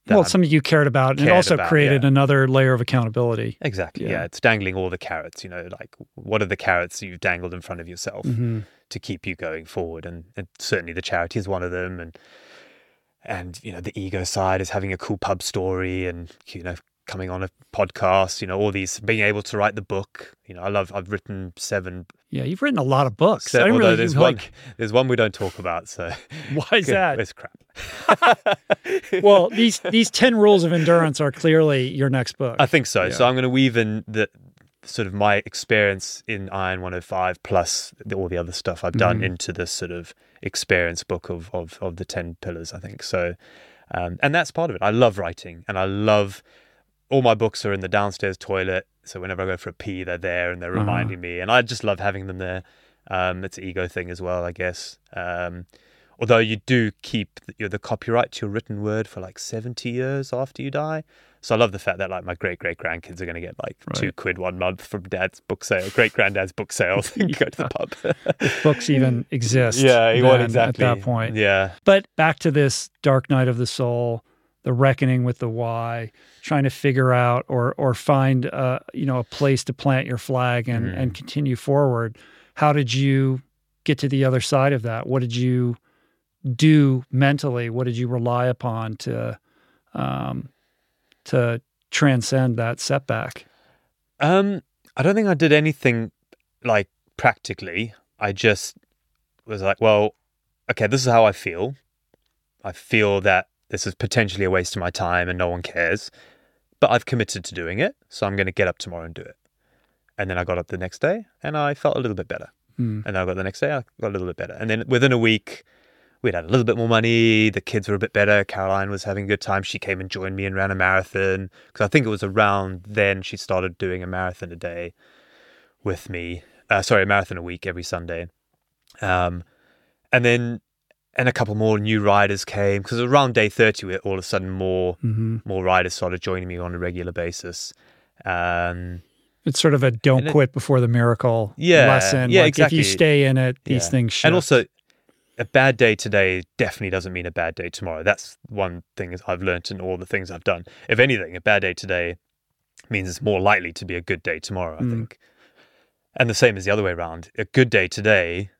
Well, it's something you cared about, and it also about, created yeah. another layer of accountability. exactly yeah. yeah. it's dangling all the carrots. You know, like what are the carrots you've dangled in front of yourself hmm to keep you going forward? And, and certainly the charity is one of them. And and you know the ego side is having a cool pub story and you know coming on a podcast you know all these being able to write the book you know i love i've written seven Yeah, you've written a lot of books. Se- I although really there's one like. there's one we don't talk about so [LAUGHS] Why is [LAUGHS] that? it's crap [LAUGHS] well, these these ten rules of endurance are clearly your next book. i think so Yeah. so i'm going to weave in the sort of my experience in iron 105 plus the, all the other stuff i've done Mhm. into this sort of experience book of of, of the 10 pillars i think. So um, and that's part of it. I love writing and i love all my books are in the downstairs toilet. So whenever i go for a pee they're there and they're Uh-huh. reminding me. And i just love having them there. Um, it's an ego thing as well i guess. Um, although you do keep the, you know, the copyright to your written word for like 70 years after you die so i love the fact that like my great great grandkids are going to get like two quid one month from dad's book sale great granddad's book sales [LAUGHS] [LAUGHS] you go to the pub Books even [LAUGHS] exist. yeah exactly At that point. yeah But back to this dark night of the soul, the reckoning with the why, trying to figure out or or find uh, you know a place to plant your flag and Mhm. and continue forward. How did you get to the other side of that? What did you do mentally? What did you rely upon to um, to transcend that setback? Um, I don't think I did anything like practically. I just was like, well, okay, this is how I feel. I feel that this is potentially a waste of my time and no one cares, but I've committed to doing it, so I'm going to get up tomorrow and do it. And then I got up the next day and I felt a little bit better. Hmm. And then I got the next day, I got a little bit better. And then within a week, we'd had a little bit more money. The kids were a bit better. Caroline was having a good time. She came and joined me and ran a marathon because I think it was around then she started doing a marathon a day with me. Uh, sorry, a marathon a week every Sunday. Um, and then, and a couple more new riders came because around day 30, we all of a sudden more, hmm more riders started joining me on a regular basis. Um, It's sort of a don't it- quit before the miracle Yeah, lesson. yeah, like If you stay in it, these Yeah. things shift. And also, a bad day today definitely doesn't mean a bad day tomorrow. That's one thing I've learned in all the things I've done. If anything, a bad day today means it's more likely to be a good day tomorrow, I Mm. think. And the same as the other way around. A good day today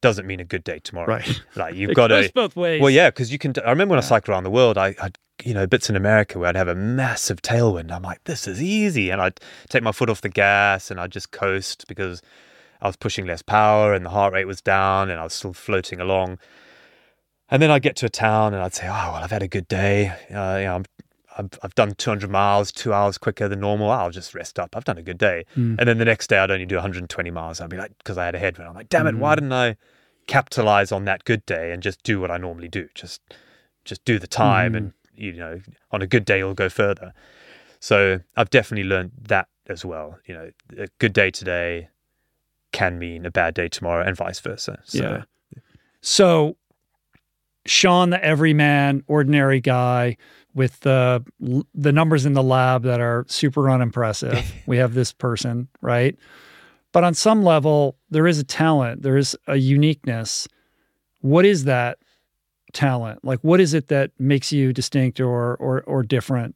doesn't mean a good day tomorrow. right. [LAUGHS] Like you've got to. both ways. Well, yeah, because you can. I remember when I cycled around the world, I, I'd, you know, bits in America where I'd have a massive tailwind. I'm like, this is easy. And I'd take my foot off the gas and I'd just coast because I was pushing less power and the heart rate was down and I was still floating along. And then I'd get to a town and I'd say, oh, well, I've had a good day. Uh, you know, I'm, I've, I've done 200 miles, two hours quicker than normal. I'll just rest up. I've done a good day. Mm. And then the next day, I'd only do 120 miles. I'd be like, because I had a headwind. I'm like, damn it, why Mm. didn't I capitalize on that good day and just do what I normally do? Just, just do the time, Mhm. and you know, on a good day, you'll go further. So I've definitely learned that as well. You know, a good day today can mean a bad day tomorrow, and vice versa. So, Yeah. So, Sean, the everyman, ordinary guy with the the numbers in the lab that are super unimpressive. [LAUGHS] we have this person, right? but on some level, there is a talent, there is a uniqueness. What is that talent? Like, what is it that makes you distinct or or or different,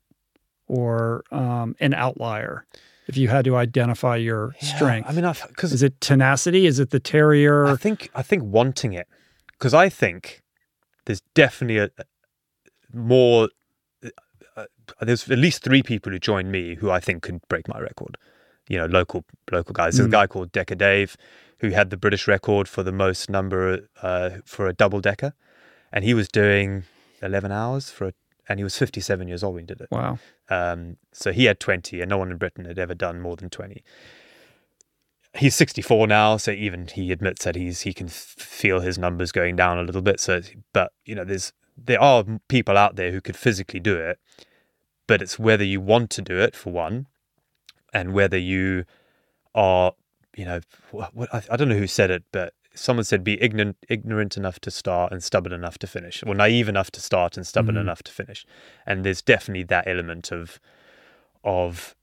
or um, an outlier? If you had to identify your strength, I mean, because is it tenacity? Is it the terrier? I think I think wanting it because I think there's definitely a more. Uh, there's at least three people who joined me who I think could break my record. You know, local local guys. There's Mm. a guy called Deca Dave who had the British record for the most number uh, for a double deca, and he was doing 11 hours for a, and he was 57 years old when he did it. wow. Um, so he had 20, and no one in Britain had ever done more than 20. He's 64 now, so even he admits that he's he can f- feel his numbers going down a little bit. So, but you know, there's there are people out there who could physically do it, but it's whether you want to do it for one, and whether you are, you know, what, what, I, I don't know who said it, but someone said be ignorant ignorant enough to start and stubborn enough to finish, or naive enough to start and stubborn Mhm. enough to finish. And there's definitely that element of of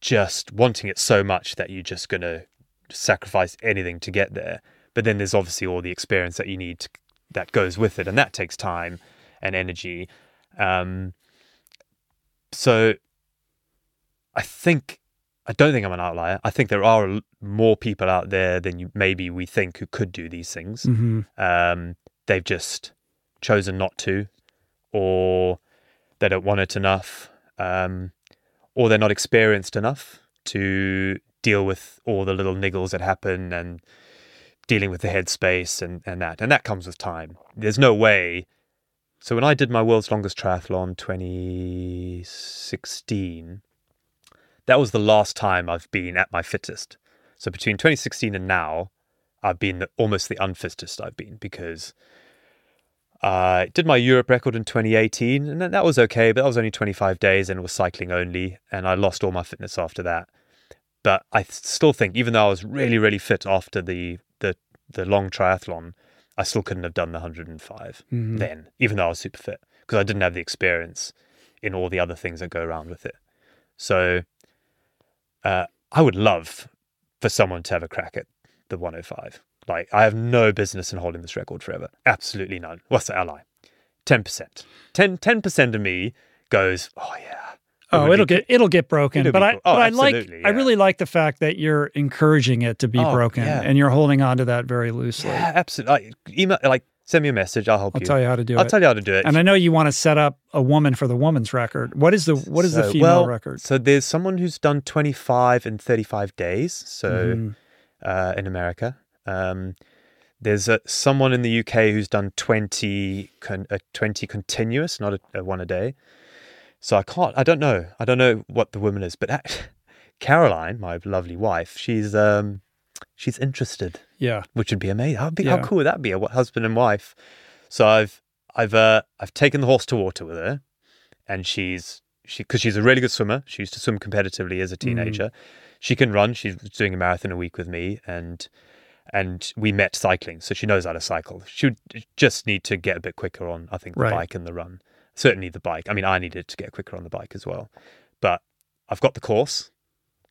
just wanting it so much that you're just going to sacrifice anything to get there. But then there's obviously all the experience that you need to, that goes with it, and that takes time and energy. Um, so I think I don't think I'm an outlier. I think there are more people out there than you, maybe we think who could do these things. hmm Um, they've just chosen not to, or they don't want it enough, um, or they're not experienced enough to deal with all the little niggles that happen and dealing with the headspace and, and that. And that comes with time. There's no way. So when I did my world's longest triathlon 2016, that was the last time I've been at my fittest. So between 2016 and now, I've been the, almost the unfittest I've been because I did my Europe record in 2018 and that was okay, but that was only 25 days and it was cycling only. And I lost all my fitness after that. But I still think, even though I was really, really fit after the, the, the long triathlon, I still couldn't have done the 105 Mhm. then, even though I was super fit because I didn't have the experience in all the other things that go around with it. So uh, I would love for someone to have a crack at the 105. Like, I have no business in holding this record forever. Absolutely none. What's the ally? 10%. 10, 10% of me goes, oh, yeah. Oh, it'll get it'll get broken. It'll but I cool. Oh, but I like absolutely, I really like the fact that you're encouraging it to be Oh, broken yeah. and you're holding on to that very loosely. Yeah, absolutely. Like, email, like, send me a message. I'll help you. I'll you. tell you how to do it. I'll tell you how to do it. and I know you want to set up a woman for the woman's record. What is the what is the female well, record? So there's someone who's done 25 and 35 days. So Mhm. uh, in America, um, there's a, someone in the UK who's done 20 con, uh, 20 continuous, not a, a one a day. So I can't. I don't know. I don't know what the woman is, but [LAUGHS] Caroline, my lovely wife, she's um, she's interested Yeah. which would be amazing. How, be, Yeah. how cool would that be? A husband and wife. So I've I've uh, I've taken the horse to water with her, and she's she because she's a really good swimmer. She used to swim competitively as a teenager. She can run. She's doing a marathon a week with me, and and we met cycling, so she knows how to cycle. She would just need to get a bit quicker on, I think, the Right. bike and the run. Certainly the bike. I mean, I needed to get quicker on the bike as well, but I've got the course.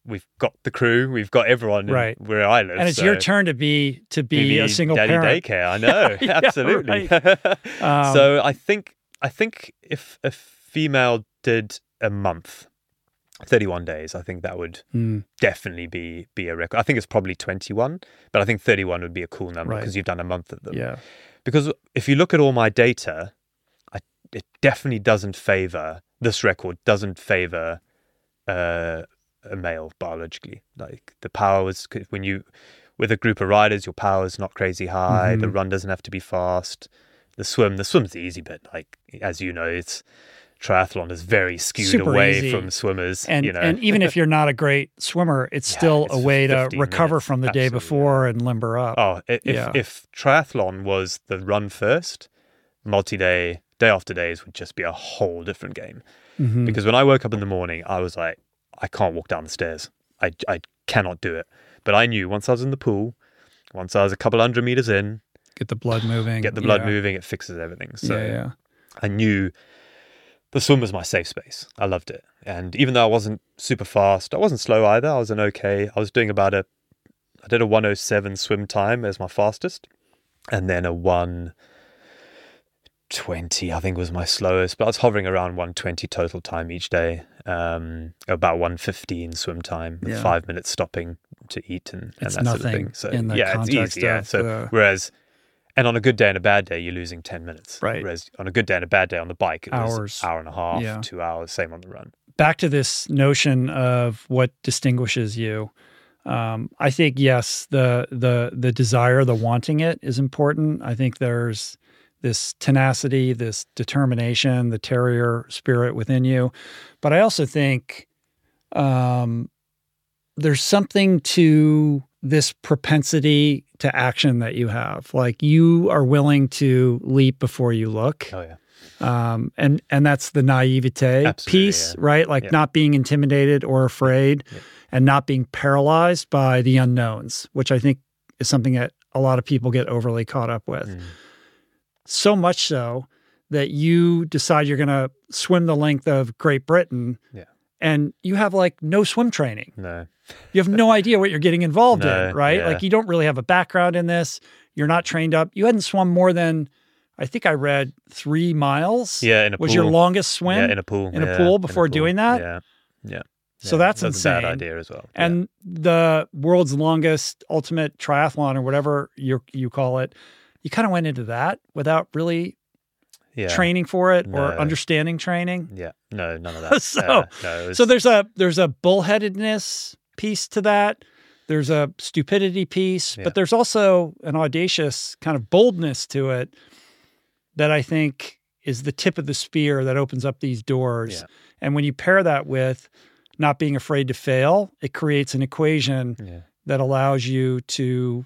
We've got the crew. We've got everyone Right. where I live. And it's your turn to be to be, a single daddy parent. daycare. I [LAUGHS] know, Yeah, absolutely. [LAUGHS] Um, so I think I think if a female did a month, thirty-one days, I think that would Mm, definitely be be a record. I think it's probably twenty-one, but I think thirty-one would be a cool number Right. because you've done a month of them. yeah. Because if you look at all my data, I, it definitely doesn't favor this record. Doesn't favor uh, a male biologically. Like the power was when you with a group of riders, your power is not crazy high. The Mhm. run doesn't have to be fast. The swim, the swim's the easy bit. Like as you know, it's triathlon is very skewed Super away easy. from swimmers. And you know, and even if you're not a great swimmer, it's Yeah, still it's a way to recover minutes. from the day before and limber up. Oh, if Yeah. if triathlon was the run first, multi-day, day after days would just be a whole different game. Mhm. Because when I woke up in the morning, I was like, I can't walk down the stairs. I I cannot do it. But I knew once I was in the pool, once I was a couple hundred meters in, Get the blood moving. get the blood yeah. moving, it fixes everything. So yeah, yeah. I knew the swim was my safe space. I loved it. And even though I wasn't super fast, I wasn't slow either. I was an okay. I was doing about a I did a 107 swim time as my fastest, and then a 120 I think was my slowest. But I was hovering around 120 total time each day. Um, about 115 swim time, with Yeah. five minutes stopping to eat and, and that sort of thing. So yeah, it's easy. Yeah. So the- whereas. And on a good day and a bad day, you're losing 10 minutes. Right. Whereas on a good day and a bad day on the bike, it Hours. hour and a half, Yeah. two hours, same on the run. back to this notion of what distinguishes you. Um, I think yes, the the the desire, the wanting it is important. I think there's this tenacity, this determination, the terrier spirit within you, but I also think um, there's something to this propensity to action that you have. Like you are willing to leap before you look Oh, yeah. um, and and that's the naivete Absolutely, piece, yeah. right? Like Yeah. not being intimidated or afraid, Yeah. and not being paralyzed by the unknowns, which I think is something that a lot of people get overly caught up with. Mm. So much so that you decide you're going to swim the length of Great Britain, Yeah. and you have like no swim training. No. You have no idea what you're getting involved No, in, right? yeah. Like you don't really have a background in this. You're not trained up. You hadn't swum more than, I think I read three miles. Yeah, in a was pool. your longest swim. Yeah, in a pool. in a pool before pool. doing that? Yeah. Yeah. So Yeah, that's that was a bad insane. idea as well. Yeah. and the world's longest ultimate triathlon or whatever you you call it, you kind of went into that without really yeah. training for it or understanding training. Yeah. No, none of [LAUGHS] that. So- Uh, no, was, So there's a there's a bullheadedness piece to that. There's a stupidity piece, Yeah. but there's also an audacious kind of boldness to it that I think is the tip of the spear that opens up these doors. Yeah. And when you pair that with not being afraid to fail, it creates an equation that allows you to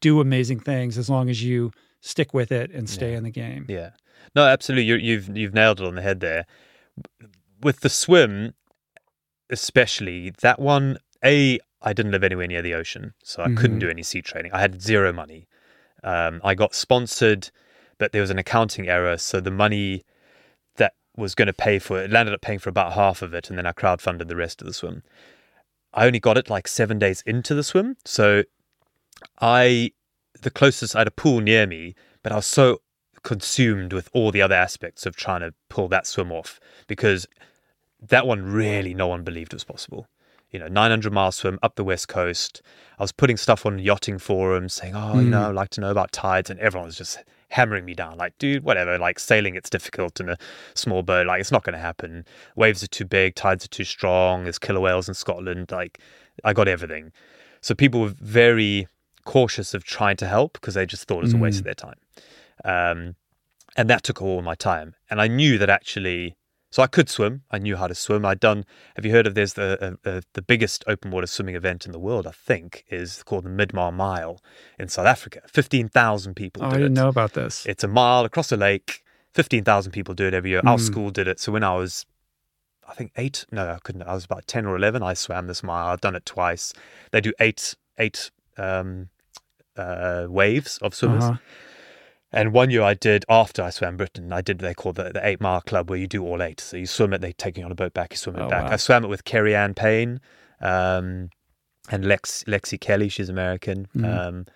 do amazing things as long as you stick with it and stay Yeah. in the game. Yeah. No, absolutely. You, you've you've nailed it on the head there. With the swim, especially that one. A, I didn't live anywhere near the ocean, so I couldn't Mhm. do any sea training. I had zero money. Um, I got sponsored, but there was an accounting error, so the money that was going to pay for it landed up paying for about half of it, and then I crowdfunded the rest of the swim. I only got it like seven days into the swim, so I the closest I had a pool near me, but I was so consumed with all the other aspects of trying to pull that swim off because that one really no one believed was possible. You know, 900 mile swim up the west coast. I was putting stuff on yachting forums saying, "Oh, you know, mm. I'd like to know about tides," and everyone was just hammering me down, like, "Dude, whatever. Like sailing, it's difficult in a small boat. Like it's not going to happen. Waves are too big, tides are too strong. There's killer whales in Scotland. Like I got everything." So people were very cautious of trying to help because they just thought it was a waste of their time. Um, and that took all my time. And I knew that actually, so I could swim. I knew how to swim. I'd done. Have you heard of? There's the uh, uh, the biggest open water swimming event in the world. I think is called the Midmar Mile in South Africa. Fifteen thousand people. Oh, I didn't it. know about this. It's a mile across a lake. Fifteen thousand people do it every year. Our Mm. school did it. So when I was, I think eight. No, I couldn't. I was about ten or eleven. I swam this mile. I've done it twice. They do eight eight um, uh, waves of swimmers. Uh-huh. And one year I did after I swam Britain, I did they call the, the eight mile club where you do all eight. So you swim it, they take you on a boat back, you swim it Oh, back. wow. I swam it with Keri-anne Payne um, and Lex Lexi Kelly, she's American. Mhm. Um,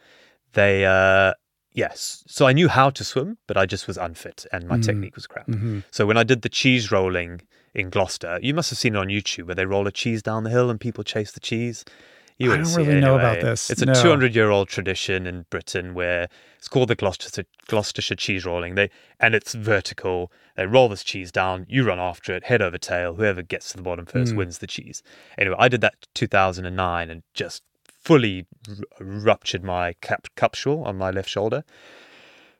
they uh, yes. So I knew how to swim, but I just was unfit and my Mm. technique was crap. Mhm. So when I did the cheese rolling in Gloucester, you must have seen it on YouTube where they roll a cheese down the hill and people chase the cheese. You I don't really know about this, It's a no. 200 year old tradition in Britain where it's called the Gloucestershire, Gloucestershire cheese rolling. They and it's vertical. They roll this cheese down. You run after it, head over tail. Whoever gets to the bottom first Mm. wins the cheese. Anyway, I did that 2009 and just fully r- ruptured my cap capsule on my left shoulder.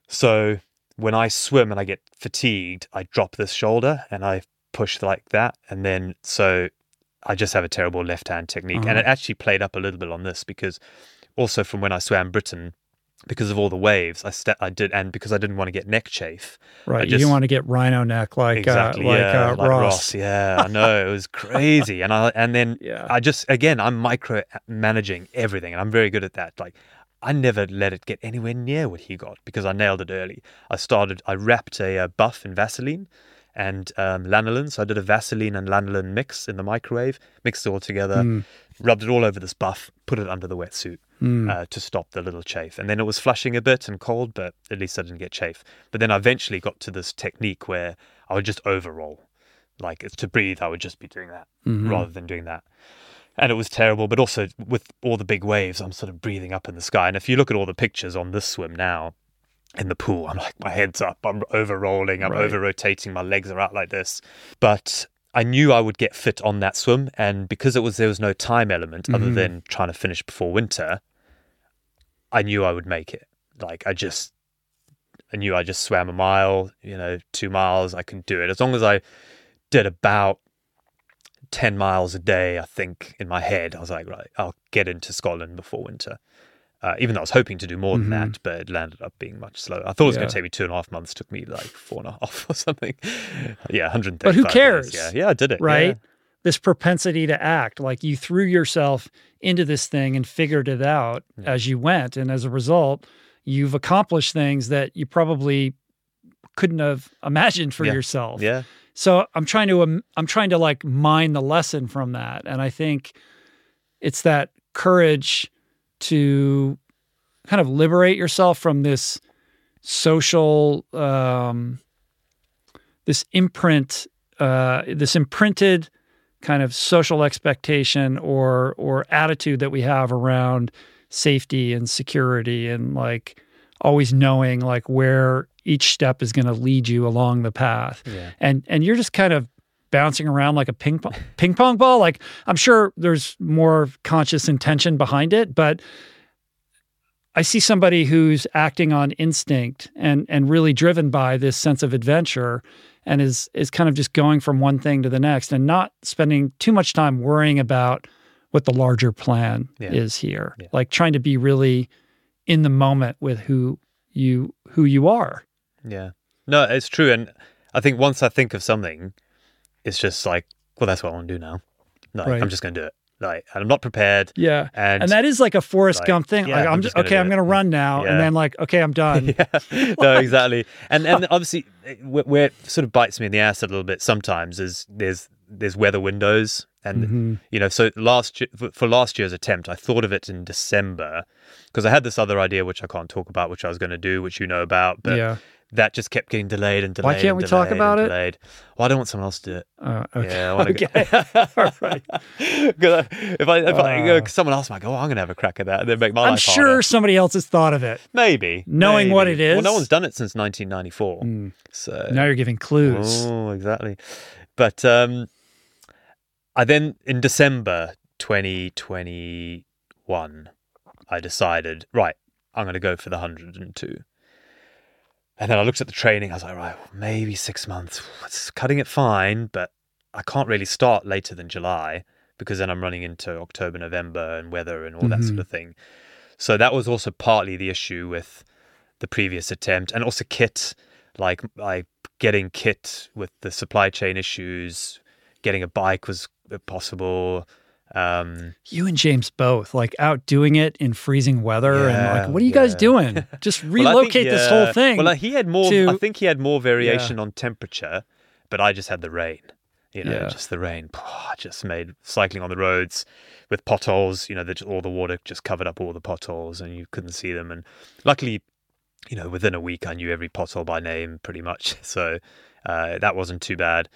So when I swim and I get fatigued, I drop this shoulder and I push like that, and then so I just have a terrible left hand technique. And it actually played up a little bit on this because also from when I swam Britain, because of all the waves, I sta I did, and because I didn't want to get neck chafe. Right. you just- didn't want to get rhino neck like exactly, uh, like, yeah, uh, like Ross. Yeah, I know it was [LAUGHS] crazy, and I and then [LAUGHS] Yeah. I just again I'm micro managing everything, and I'm very good at that. Like I never let it get anywhere near what he got because I nailed it early. I started, I wrapped a, uh buff in Vaseline, and um, lanolin. So I did a Vaseline and lanolin mix in the microwave, mixed it all together, rubbed it all over this buff, put it under the wetsuit uh, to stop the little chafe. And then it was flushing a bit and cold, but at least I didn't get chafe. But then I eventually got to this technique where I would just overroll. Like it's to breathe, I would just be doing that rather than doing that. And it was terrible, but also with all the big waves, I'm sort of breathing up in the sky. And if you look at all the pictures on this swim now, in the pool. I'm like, my head's up, I'm over rolling, I'm Right. over rotating, my legs are out like this. But I knew I would get fit on that swim, and because it was there was no time element other Mhm. than trying to finish before winter, I knew I would make it. Like I just I knew I just swam a mile, you know, two miles, I can do it. As long as I did about 10 miles a day, I think, in my head, I was like, right, I'll get into Scotland before winter. Uh, even though I was hoping to do more than that, but it landed up being much slower. I thought it was going Mm-hmm. To take me two and a half months. took me like four and a half [LAUGHS] or something. Yeah, 135 But who days. cares? Yeah, yeah, I did it. right? yeah. This propensity to act, like you threw yourself into this thing and figured it out as you went. And as a result, you've accomplished things that you probably couldn't have imagined for Yeah. yourself. Yeah. So I'm trying to um, I'm trying to like mine the lesson from that, and I think it's that courage to kind of liberate yourself from this social um, this imprint uh, this imprinted kind of social expectation or or attitude that we have around safety and security and like always knowing like where each step is going to lead you along the path Yeah. and and you're just kind of bouncing around like a ping pong ping pong ball like i'm sure there's more conscious intention behind it but i see somebody who's acting on instinct and and really driven by this sense of adventure and is is kind of just going from one thing to the next and not spending too much time worrying about what the larger plan Yeah. is here Yeah. like trying to be really in the moment with who you who you are Yeah. No, it's true. And I think once I think of something, it's just like, well, that's what I want to do now. Like, Right. I'm just going to do it. Like, I'm not prepared. yeah And, and that is like a Forrest like, Gump thing. yeah, like I'm, I'm just okay. I'm going to run now, Yeah. and then like okay, I'm done. [LAUGHS] yeah, no, exactly. And and obviously, where, where it sort of bites me in the ass a little bit sometimes is there's there's weather windows, and Mhm. you know, so last for- for last year's attempt, I thought of it in December because I had this other idea which I can't talk about, which I was going to do, which you know about, but yeah. That just kept getting delayed and delayed. Why can't we talk about it? Delayed. Well, I don't want someone else to do it. Uh, okay. Yeah, I want to okay. go. [LAUGHS] All right. [LAUGHS] if I, if I you know, Uh. someone else might go, oh, I'm going to have a crack at that, and then make my I'm life sure harder. somebody else has thought of it. Maybe Knowing what it is. Well, no one's done it since 1994. So Now you're giving clues. Oh, exactly. But um, I then in December 2021, I decided, right, I'm going to go for the 102. And then I looked at the training. I was like, right, maybe six months. It's cutting it fine, but I can't really start later than July because then I'm running into October, November, and weather and all that sort mm-hmm. of thing. So that was also partly the issue with the previous attempt, and also kit, like like getting kit with the supply chain issues. Getting a bike was uh, possible. Um, You and James both like out doing it in freezing weather and like, what are you guys doing? [LAUGHS] Just well, think, relocate this whole thing. Well, uh, he had more. to- I think he had more variation on temperature, but I just had the rain. You know, Yeah. just the rain. [SIGHS] Just made cycling on the roads with potholes. You know, that all the water just covered up all the potholes, and you couldn't see them. And luckily, you know, within a week, I knew every pothole by name pretty much. [LAUGHS] So uh, that wasn't too bad.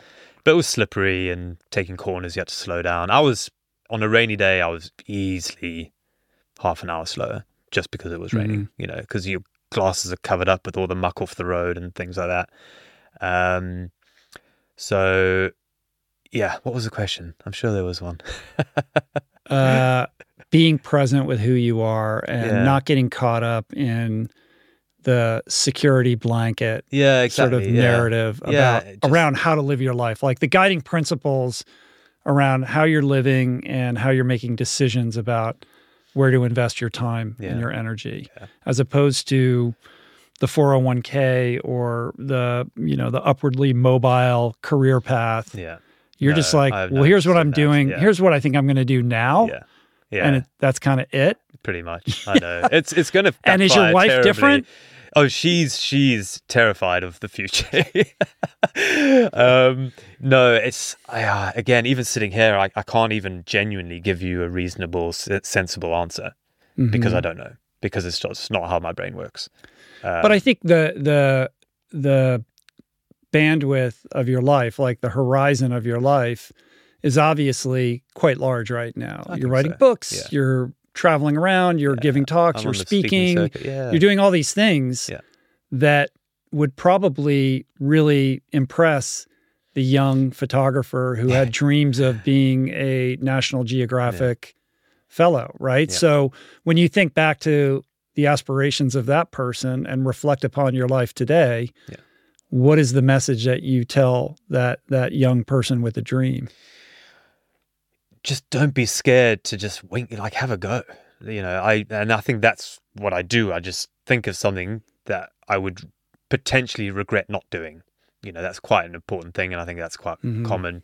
But it was slippery and taking corners, you had to slow down. I was on a rainy day. I was easily half an hour slower just because it was raining. You know, because your glasses are covered up with all the muck off the road and things like that. Um, so yeah, what was the question? I'm sure there was one. [LAUGHS] uh, being present with who you are and Yeah. not getting caught up in the security blanket Yeah, sort of narrative Yeah, about just- around how to live your life, like the guiding principles around how you're living and how you're making decisions about where to invest your time Yeah. and your energy, as opposed to the 401k or the you know the upwardly mobile career path. Yeah. You're No, just like, well, here's what I'm that, doing. yeah. Here's what I think I'm going to do now. Yeah. Yeah. and it, that's kind of it. pretty much. I know it's it's going [LAUGHS] to. And is your wife different? Oh, she's she's terrified of the future. [LAUGHS] um, no, it's uh, again even sitting here, I, I can't even genuinely give you a reasonable, sensible answer because Mm-hmm. I don't know because it's just not how my brain works. Uh, but I think the the the bandwidth of your life, like the horizon of your life, is obviously quite large right now. I you're writing so, books, yeah. you're traveling around, you're giving talks, I'm you're speaking speaking, yeah. you're doing all these things Yeah. that would probably really impress the young photographer who had [LAUGHS] dreams of being a National Geographic fellow, right? Yeah. So when you think back to the aspirations of that person and reflect upon your life today, Yeah. what is the message that you tell that that young person with a dream? Just don't be scared to just wink like have a go you know i and i think that's what i do i just think of something that i would potentially regret not doing you know that's quite an important thing and i think that's quite Mhm. common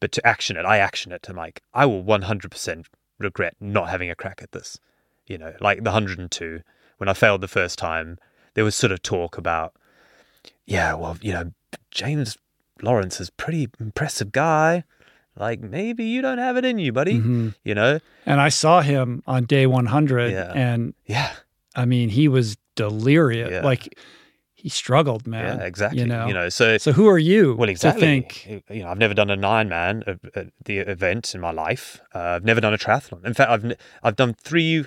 but to action it i action it to like i will 100% regret not having a crack at this you know like the 102 when i failed the first time there was sort of talk about yeah well you know james lawrence is a pretty impressive guy like maybe you don't have it in you buddy Mhm. you know And I saw him on day 100 Yeah. and yeah I mean, he was delirious. Yeah. Like he struggled, man. yeah exactly You know, you know, so so who are you well exactly to think? you know i've never done an Ironman uh, the event in my life uh, i've never done a triathlon in fact i've i've done three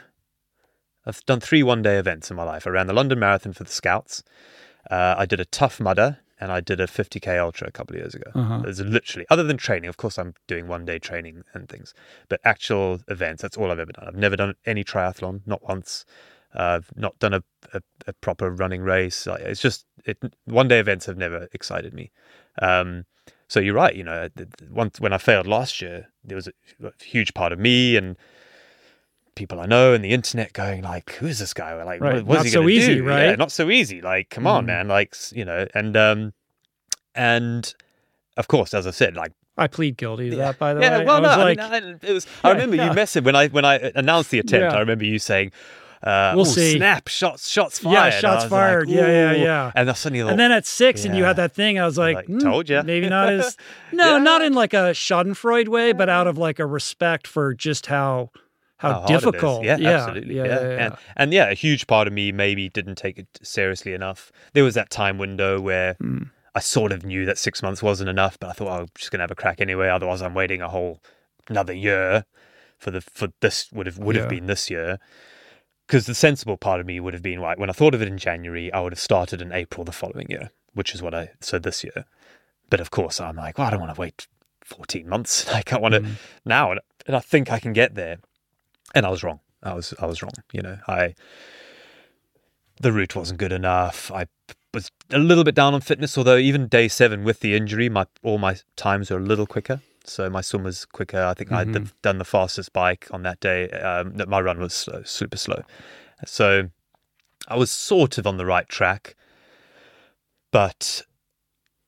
i've done three one day events in my life i ran the london marathon for the scouts uh, i did a tough mudder and i did a 50k ultra a couple of years ago Uh-huh. There's literally other than training of course i'm doing one day training and things but actual events that's all i've ever done i've never done any triathlon not once uh, I've not done a, a, a proper running race. It's just it, one day events have never excited me. Um, so you're right. You know, once when I failed last year, there was a, a huge part of me and people I know and the internet going like, "Who is this guy? Like, Right. what, what's he so gonna easy, do? right? Yeah, not so easy. Like, come on, Mhm. man. Like, you know, and um, and of course, as I said, like I plead guilty to that, by the yeah, way. well, I no, was I, like, mean, I, it was. I remember yeah. you messaged when I when I announced the attempt. Yeah. I remember you saying, uh, We'll "Oh, see." snap! Shots, shots fired." I shots was like, fired. Yeah, yeah, yeah. And then suddenly, and then at six, and you had that thing. I was like, Like, "Hmm, told ya." Maybe not as [LAUGHS] no, Yeah. not in like a Schadenfreude way, but out of like a respect for just how how, difficult. Yeah, yeah, absolutely. Yeah, Yeah, yeah. And, and yeah, a huge part of me maybe didn't take it seriously enough. There was that time window where Mm. I sort of knew that six months wasn't enough, but I thought oh, I'm just gonna have a crack anyway. Otherwise, I'm waiting a whole another year for the for this would have would have been this year. Because the sensible part of me would have been right when I thought of it in January, I would have started in April the following year, which is what I so this year. But of course, I'm like, well, I don't want to wait 14 months. Like [LAUGHS] I want to Mm. now, and I think I can get there. And I was wrong. I was I was wrong. You know, I the route wasn't good enough. I was a little bit down on fitness, although even day seven with the injury, my all my times were a little quicker. So my swim was quicker. I think Mm-hmm. the, done the fastest bike on that day. Um, that my run was slow, super slow. So I was sort of on the right track, but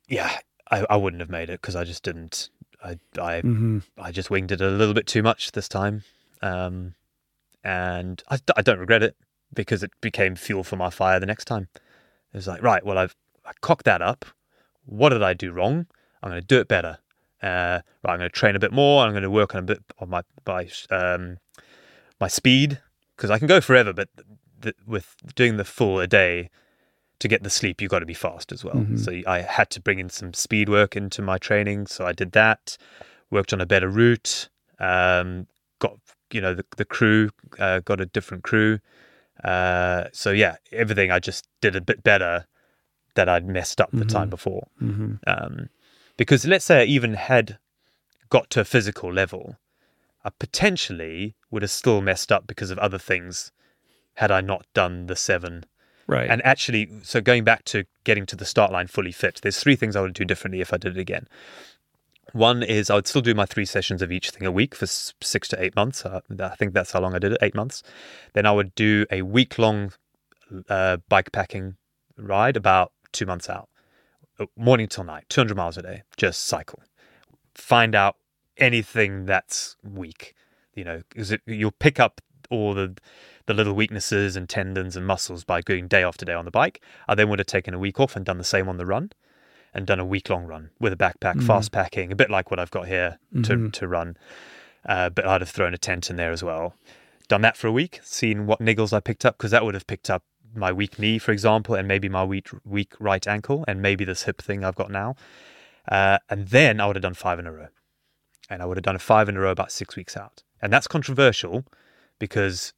yeah, I, I wouldn't have made it because I just didn't. I I Mhm. I just winged it a little bit too much this time. Um, and I, I don't regret it because it became fuel for my fire the next time. It was like, right, well, I've I cocked that up. What did I do wrong? I'm going to do it better. Uh, right, I'm going to train a bit more. I'm going to work on a bit on my my um, my speed because I can go forever, but th- with doing the full a day to get the sleep, you've got to be fast as well. So I had to bring in some speed work into my training. So I did that, worked on a better route, um, you know, the, the crew, uh, got a different crew. Uh, so yeah, everything I just did a bit better that I'd messed up the time before. Mhm. Um, because let's say I even had got to a physical level, I potentially would have still messed up because of other things had I not done the seven Right. and actually, so going back to getting to the start line fully fit, there's three things I would do differently if I did it again. One is I would still do my three sessions of each thing a week for six to eight months. Uh, I think that's how long I did it, eight months. Then I would do a week long uh, bike packing ride about two months out, Uh, morning till night, 200 miles a day, just cycle. Find out anything that's weak. you know, because you'll pick up all the the little weaknesses and tendons and muscles by going day after day on the bike. I then would have taken a week off and done the same on the run, and done a week long run with a backpack, fast packing, a bit like what I've got here to to run. Uh, but I'd have thrown a tent in there as well. Done that for a week, seen what niggles I picked up because that would have picked up my weak knee, for example, and maybe my weak weak right ankle, and maybe this hip thing I've got now. Uh, and then I would have done five in a row, and I would have done a five in a row about six weeks out, and that's controversial because,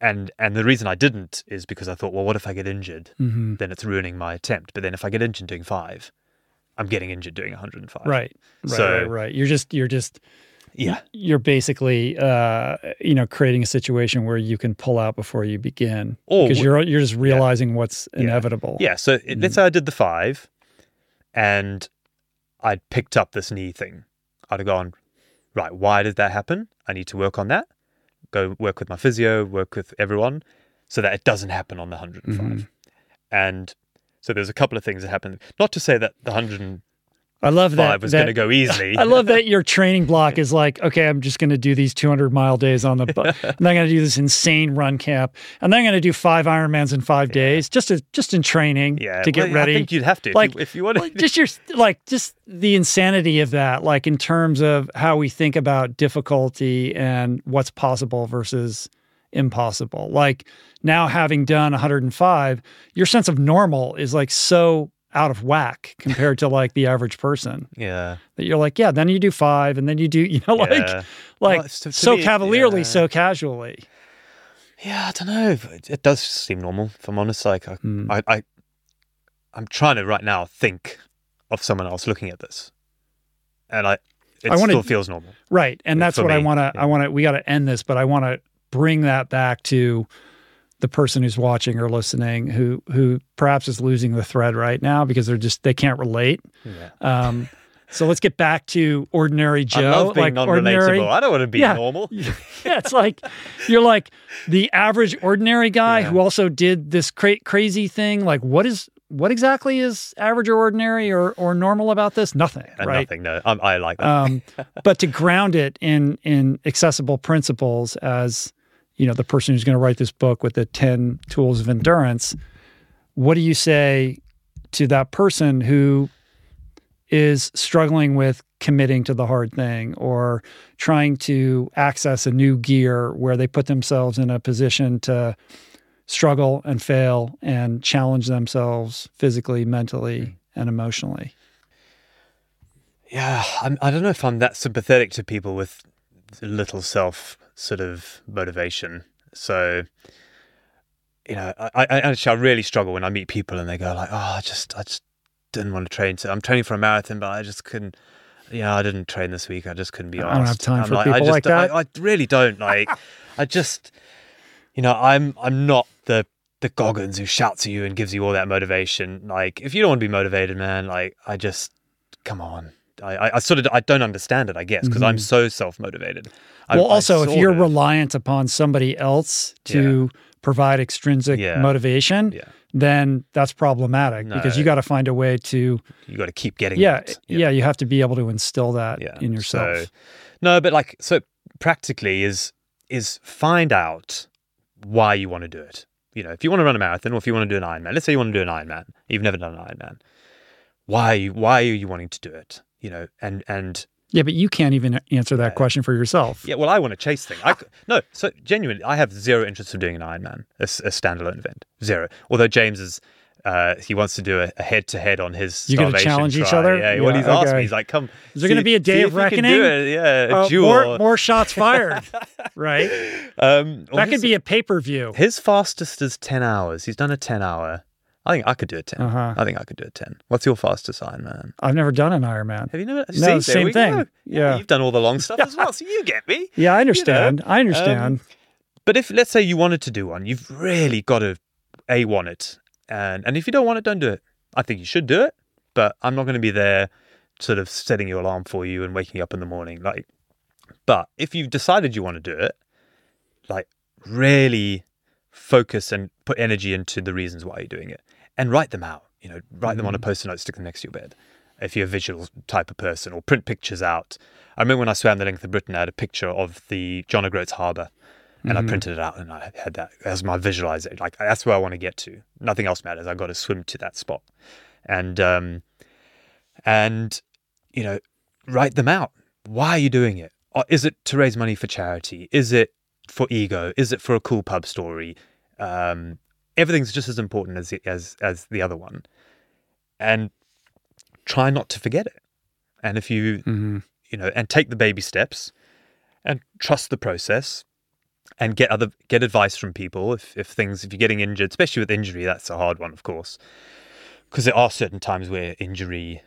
and and the reason I didn't is because I thought, well, what if I get injured? hmm Then it's ruining my attempt. But then if I get injured doing five, I'm getting injured doing 105. Right. Right. So- right. Right. You're just you're just Yeah. you're basically uh, you know creating a situation where you can pull out before you begin Or because you're you're just realizing what's Yeah. inevitable. Yeah. So it, Mm-hmm. let's say I did the five, and I'd picked up this knee thing. I'd have gone, right. Why did that happen? I need to work on that. Go work with my physio, work with everyone, so that it doesn't happen on the 105. Mm-hmm. And so there's a couple of things that happen. Not to say that the 105 I love that. Five was going to go easily. [LAUGHS] I love that your training block is like, okay, I'm just going to do these 200 mile days on the, bu- [LAUGHS] and I'm going to do this insane run camp, and then I'm going to do five Ironmans in five days, just to, just in training Yeah, to get well, ready. I think you'd have to if like you, if you wanted. like just your like just the insanity of that like in terms of how we think about difficulty and what's possible versus impossible like now having done 105 your sense of normal is like so out of whack compared to like the average person yeah. that you're like yeah then you do five and then you do [LAUGHS] you know like Yeah. like Well, it's- to so me, cavalierly yeah. so casually Yeah, I don't know. It, it does seem normal, if I'm honest. Like, I, Hmm. I, I, I'm trying to right now think of someone else looking at this, and I, it I wanna- still feels normal. Right. And that's what I want to, yeah. I want to, we got to end this, but I want to bring that back to the person who's watching or listening who, who perhaps is losing the thread right now because they're just, they can't relate. Yeah. Um, so let's get back to ordinary Joe. I love being like non-relatable. ordinary. I don't want to be Yeah. normal. [LAUGHS] yeah, it's like you're like the average ordinary guy Yeah. who also did this cra- crazy thing. Like, what is what exactly is average or ordinary or or normal about this? Nothing, And right? nothing. No, I'm, I like that. um, but to ground it in in accessible principles as you know the person who's going to write this book with the 10 tools of endurance what do you say to that person who is struggling with committing to the hard thing or trying to access a new gear where they put themselves in a position to struggle and fail and challenge themselves physically mentally hmm. and emotionally? Yeah, I'm, I don't know if I'm that sympathetic to people with little self sort of motivation. So, you know, I, I actually I really struggle when I meet people and they go like, "Oh, I just, I just didn't want to train. So I'm training for a marathon, but I just couldn't. Yeah, I didn't train this week. I just couldn't be honest. I don't have time I'm for I people just, like that. I, I really don't like. I just, you know, I'm, I'm not the the Goggins who shouts at you and gives you all that motivation. Like, if you don't want to be motivated, man, like, I just, come on. I, I, I sort of I don't understand it, I guess, because I'm so self motivated. Mm-hmm. Well, also, if you're reliant upon somebody else to provide extrinsic Yeah. motivation, Yeah. then that's problematic because you got to find a way to, you got to keep getting yeah, it. yeah, you have to be able to instill that yeah. in yourself. So, no, but like so practically is is find out why you want to do it. You know, if you want to run a marathon or if you want to do an Ironman, let's say you want to do an Ironman, you've never done an Ironman. Why why are you wanting to do it? You know, and and yeah, but you can't even answer that question for yourself. yeah, well, I want to chase things. I no, so genuinely, I have zero interest in doing an Ironman, a standalone event, zero. Although James is. Uh, he wants to do a head to head on his. You're gonna starvation challenge each other? Yeah, Yeah, he's asked me. He's like, "Come." Is there gonna be a day of reckoning? it. Yeah, a Uh, more, more shots fired, [LAUGHS] right? [LAUGHS] Um, That could be a pay per view. His fastest is 10 hours. He's done a 10 hour. I think I could do a 10. Uh-huh. I think I could do a 10. What's your fastest Ironman? I've never done an Ironman. Have you never? No, See, same thing. go. Yeah. You've done all the long stuff as well, so you get me. [LAUGHS] Yeah, I understand. I understand. Um, but if, let's say you wanted to do one, you've really got to A, want it. And, and if you don't want it, don't do it. I think you should do it, but I'm not going to be there sort of setting your alarm for you and waking you up in the morning. Like, but if you've decided you want to do it, like really focus and put energy into the reasons why you're doing it and write them out. You know, write them on a post-it note, stick them next to your bed. if you're a visual type of person, or print pictures out. I remember when I swam the length of Britain, I had a picture of the John O'Groats Harbour, and I printed it out, and I had that as my visualization. Like that's where I want to get to. Nothing else matters. I got to swim to that spot, and um, and you know, write them out. Why are you doing it? Or Is it to raise money for charity? Is it for ego? Is it for a cool pub story? Um, everything's just as important as as as the other one, and try not to forget it. And if you Mm-hmm. you know, and take the baby steps, and trust the process, and get other get advice from people if if things if you're getting injured, especially with injury, that's a hard one, of course, because there are certain times where injury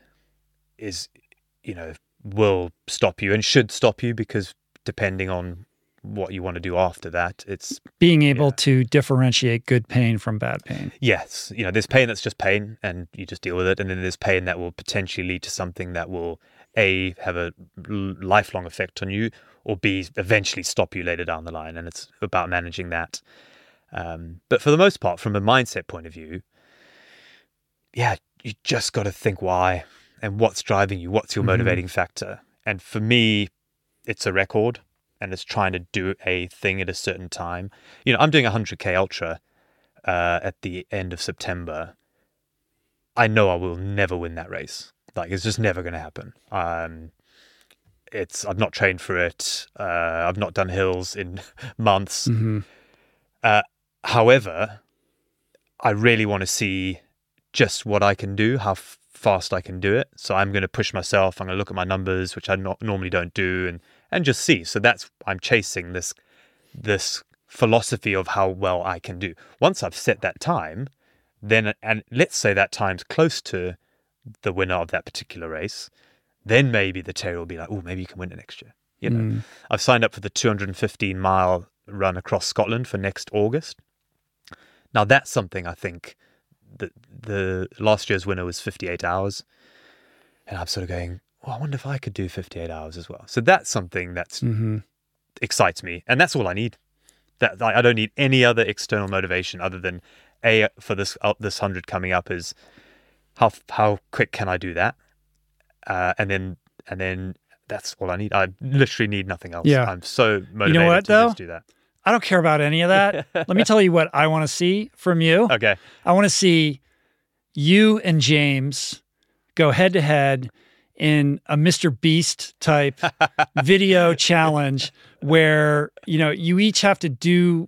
is you know will stop you and should stop you because depending on what you want to do after that it's Being able Yeah. to differentiate good pain from bad pain. yes you know there's pain that's just pain and you just deal with it and then there's pain that will potentially lead to something that will a have a lifelong effect on you or b eventually stop you later down the line and it's about managing that um, but for the most part from a mindset point of view yeah you just got to think why and what's driving you what's your Mhm. motivating factor and for me it's a record and it's trying to do a thing at a certain time you know i'm doing a 100k ultra uh, at the end of september i know i will never win that race like it's just never going to happen um, it's i've not trained for it uh, i've not done hills in [LAUGHS] months Mm-hmm. However, I really want to see just what I can do, how f- fast I can do it. So I'm going to push myself. I'm going to look at my numbers, which I not normally don't do, and and just see. So that's I'm chasing this this philosophy of how well I can do. Once I've set that time, then and let's say that time's close to the winner of that particular race, then maybe the Terry will be like, oh, maybe you can win it next year. You know, Mm. I've signed up for the 215 mile run across Scotland for next August. Now that's something I think that the last year's winner was 58 hours, and I'm sort of going, oh, I wonder if I could do 58 hours as well. So that's something that Mm-hmm. excites me, and that's all I need. That I don't need any other external motivation other than a for this uh, this hundred coming up is how how quick can I do that, uh, and then and then that's all I need. I literally need nothing else. Yeah. I'm so motivated what, to though? just do that. I don't care about any of that. [LAUGHS] Let me tell you what I want to see from you. Okay, I want to see you and James go head to head in a Mr. Beast type [LAUGHS] video challenge where, you know, you each have to do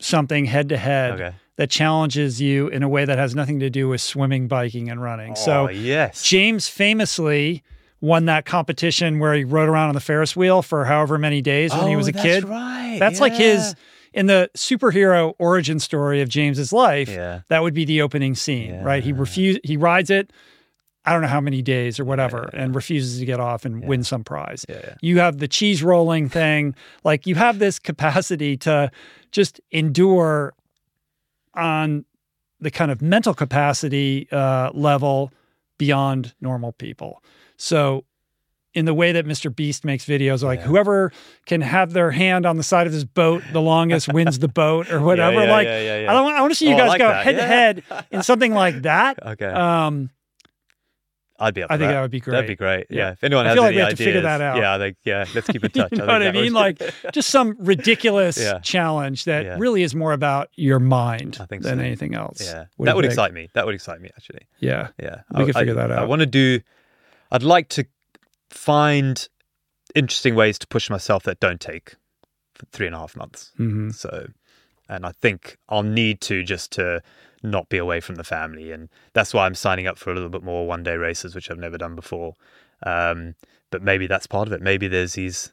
something head to head that challenges you in a way that has nothing to do with swimming, biking, and running. so oh, yes, James famously won that competition where he rode around on the Ferris wheel for however many days when he Oh, was a kid. that's kid. Right. That's like his in the superhero origin story of James's life. Yeah. That would be the opening scene, right? He refuse he rides it I don't know how many days or whatever and refuses to get off and win some prize. Yeah, yeah. You have the cheese rolling thing. [LAUGHS] Like you have this capacity to just endure on the kind of mental capacity uh, level beyond normal people. So in the way that Mr. Beast makes videos, like Yeah. whoever can have their hand on the side of his boat the longest [LAUGHS] wins the boat or whatever. yeah, like yeah, yeah, yeah. I don't want, I want to see you Oh, guys like go that. head to head in something like that. [LAUGHS] Okay, Um, I'd be up. I think that. that would be great. That'd be great. Yeah. Yeah. If anyone I has feel like any we have to ideas, figure that out. yeah, I think yeah. Let's keep in [LAUGHS] touch. you know I what I mean? Like just some [LAUGHS] ridiculous Yeah. challenge that Yeah. really is more about your mind I than so. anything else. yeah, What that would think? excite me. That would excite me actually. Yeah. Yeah, We I- could I- figure that out. I want to do. I'd like to find interesting ways to push myself that don't take three and a half months. hmm So, and I think I'll need to just to not be away from the family, and that's why I'm signing up for a little bit more one day races, which I've never done before. Um, but maybe that's part of it. Maybe there's these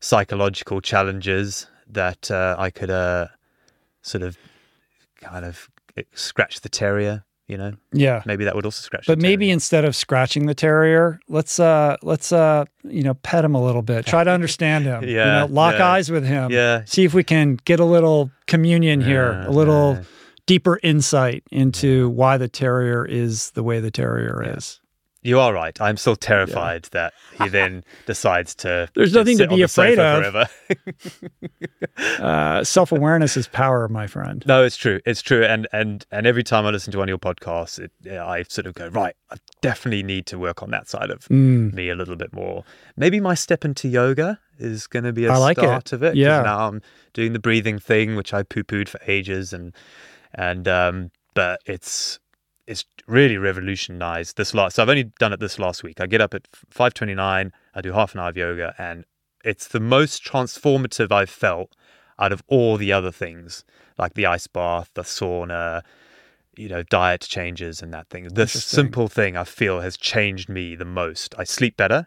psychological challenges that uh, I could uh, sort of kind of scratch the terrier. You know, Yeah. maybe that would also scratch. But maybe instead of scratching the terrier, let's uh let's uh you know pet him a little bit. Try to understand him. [LAUGHS] You Yeah, know, lock yeah. eyes with him. Yeah. See if we can get a little communion here, a little yeah. Deeper insight into why the terrier is the way the terrier is. You are right. I'm still terrified that he then [LAUGHS] decides to. There's nothing to be afraid of. [LAUGHS] Uh, Self awareness is power, my friend. No, it's true. It's true. And and and every time I listen to one of your podcasts, it, I sort of go right. I definitely need to work on that side of Mm. me a little bit more. Maybe my step into yoga is going to be a like it. start of it. Yeah. Now I'm doing the breathing thing, which I poo pooed for ages, and and um, but it's it's really revolutionized this last. So I've only done it this last week. I get up at five twenty nine. I do half an hour of yoga, and it's the most transformative I've felt out of all the other things, like the ice bath, the sauna, you know, diet changes and that thing. This simple thing I feel has changed me the most. I sleep better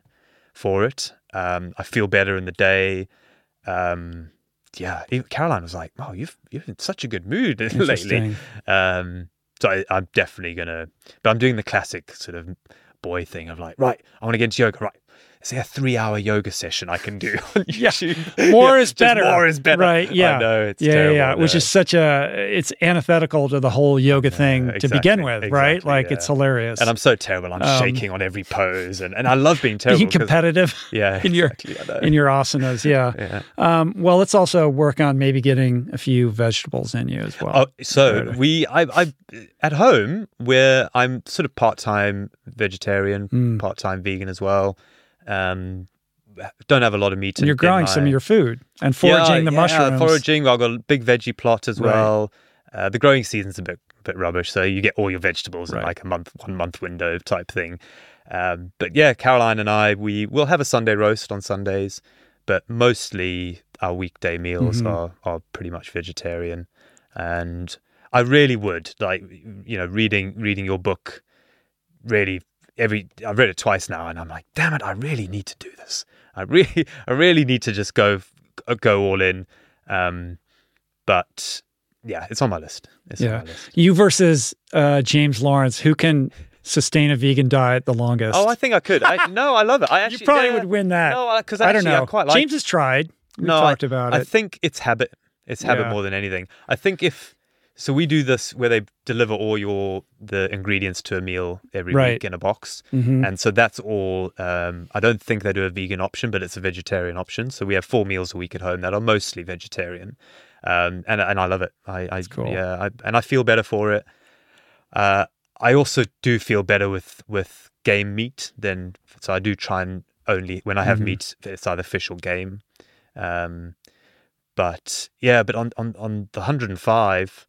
for it. Um, I feel better in the day. Um, yeah, Caroline was like, "Oh, you've you're in such a good mood [LAUGHS] lately." Um, so I, I'm definitely gonna, but I'm doing the classic sort of boy thing of like, right, I want to get into yoga. Right, there a three-hour yoga session I can do [LAUGHS] on Yeah. YouTube? More Yeah, is better. More is better. Right. Yeah. I know it's yeah, terrible. yeah, Which is such a it's antithetical to the whole yoga thing to begin exactly, with, right? Like yeah. it's hilarious. and I'm so terrible. I'm Um, shaking on every pose, and, and I love being terrible. being competitive [LAUGHS] yeah, [LAUGHS] in your exactly, in your asanas. Yeah. yeah. Um, well, let's also work on maybe getting a few vegetables in you as well. Oh, so we, I, I, at home, where I'm sort of part-time vegetarian, Mm. part-time vegan as well. Um, don't have a lot of meat. and you're in growing my- some of your food and Yeah, foraging the yeah, mushrooms. Foraging. I've got a big veggie plot as Right. well. Uh, the growing season's a bit bit rubbish, so you get all your vegetables in like a month, one month window type thing. Um, but yeah, Caroline and I, we will have a Sunday roast on Sundays, but mostly our weekday meals Mhm. are are pretty much vegetarian. And I really would like, you know, reading reading your book. Really, every I've read it twice now, and I'm like, damn it, I really need to do this. I [LAUGHS] really, I really need to just go go all in. Um, but yeah, it's on my list. It's Yeah. on my list. You versus uh, James Lawrence, who can sustain a vegan diet the longest? Oh, I think I could. I, [LAUGHS] no, I love it. I actually you probably yeah, would win that. No, because I don't know. I quite like. James has tried. We no, talked I, about I it. think it's habit. It's habit Yeah. more than anything. I think if so, we do this where they deliver all your the ingredients to a meal every Right. week in a box, Mhm. and so that's all. Um, I don't think they do a vegan option, but it's a vegetarian option. So we have four meals a week at home that are mostly vegetarian, um, and and I love it. I, I cool. yeah, I, and I feel better for it. Uh, I also do feel better with with game meat than so I do try and only when I have Mhm. meat it's either fish or game. Um, but yeah, but on on on the 105,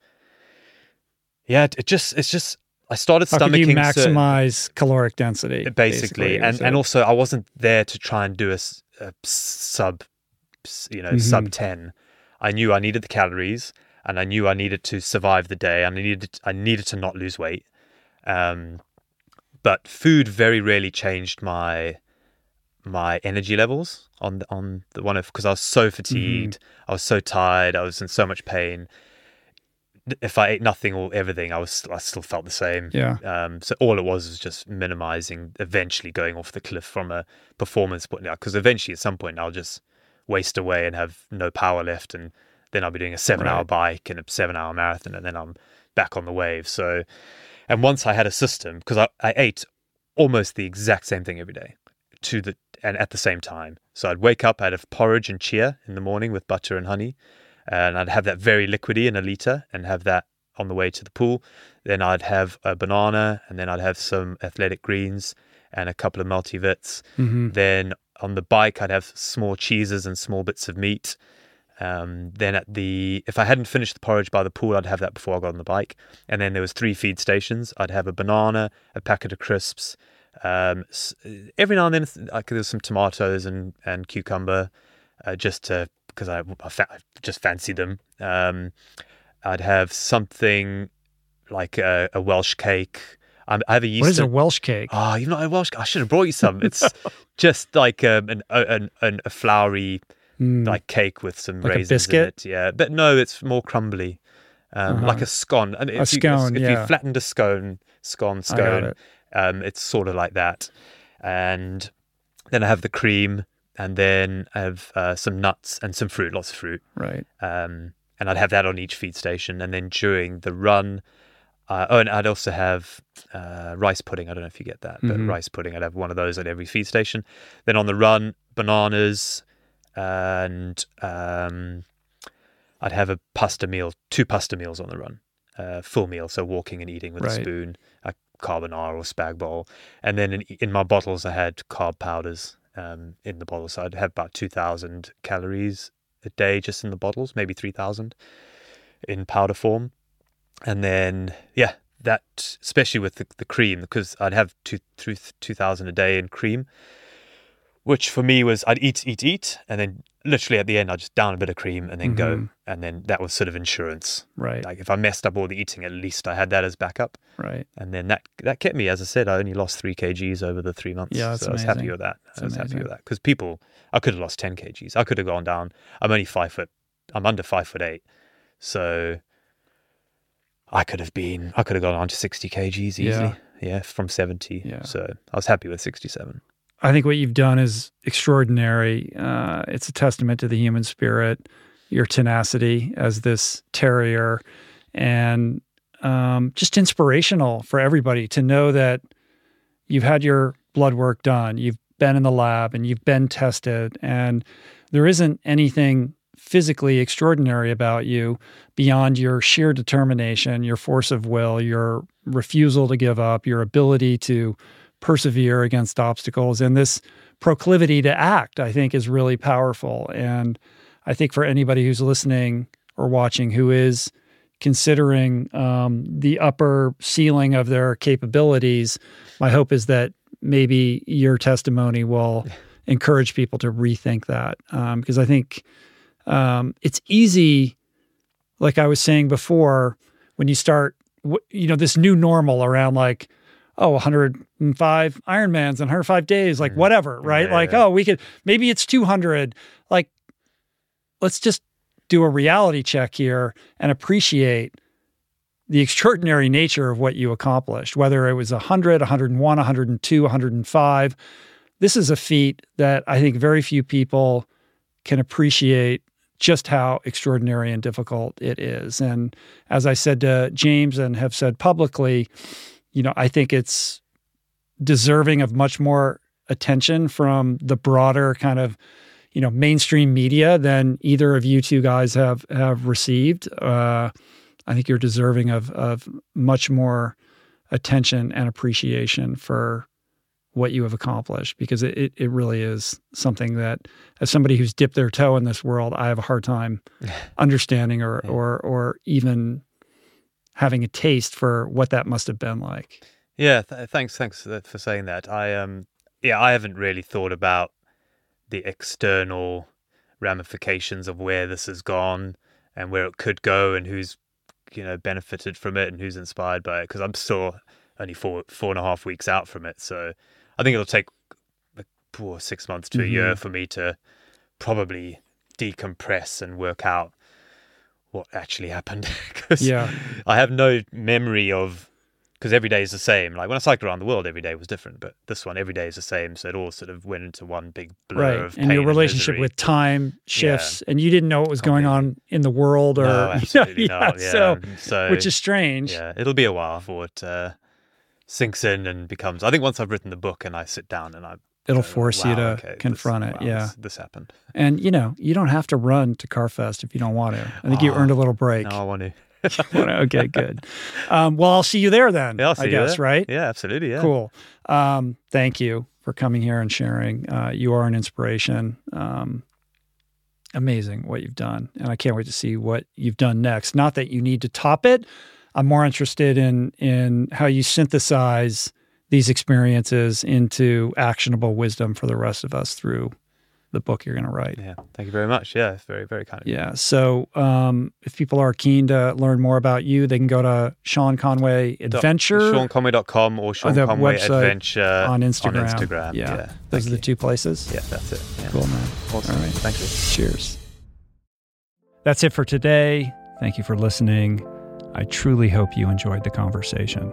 yeah, it, it just it's just I started How could you stomaching certain- maximize caloric density? basically, and is and also I wasn't there to try and do a sub, you know, Mhm. sub 10. I knew I needed the calories, and I knew I needed to survive the day, and I needed I needed to not lose weight. Um, but food very rarely changed my my energy levels on the, on the one of because I was so fatigued, I was so tired, I was in so much pain. If I ate nothing or everything, I was I still felt the same. Yeah. Um, so all it was was just minimizing, eventually going off the cliff from a performance point. Because eventually, at some point, I'll just waste away and have no power left, and then I'll be doing a seven-hour Right. bike and a seven-hour marathon, and then I'm back on the wave. So, and once I had a system, because I, I ate almost the exact same thing every day, to the and at the same time. So I'd wake up, I'd have porridge and chia in the morning with butter and honey, and I'd have that very liquidy in a liter, and have that on the way to the pool. Then I'd have a banana, and then I'd have some athletic greens and a couple of multivits. Mhm. Then on the bike, I'd have small cheeses and small bits of meat. Um, then at the if I hadn't finished the porridge by the pool, I'd have that before I got on the bike. And then there was three feed stations. I'd have a banana, a packet of crisps. Um, every now and then, I could, there was some tomatoes and and cucumber, uh, just to because I, I, fa- I just fancied them. Um, I'd have something like a, a Welsh cake. I'm, I have a yeast. What is a Welsh cake? Oh, you've not had Welsh. I should have brought you [LAUGHS] some. It's just like um, an, an, an a floury Mm, like cake with some Like a raisins biscuit? in it. Yeah, but no, it's more crumbly, um, Uh-huh. like a scone. I mean, A if you, If yeah. you flattened a scone, scone, scone, it. um, it's sort of like that. And then I have the cream, and then I have uh, some nuts and some fruit, lots of fruit. Right. Um, and I'd have that on each feed station. And then during the run, Uh, oh, and I'd also have uh, rice pudding. I don't know if you get that, but Mhm. rice pudding. I'd have one of those at every feed station. Then on the run, bananas, and um, I'd have a pasta meal, two pasta meals on the run, uh, full meal, so walking and eating with a spoon, a carbonara or spag bowl, and then in, in my bottles I had carb powders um, in the bottle, so I'd have about two thousand calories a day just in the bottles, maybe three thousand in powder form, and then yeah, that especially with the, the cream because I'd have two through two thousand a day in cream, which for me was I'd eat eat eat, and then literally at the end I'd just down a bit of cream and then go, Mhm. and then that was sort of insurance. Right. Like if I messed up all the eating, at least I had that as backup, right. and then that that kept me. As I said, I only lost three kgs over the three months. Yeah, so I was happy with that. That's I was happy with that because people, I could have lost ten kgs. I could have gone down. I'm only five foot. I'm under five foot eight, so I could have been. I could have gone on to sixty kgs easily. Yeah. Yeah, from seventy. Yeah. So I was happy with sixty-seven. I think what you've done is extraordinary. Uh, it's a testament to the human spirit, your tenacity as this terrier, and um, just inspirational for everybody to know that you've had your blood work done, you've been in the lab, and you've been tested, and there isn't anything physically extraordinary about you beyond your sheer determination, your force of will, your refusal to give up, your ability to persevere against obstacles. And this proclivity to act i think is really powerful. And i think for anybody who's listening or watching who is considering um, the upper ceiling of their capabilities my hope is that maybe your testimony will encourage people to rethink that. Um, because i think um, it's easy like i was saying before when you start you know this new normal around like oh 105 ironmans in 105 days like mm-hmm. whatever right? Yeah, like yeah. oh we could maybe it's 200 like let's just do a reality check here and appreciate the extraordinary nature of what you accomplished whether it was 100 101 102 105 this is a feat that i think very few people can appreciate just how extraordinary and difficult it is. And as i said to james and have said publicly you know, I think it's deserving of much more attention from the broader kind of, you know, mainstream media than either of you two guys have have received. Uh, I think you're deserving of of much more attention and appreciation for what you have accomplished because it, it, it really is something that as somebody who's dipped their toe in this world, I have a hard time [LAUGHS] understanding or or or even having a taste for what that must have been like. Yeah, th- thanks, thanks for saying that. I um, yeah, I haven't really thought about the external ramifications of where this has gone and where it could go and who's you know benefited from it and who's inspired by it because I'm still only four four and a half weeks out from it. So I think it'll take like poor six months to a year for me to probably decompress and work out what actually happened. [LAUGHS] 'Cause Yeah. I have no memory of because every day is the same. Like when I cycled around the world, every day was different, but this one every day is the same. So it all sort of went into one big blur right. of And your relationship misery. with time shifts and you didn't know what was going on in the world or no, [LAUGHS] absolutely yeah, not. Yeah. so so which is strange. yeah, it'll be a while before it uh, sinks in and becomes. I think once I've written the book and I sit down and I It'll force you to okay, this- confront it. wow, yeah. this, this happened. And you know, you don't have to run to Carfest if you don't want to. I think you Oh, earned a little break. Now I want to. [LAUGHS] okay, good. Um, well, I'll see you there then. Yeah, I'll see I you guess, there. right? Yeah, absolutely. Yeah. Cool. Um, thank you for coming here and sharing. Uh, you are an inspiration. Um, amazing what you've done, and I can't wait to see what you've done next. Not that you need to top it. I'm more interested in in how you synthesize these experiences into actionable wisdom for the rest of us through the book you're going to write. Yeah. Thank you very much. Yeah, it's very very kind of you. Yeah. So um, if people are keen to learn more about you, they can go to Sean Conway Adventure SeanConway.com or Sean the Conway Adventure on Instagram. On Instagram. Yeah. Yeah. Those are the two places. Yeah, that's it. Yeah. Cool, man. Awesome. All right. Thank you. Cheers. That's it for today. Thank you for listening. I truly hope you enjoyed the conversation.